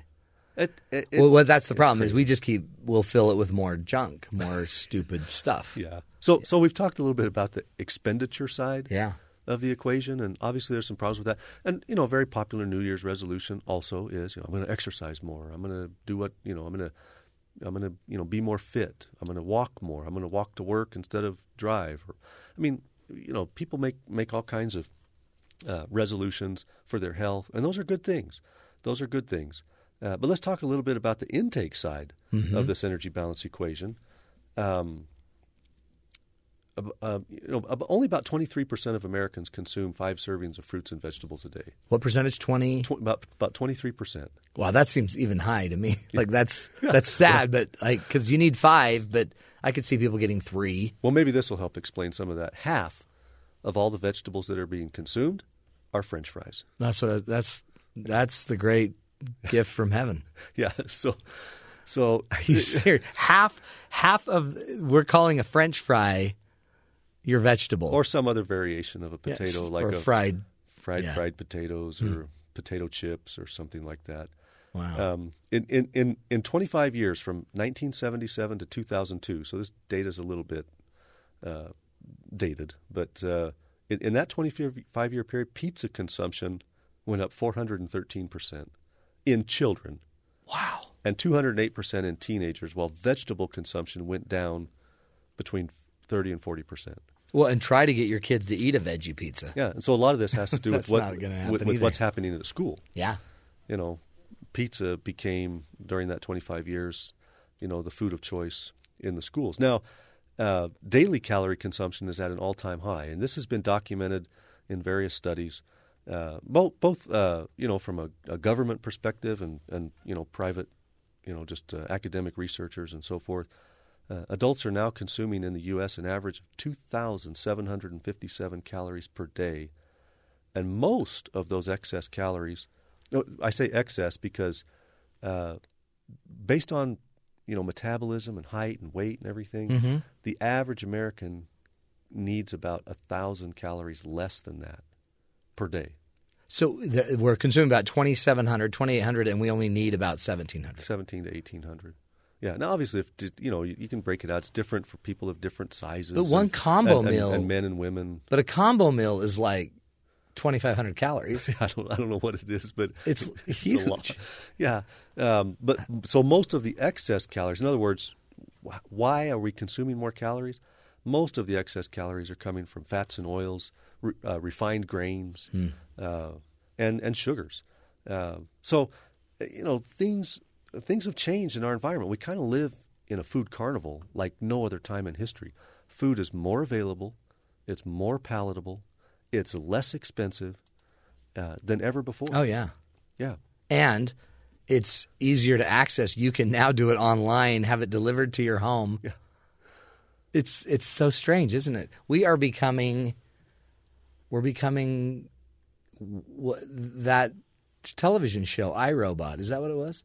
It, it, well, well, that's the problem is we just keep we'll fill it with more junk, more [LAUGHS] stupid stuff. Yeah. So so we've talked a little bit about the expenditure side Yeah. of the equation, and obviously there's some problems with that. And you know, a very popular New Year's resolution also is you know I'm going to exercise more. I'm going to do what you know I'm going to I'm going to you know be more fit. I'm going to walk more. I'm going to walk to work instead of drive. Or, I mean, you know, people make make all kinds of uh, resolutions for their health, and those are good things. Those are good things. Uh, but let's talk a little bit about the intake side Mhm. of this energy balance equation. Um, uh, you know, only about 23% of Americans consume five servings of fruits and vegetables a day. What percentage? 20? Tw- about about 23%. Wow, that seems even high to me. [LAUGHS] Like that's [LAUGHS] that's sad, but like because you need five, but I could see people getting three. Well, maybe this will help explain some of that. Half of all the vegetables that are being consumed are French fries. That's what I, that's that's the great gift from heaven. [LAUGHS] Yeah. So so Are you serious? half half of we're calling a French fry your vegetable or some other variation of a potato, Yes, like or a fried fried yeah. fried potatoes Hmm. or potato chips or something like that. Wow. Um, in, in, in, in 25 years, from 1977 to 2002, so this data is a little bit uh, dated, but uh, in, in that 25 year period, pizza consumption went up 413% in children. Wow. And 208% in teenagers, while vegetable consumption went down between 30 and 40%. Well, and try to get your kids to eat a veggie pizza. Yeah, and so a lot of this has to do [LAUGHS] with what not gonna happen with, with what's happening at school. Yeah. You know, pizza became during that 25 years, you know, the food of choice in the schools. Now, uh, daily calorie consumption is at an all-time high, and this has been documented in various studies, uh, both both uh, you know from a, a government perspective and and you know private, you know just uh, academic researchers and so forth. Uh, adults are now consuming in the U.S. an average of 2,757 calories per day, and most of those excess calories. No, I say excess because, uh, based on you know metabolism and height and weight and everything, Mhm. the average American needs about a thousand calories less than that per day. So th- we're consuming about 2,700, 2,800, and we only need about 1,700. 17 to 1800. Yeah. Now, obviously, if you know, you, can break it out. It's different for people of different sizes. But one and- combo and- and- meal, and men and women. But a combo meal is like 2,500 calories. [LAUGHS] I don't, I don't know what it is, but [LAUGHS] It's a huge. lot. Yeah. Um, but so most of the excess calories, in other words, wh- why are we consuming more calories? Most of the excess calories are coming from fats and oils, re, uh, refined grains, Hmm. uh, and and sugars. Uh, so, you know, things things have changed in our environment. We kind of live in a food carnival like no other time in history. Food is more available, it's more palatable, it's less expensive uh, than ever before. Oh, yeah. Yeah. And it's easier to access. You can now do it online, have it delivered to your home. Yeah. It's it's so strange, isn't it? We are becoming we're becoming that television show iRobot. Is that what it was?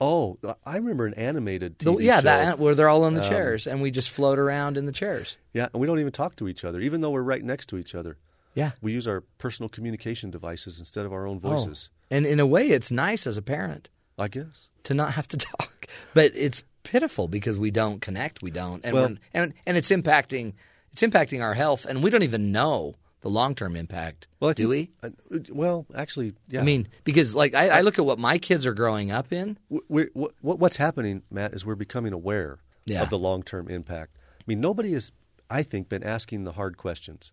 Oh, I remember an animated The- yeah, show. that where they're all in the Um, chairs and we just float around in the chairs. Yeah, and we don't even talk to each other, even though we're right next to each other. Yeah. We use our personal communication devices instead of our own voices. Oh. And in a way, it's nice as a parent I guess. to not have to [LAUGHS] talk, but it's pitiful because we don't connect. We don't, and Well- and and it's impacting it's impacting our health, and we don't even know the long term impact. Well, I do we? uh, well, actually, yeah. I mean, because like I, I look at what my kids are growing up in. we're, what, what's happening, Matt, is we're becoming aware Yeah. of the long term impact. I mean, nobody has, I think, been asking the hard questions.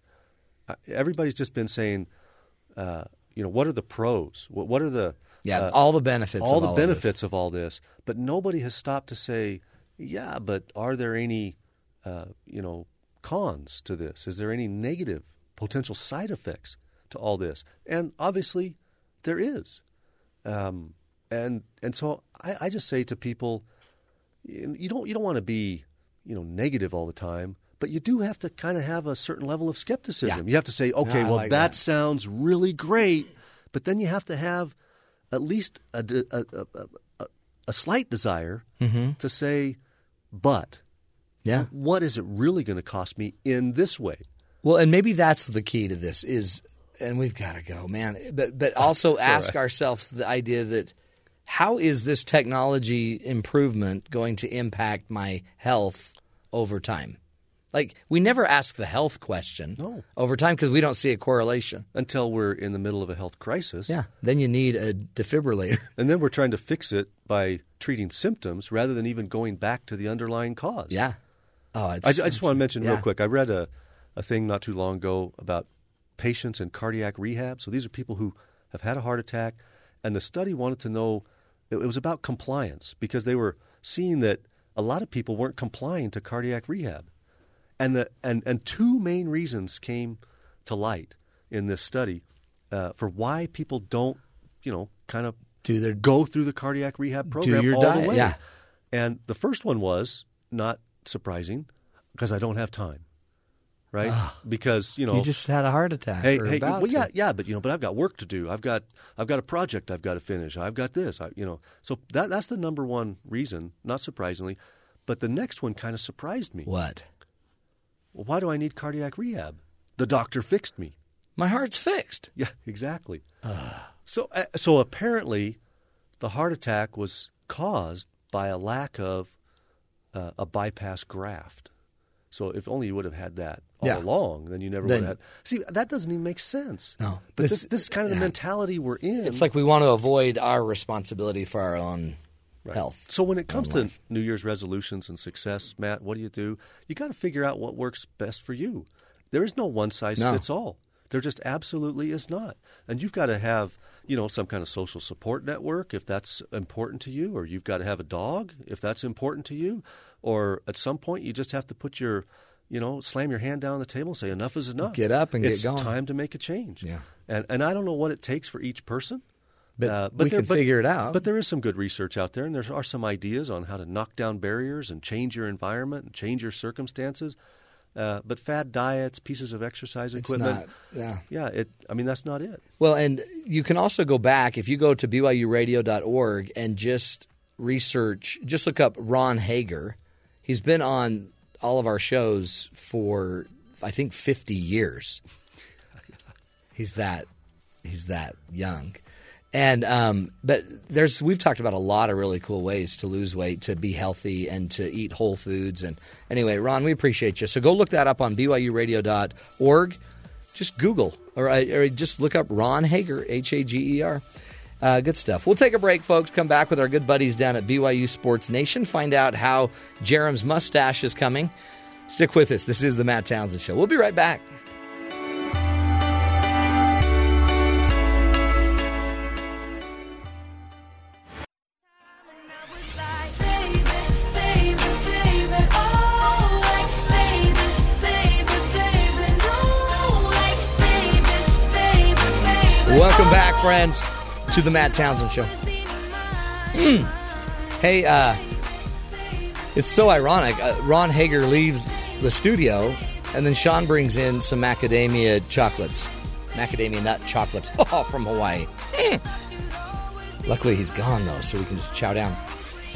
Everybody's just been saying, uh, you know, what are the pros? What, what are the Yeah, uh, all the benefits all of the all of this. benefits of all this? But nobody has stopped to say, yeah, but are there any, uh, you know, cons to this? Is there any negative potential side effects to all this? And obviously, there is. Um, and and so I, I just say to people, you don't you don't want to be you know negative all the time, but you do have to kind of have a certain level of skepticism. Yeah. You have to say, okay, I well like that, that. sounds really great, but then you have to have at least a a, a, a, a slight desire Mhm. to say, but Yeah. what is it really going to cost me in this way? Well, and maybe that's the key to this is, and we've got to go, man. But but ah, also It's ask right. ourselves the idea that how is this technology improvement going to impact my health over time? Like we never ask the health question No. over time because we don't see a correlation. Until we're in the middle of a health crisis. Yeah, then you need a defibrillator. [LAUGHS] And then we're trying to fix it by treating symptoms rather than even going back to the underlying cause. Yeah. Oh, I, it's I just want to mention real quick. I read a, a thing not too long ago about patients in cardiac rehab. So these are people who have had a heart attack, and the study wanted to know. It, was about compliance because they were seeing that a lot of people weren't complying to cardiac rehab, And the and and two main reasons came to light in this study uh, for why people don't, you know, kind of do their go through the cardiac rehab program your all diet, the way. yeah. And the first one was not surprising because I don't have time. Right? because, you know, you just had a heart attack. Hey, or hey, about well, to. yeah, yeah, but you know, but I've got work to do. I've got, I've got a project I've got to finish. I've got this. I, you know, so that that's the number one reason, not surprisingly. But the next one kind of surprised me. What? Well, why do I need cardiac rehab? The doctor fixed me. My heart's fixed. Yeah, exactly. so, uh, so apparently, the heart attack was caused by a lack of uh, a bypass graft. So, if only you would have had that all Yeah. along, then you never Then- would have. See, that doesn't even make sense. No. but This- this, this, is kind of the yeah. mentality we're in. It's like we want to avoid our responsibility for our own Right. health. So when it comes to life. New Year's resolutions and success, Matt, what do you do? You got to figure out what works best for you. There is no one size No. fits all. There just absolutely is not. And you've got to have, you know, some kind of social support network if that's important to you, or you've got to have a dog if that's important to you, or at some point you just have to put your, you know, slam your hand down on the table and say enough is enough. Get up and get going. it's time to make a change. Yeah. And and I don't know what it takes for each person. But Uh, we there- can figure it out. But there is some good research out there, and there are some ideas on how to knock down barriers and change your environment and change your circumstances. Uh, but fad diets, pieces of exercise It's equipment, not- yeah. yeah. It. I mean, that's not it. Well, and you can also go back if you go to BYURadio.org and just research, just look up Ron Hager. He's been on all of our shows for I think 50 years. He's that he's that young. And um, but there's we've talked about a lot of really cool ways to lose weight, to be healthy, and to eat whole foods. And anyway, Ron, we appreciate you. So go look that up on BYURadio.org. Just Google or, or just look up Ron Hager, H A G E R. Uh, good stuff. We'll take a break, folks. Come back with our good buddies down at BYU Sports Nation. Find out how Jerem's mustache is coming. Stick with us. This is the Matt Townsend Show. We'll be right back. Welcome back, friends, to the Matt Townsend Show. Mm. Hey, uh, it's so ironic. Uh, Ron Hager leaves the studio, and then Sean brings in some macadamia chocolates, macadamia nut chocolates, [LAUGHS] oh, from Hawaii. Mm. Luckily, he's gone though, so we can just chow down.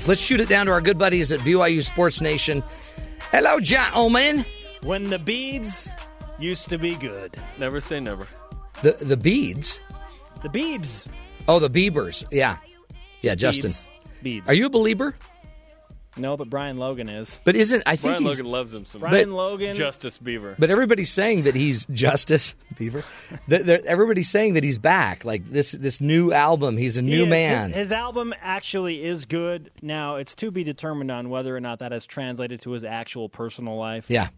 Let's shoot it down to our good buddies at BYU Sports Nation. Hello, gentlemen. When the beads used to be good. Never say never. The the beads. The Beebs. Oh, the Beavers. Yeah, yeah. Justin, Beebs. Beebs. are you a believer? No, but Brian Logan is. But isn't I think Brian he's, Logan loves him some. Brian Logan. Justice Beaver. But everybody's saying that he's Justice Beaver. That- that- everybody's saying that he's back. Like this this new album, he's a new is. man. His, his album actually is good. Now, it's to be determined on whether or not that has translated to his actual personal life. yeah.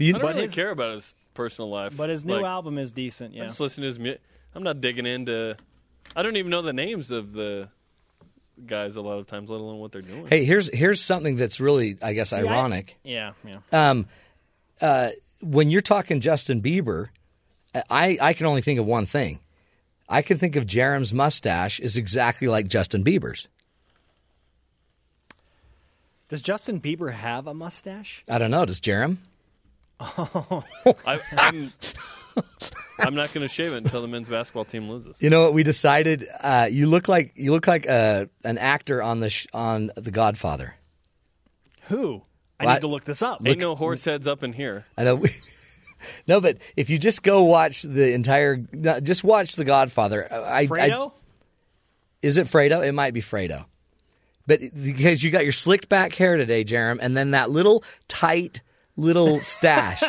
I don't but really his- care about his personal life. But his new Like, album is decent, I yeah. just listen to his music. I'm not digging into. I don't even know the names of the guys a lot of times, let alone what they're doing. Hey, here's here's something that's really I guess See, I- ironic. yeah, yeah. Um, uh, when you're talking Justin Bieber, I I can only think of one thing. I can think of Jerem's mustache is exactly like Justin Bieber's. Does Justin Bieber have a mustache? I don't know. Does Jerem? [LAUGHS] I, I'm, I'm not going to shave it until the men's basketball team loses. You know what? We decided uh, you look like you look like uh, an actor on the sh- on The Godfather. Who? I Well, need to look this up. Ain't no horse heads up in here. I know. We, [LAUGHS] no, but if you just go watch the entire, just watch The Godfather. I, I- Fredo? is it Fredo? It might be Fredo. But because you got your slicked back hair today, Jerem, and then that little tight little stash.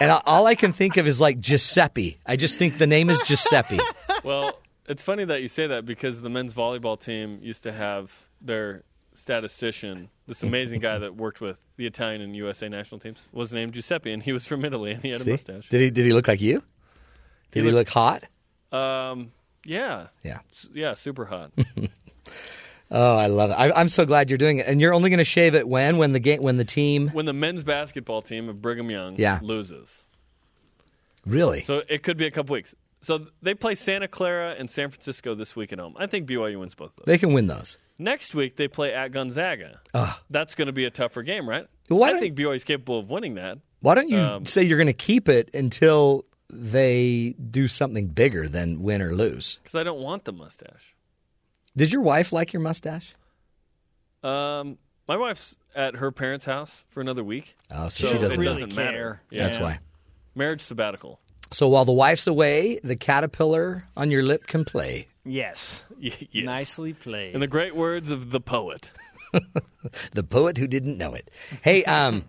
and all I can think of is like Giuseppe. I just think the name is Giuseppe. Well, it's funny that you say that because the men's volleyball team used to have their statistician, this amazing guy that worked with the Italian and USA national teams, was named Giuseppe, and he was from Italy, and he had See? a mustache. Did he? Did he look like you? Did he, looked- look hot? Um, yeah, Yeah. Yeah, super hot. [LAUGHS] Oh, I love it. I, I'm so glad you're doing it. And you're only going to shave it when when the game when the team When the men's basketball team of Brigham Young Yeah. loses. really. So it could be a couple weeks. So they play Santa Clara and San Francisco this week at home. I think BYU wins both of those. They can win those. Next week they play at Gonzaga. Ugh. That's going to be a tougher game, right? Well, I don't- think BYU is capable of winning that. Why don't you Um, say you're going to keep it until they do something bigger than win or lose? Because I don't want the mustache. Did your wife like your mustache? Um, my wife's at her parents' house for another week. Oh, so she doesn't it doesn't matter. That's why. Marriage sabbatical. So while the wife's away, the caterpillar on your lip can play. Yes. [LAUGHS] yes. Nicely played. In the great words of the poet. [LAUGHS] the poet who didn't know it. Hey, um,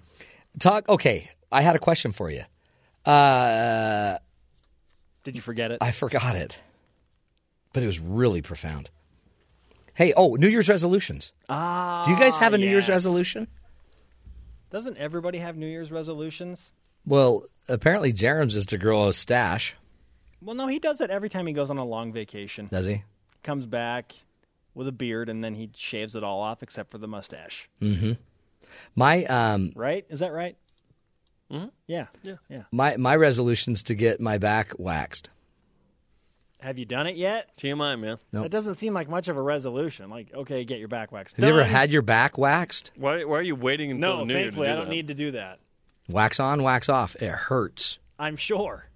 talk. Okay, I had a question for you. Uh, Did you forget it? I forgot it, but it was really profound. Hey, oh, New Year's resolutions. Ah, Do you guys have a New Year's yes. resolution? Doesn't everybody have New Year's resolutions? Well, apparently Jerem's is to grow a stash. Well, no, he does it every time he goes on a long vacation. Does he? Comes back with a beard and then he shaves it all off except for the mustache. Mm-hmm. My um, Right? Is that right? Mm-hmm. Yeah. Yeah. Yeah. my my resolution's to get my back waxed. Have you done it yet? TMI, man. Nope. That doesn't seem like much of a resolution. Like, okay, get your back waxed. Have you ever had your back waxed? Why, why are you waiting until No, New Year to thankfully, do I don't that? need to do that. Wax on, wax off. It hurts. I'm sure.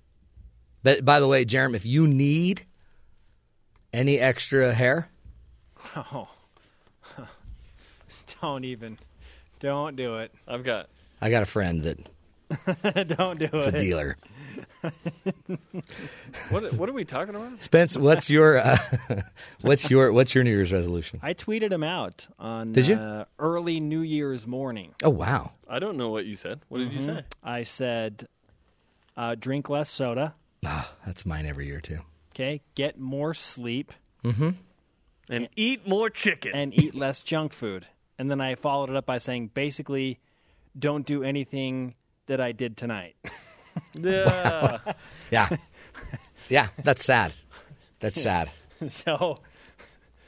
But by the way, Jeremy, if you need any extra hair, Oh. [LAUGHS] don't even. Don't do it. I've got. I got a friend that [LAUGHS] don't do it's it. a dealer. [LAUGHS] What, what are we talking about? Spence, what's your uh, [LAUGHS] what's your what's your New Year's resolution? I tweeted him out on Did you? Uh, early New Year's morning. Oh wow. I don't know what you said. What did you Mhm. say? I said, uh, drink less soda. Ah, that's mine every year too. Okay, get more sleep Mm-hmm. And eat more chicken. and eat less junk food. And then I followed it up by saying, basically, don't do anything that I did tonight. [LAUGHS] Yeah. [LAUGHS] Yeah. Yeah, that's sad. That's sad. [LAUGHS] so,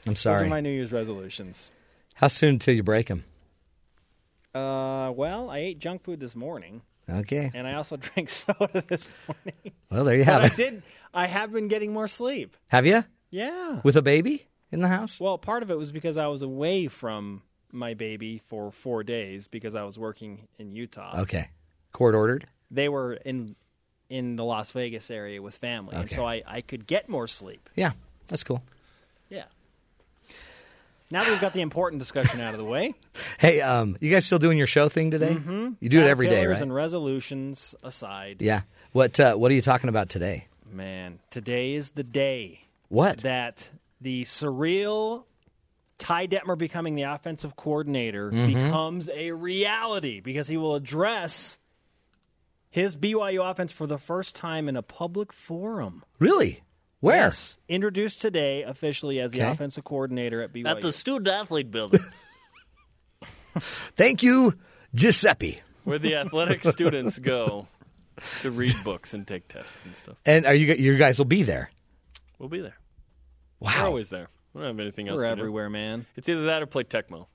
I'm those sorry. are my New Year's resolutions. How soon until you break them? Uh, well, I ate junk food this morning, Okay. and I also [LAUGHS] drank soda this morning. Well, there you But have I did. I have been getting more sleep. Have you? Yeah. With a baby in the house? Well, part of it was because I was away from my baby for four days because I was working in Utah. Okay. Court ordered? They were in in the Las Vegas area with family, and so I, I could get more sleep. Yeah, that's cool. Yeah. Now that we've got the important discussion out of the way, [LAUGHS] Hey, um, you guys still doing your show thing today? Mhm. You do it every day, right? And resolutions aside, Yeah. What uh, What are you talking about today? man, today is the day What? that the surreal Ty Detmer becoming the offensive coordinator Mhm. becomes a reality because he will address his BYU offense for the first time in a public forum. Really? Where? Yes, introduced today officially as the Okay. offensive coordinator at BYU. At the student athlete building, [LAUGHS] Thank you, Giuseppe. where the athletic [LAUGHS] students go to read books and take tests and stuff. And are you you guys will be there? We'll be there. Wow. We're always there. We don't have anything else We're to do. everywhere, man. It's either that or play Tecmo.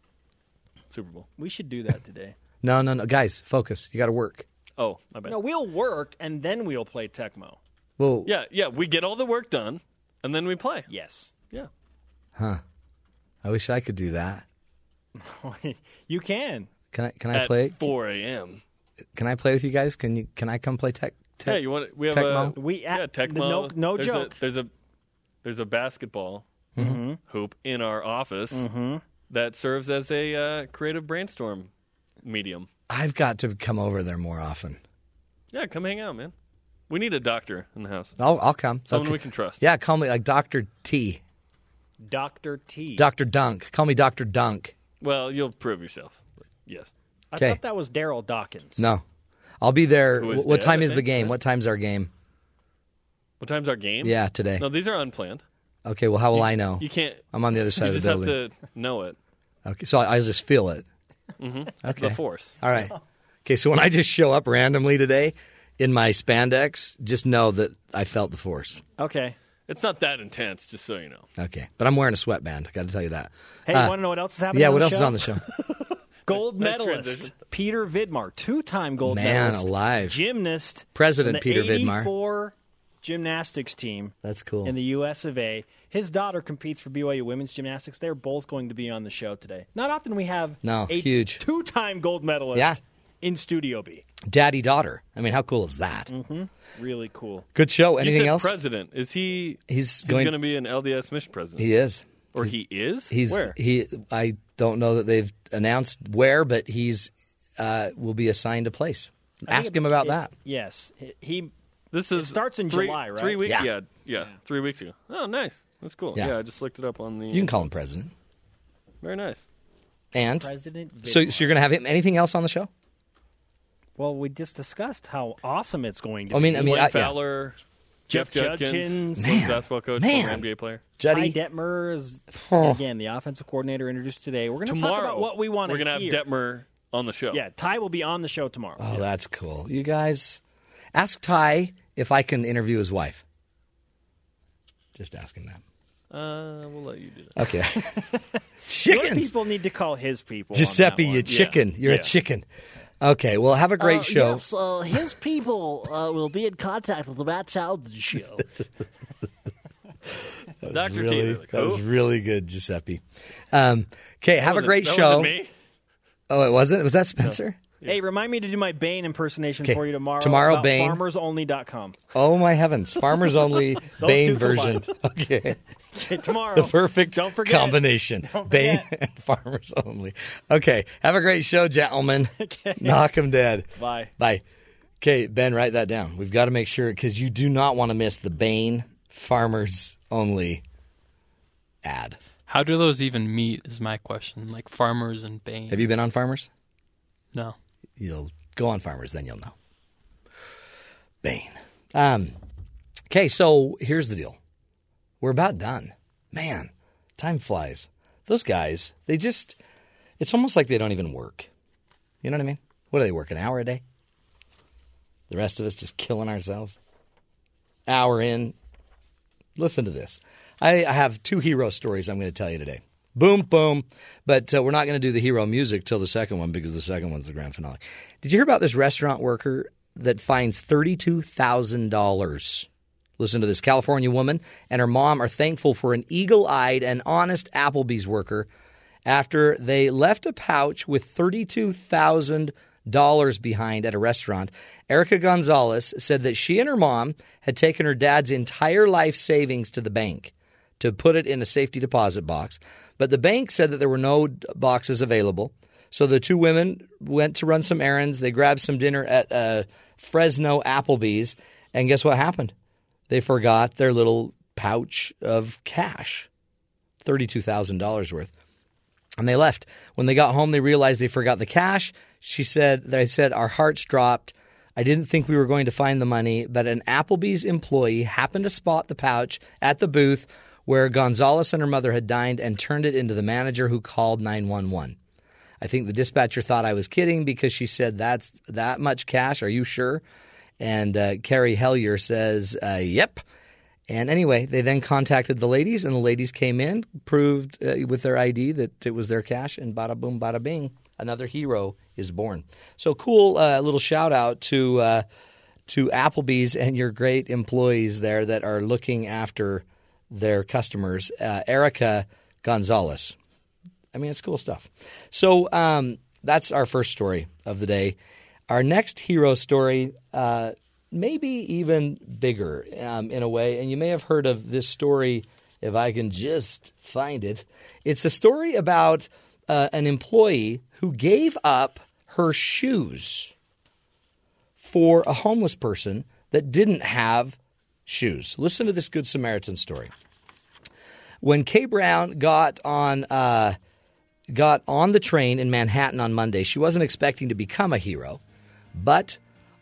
Super Bowl. We should do that today. No, no, no, guys, focus. You got to work. Oh, I bet. no, we'll work and then we'll play Tecmo. Well, Yeah, yeah. We get all the work done, and then we play. Yes. Yeah. huh? I wish I could do that. [LAUGHS] you can. Can I? Can I At play? 4 a.m. Can I play with you guys? Can you? Can I come play tech? tech Yeah, you want? We have Tecmo? a We yeah Tecmo. no- no there's joke. A, there's a there's a basketball Mhm. hoop in our office Mhm. that serves as a uh, creative brainstorm medium. I've got to come over there more often. Yeah, come hang out, man. We need a doctor in the house. I'll I'll come. Someone Okay. we can trust. Yeah, call me like Doctor T, Dr. T. Doctor Dunk. Call me Doctor Dunk. Well, you'll prove yourself. But yes. I Okay. thought that was Darryl Dawkins. No, I'll be there. Who is What dead, time I is the think, game? yeah. What time's our game? What time's our game? Yeah, today. No, these are unplanned. Okay, well, how will You- I know? You can't. I'm on the other [LAUGHS] side you of the just building. have to know it. Okay, so I, I just feel it. Hmm Okay. The force. All right. Okay, so when I just show up randomly today in my spandex, just know that I felt the force. Okay. It's not that intense, just so you know. Okay, but I'm wearing a sweatband. I Got to tell you that. Hey, Uh, you want to know what else is happening? Yeah, on what the else is show? on the show? [LAUGHS] Gold Nice medalist transition. Peter Vidmar, two-time gold Man medalist, alive. gymnast, President from the Peter Vidmar. 84 gymnastics team. That's cool. In the U.S. of A. His daughter competes for BYU women's gymnastics. They're both going to be on the show today. Not often we have No, a huge. two-time gold medalist Yeah. in Studio B. Daddy daughter. I mean, how cool is that? Mm-hmm. Really cool. Good show. Anything else? President is he? He's He's going- going to be an LDS mission president. He is. or he is. He's where? he. I don't know that they've announced where, but he's uh, will be assigned a place. I Ask him about it- that. Yes, he. he This it is starts in three, July, right? Three weeks. Yeah. Yeah. yeah, three weeks ago. Oh, nice. That's cool. Yeah. Yeah. I just looked it up on the. You can call him president. Very nice. And President so, so you're going to have him. Anything else on the show? Well, we just discussed how awesome it's going to I be. mean, I mean, Wayne I- yeah. Fowler, Jeff, Jeff Judkins, Judkins. Man, basketball coach, man. former NBA player. Ty Juddy. Detmer is Oh. again the offensive coordinator introduced today. We're going to talk about what we want to do. We're gonna hear. have Detmer on the show. Yeah, Ty will be on the show tomorrow. Oh, that's cool. You guys, ask Ty if I can interview his wife. Just ask him that. Uh, we'll let you do that. Okay. [LAUGHS] Your Chickens. people need to call his people. Giuseppe, you one. chicken. You're a chicken. Okay. Well, have a great Uh, show. Yes, uh, his people uh, will be in contact with the Matt Townsend show. [LAUGHS] [LAUGHS] That was Dr. Really, like, that was really good, Giuseppe. Um, okay, have a great that show. wasn't me. Oh, it wasn't. Was that Spencer? Hey, remind me to do my Bane impersation 'Kay. for you tomorrow. Tomorrow, about Bane. FarmersOnly.com. Oh my heavens! Farmers only Bane version. combined. Okay, Okay, [LAUGHS] tomorrow. the perfect Don't forget. combination. Don't Bane forget. [LAUGHS] and farmers only. Okay, have a great show, gentlemen. [LAUGHS] Knock 'em dead. Bye. Bye. Okay, Ben, write that down. We've got to make sure because you do not want to miss the Bane farmers only ad. How do those even meet? Is my question. Like farmers and Bane. Have you been on Farmers? No. You'll go on Farmers, then you'll know. Bane. Um, okay, so here's the deal. We're about done. Man, time flies. Those guys, they just, it's almost like they don't even work. You know what I mean? What do they work, an hour a day? The rest of us just killing ourselves. Hour in. Listen to this. I, I have two hero stories I'm going to tell you today. Boom, boom. But uh, we're not going to do the hero music till the second one because the second one's the grand finale. Did you hear about this restaurant worker that finds $32,000? Listen to this. California woman and her mom are thankful for an eagle eyed and honest Applebee's worker after they left a pouch with $32,000 behind at a restaurant. Erica Gonzalez said that she and her mom had taken her dad's entire life savings to the bank to put it in a safety deposit box. But the bank said that there were no boxes available. So the two women went to run some errands. They grabbed some dinner at uh, Fresno Applebee's. And guess what happened? They forgot their little pouch of cash $32,000 worth. And they left. When they got home, they realized they forgot the cash. She said, they said, our hearts dropped. I didn't think we were going to find the money, but an Applebee's employee happened to spot the pouch at the booth where Gonzalez and her mother had dined and turned it into the manager who called 911. I think the dispatcher thought I was kidding because she said, That's that much cash. Are you sure? And uh, Carrie Hellier says, uh, Yep. And anyway, they then contacted the ladies, and the ladies came in, proved uh, with their ID that it was their cash, and bada boom, bada bing, another hero is born. So cool uh, little shout out to uh, to Applebee's and your great employees there that are looking after their customers. Uh, Erica Gonzalez. I mean, it's cool stuff. So um, that's our first story of the day. Our next hero story, uh, maybe even bigger um, in a way, and you may have heard of this story if I can just find it. It's a story about uh, an employee who gave up her shoes for a homeless person that didn't have shoes. Listen to this Good Samaritan story. When Kay Brown got on uh, got on the train in Manhattan on Monday, she wasn't expecting to become a hero, but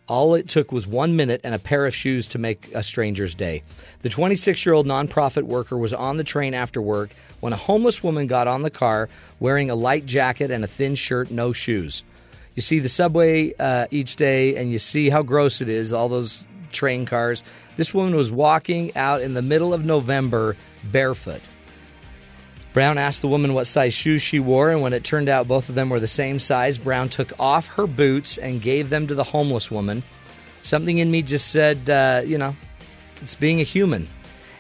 all it took was one minute and a pair of shoes to make a stranger's day. The 26 year old nonprofit worker was on the train after work when a homeless woman got on the car wearing a light jacket and a thin shirt, no shoes. You see the subway uh, each day and you see how gross it is, all those train cars. This woman was walking out in the middle of November barefoot. Brown asked the woman what size shoes she wore, and when it turned out both of them were the same size, Brown took off her boots and gave them to the homeless woman. Something in me just said, uh, you know, it's being a human.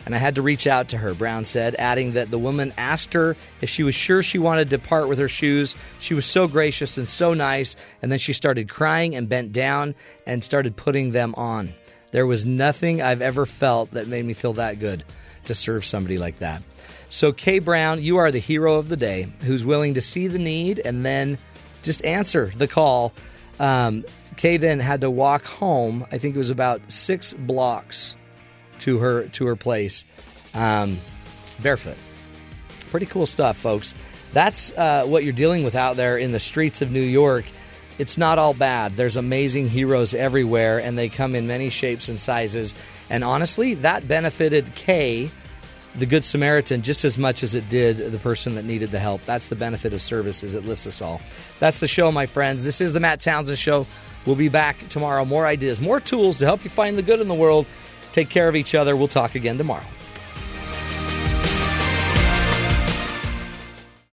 And I had to reach out to her, Brown said, adding that the woman asked her if she was sure she wanted to part with her shoes. She was so gracious and so nice, and then she started crying and bent down and started putting them on. There was nothing I've ever felt that made me feel that good to serve somebody like that. So, Kay Brown, you are the hero of the day who's willing to see the need and then just answer the call. Um, Kay then had to walk home. I think it was about six blocks to her to her place, um, barefoot. Pretty cool stuff, folks. That's uh, what you're dealing with out there in the streets of New York. It's not all bad. There's amazing heroes everywhere, and they come in many shapes and sizes. And honestly, that benefited Kay, the Good Samaritan, just as much as it did the person that needed the help. That's the benefit of service, is it lifts us all. That's the show, my friends. This is the Matt Townsend Show. We'll be back tomorrow. More ideas, more tools to help you find the good in the world. Take care of each other. We'll talk again tomorrow.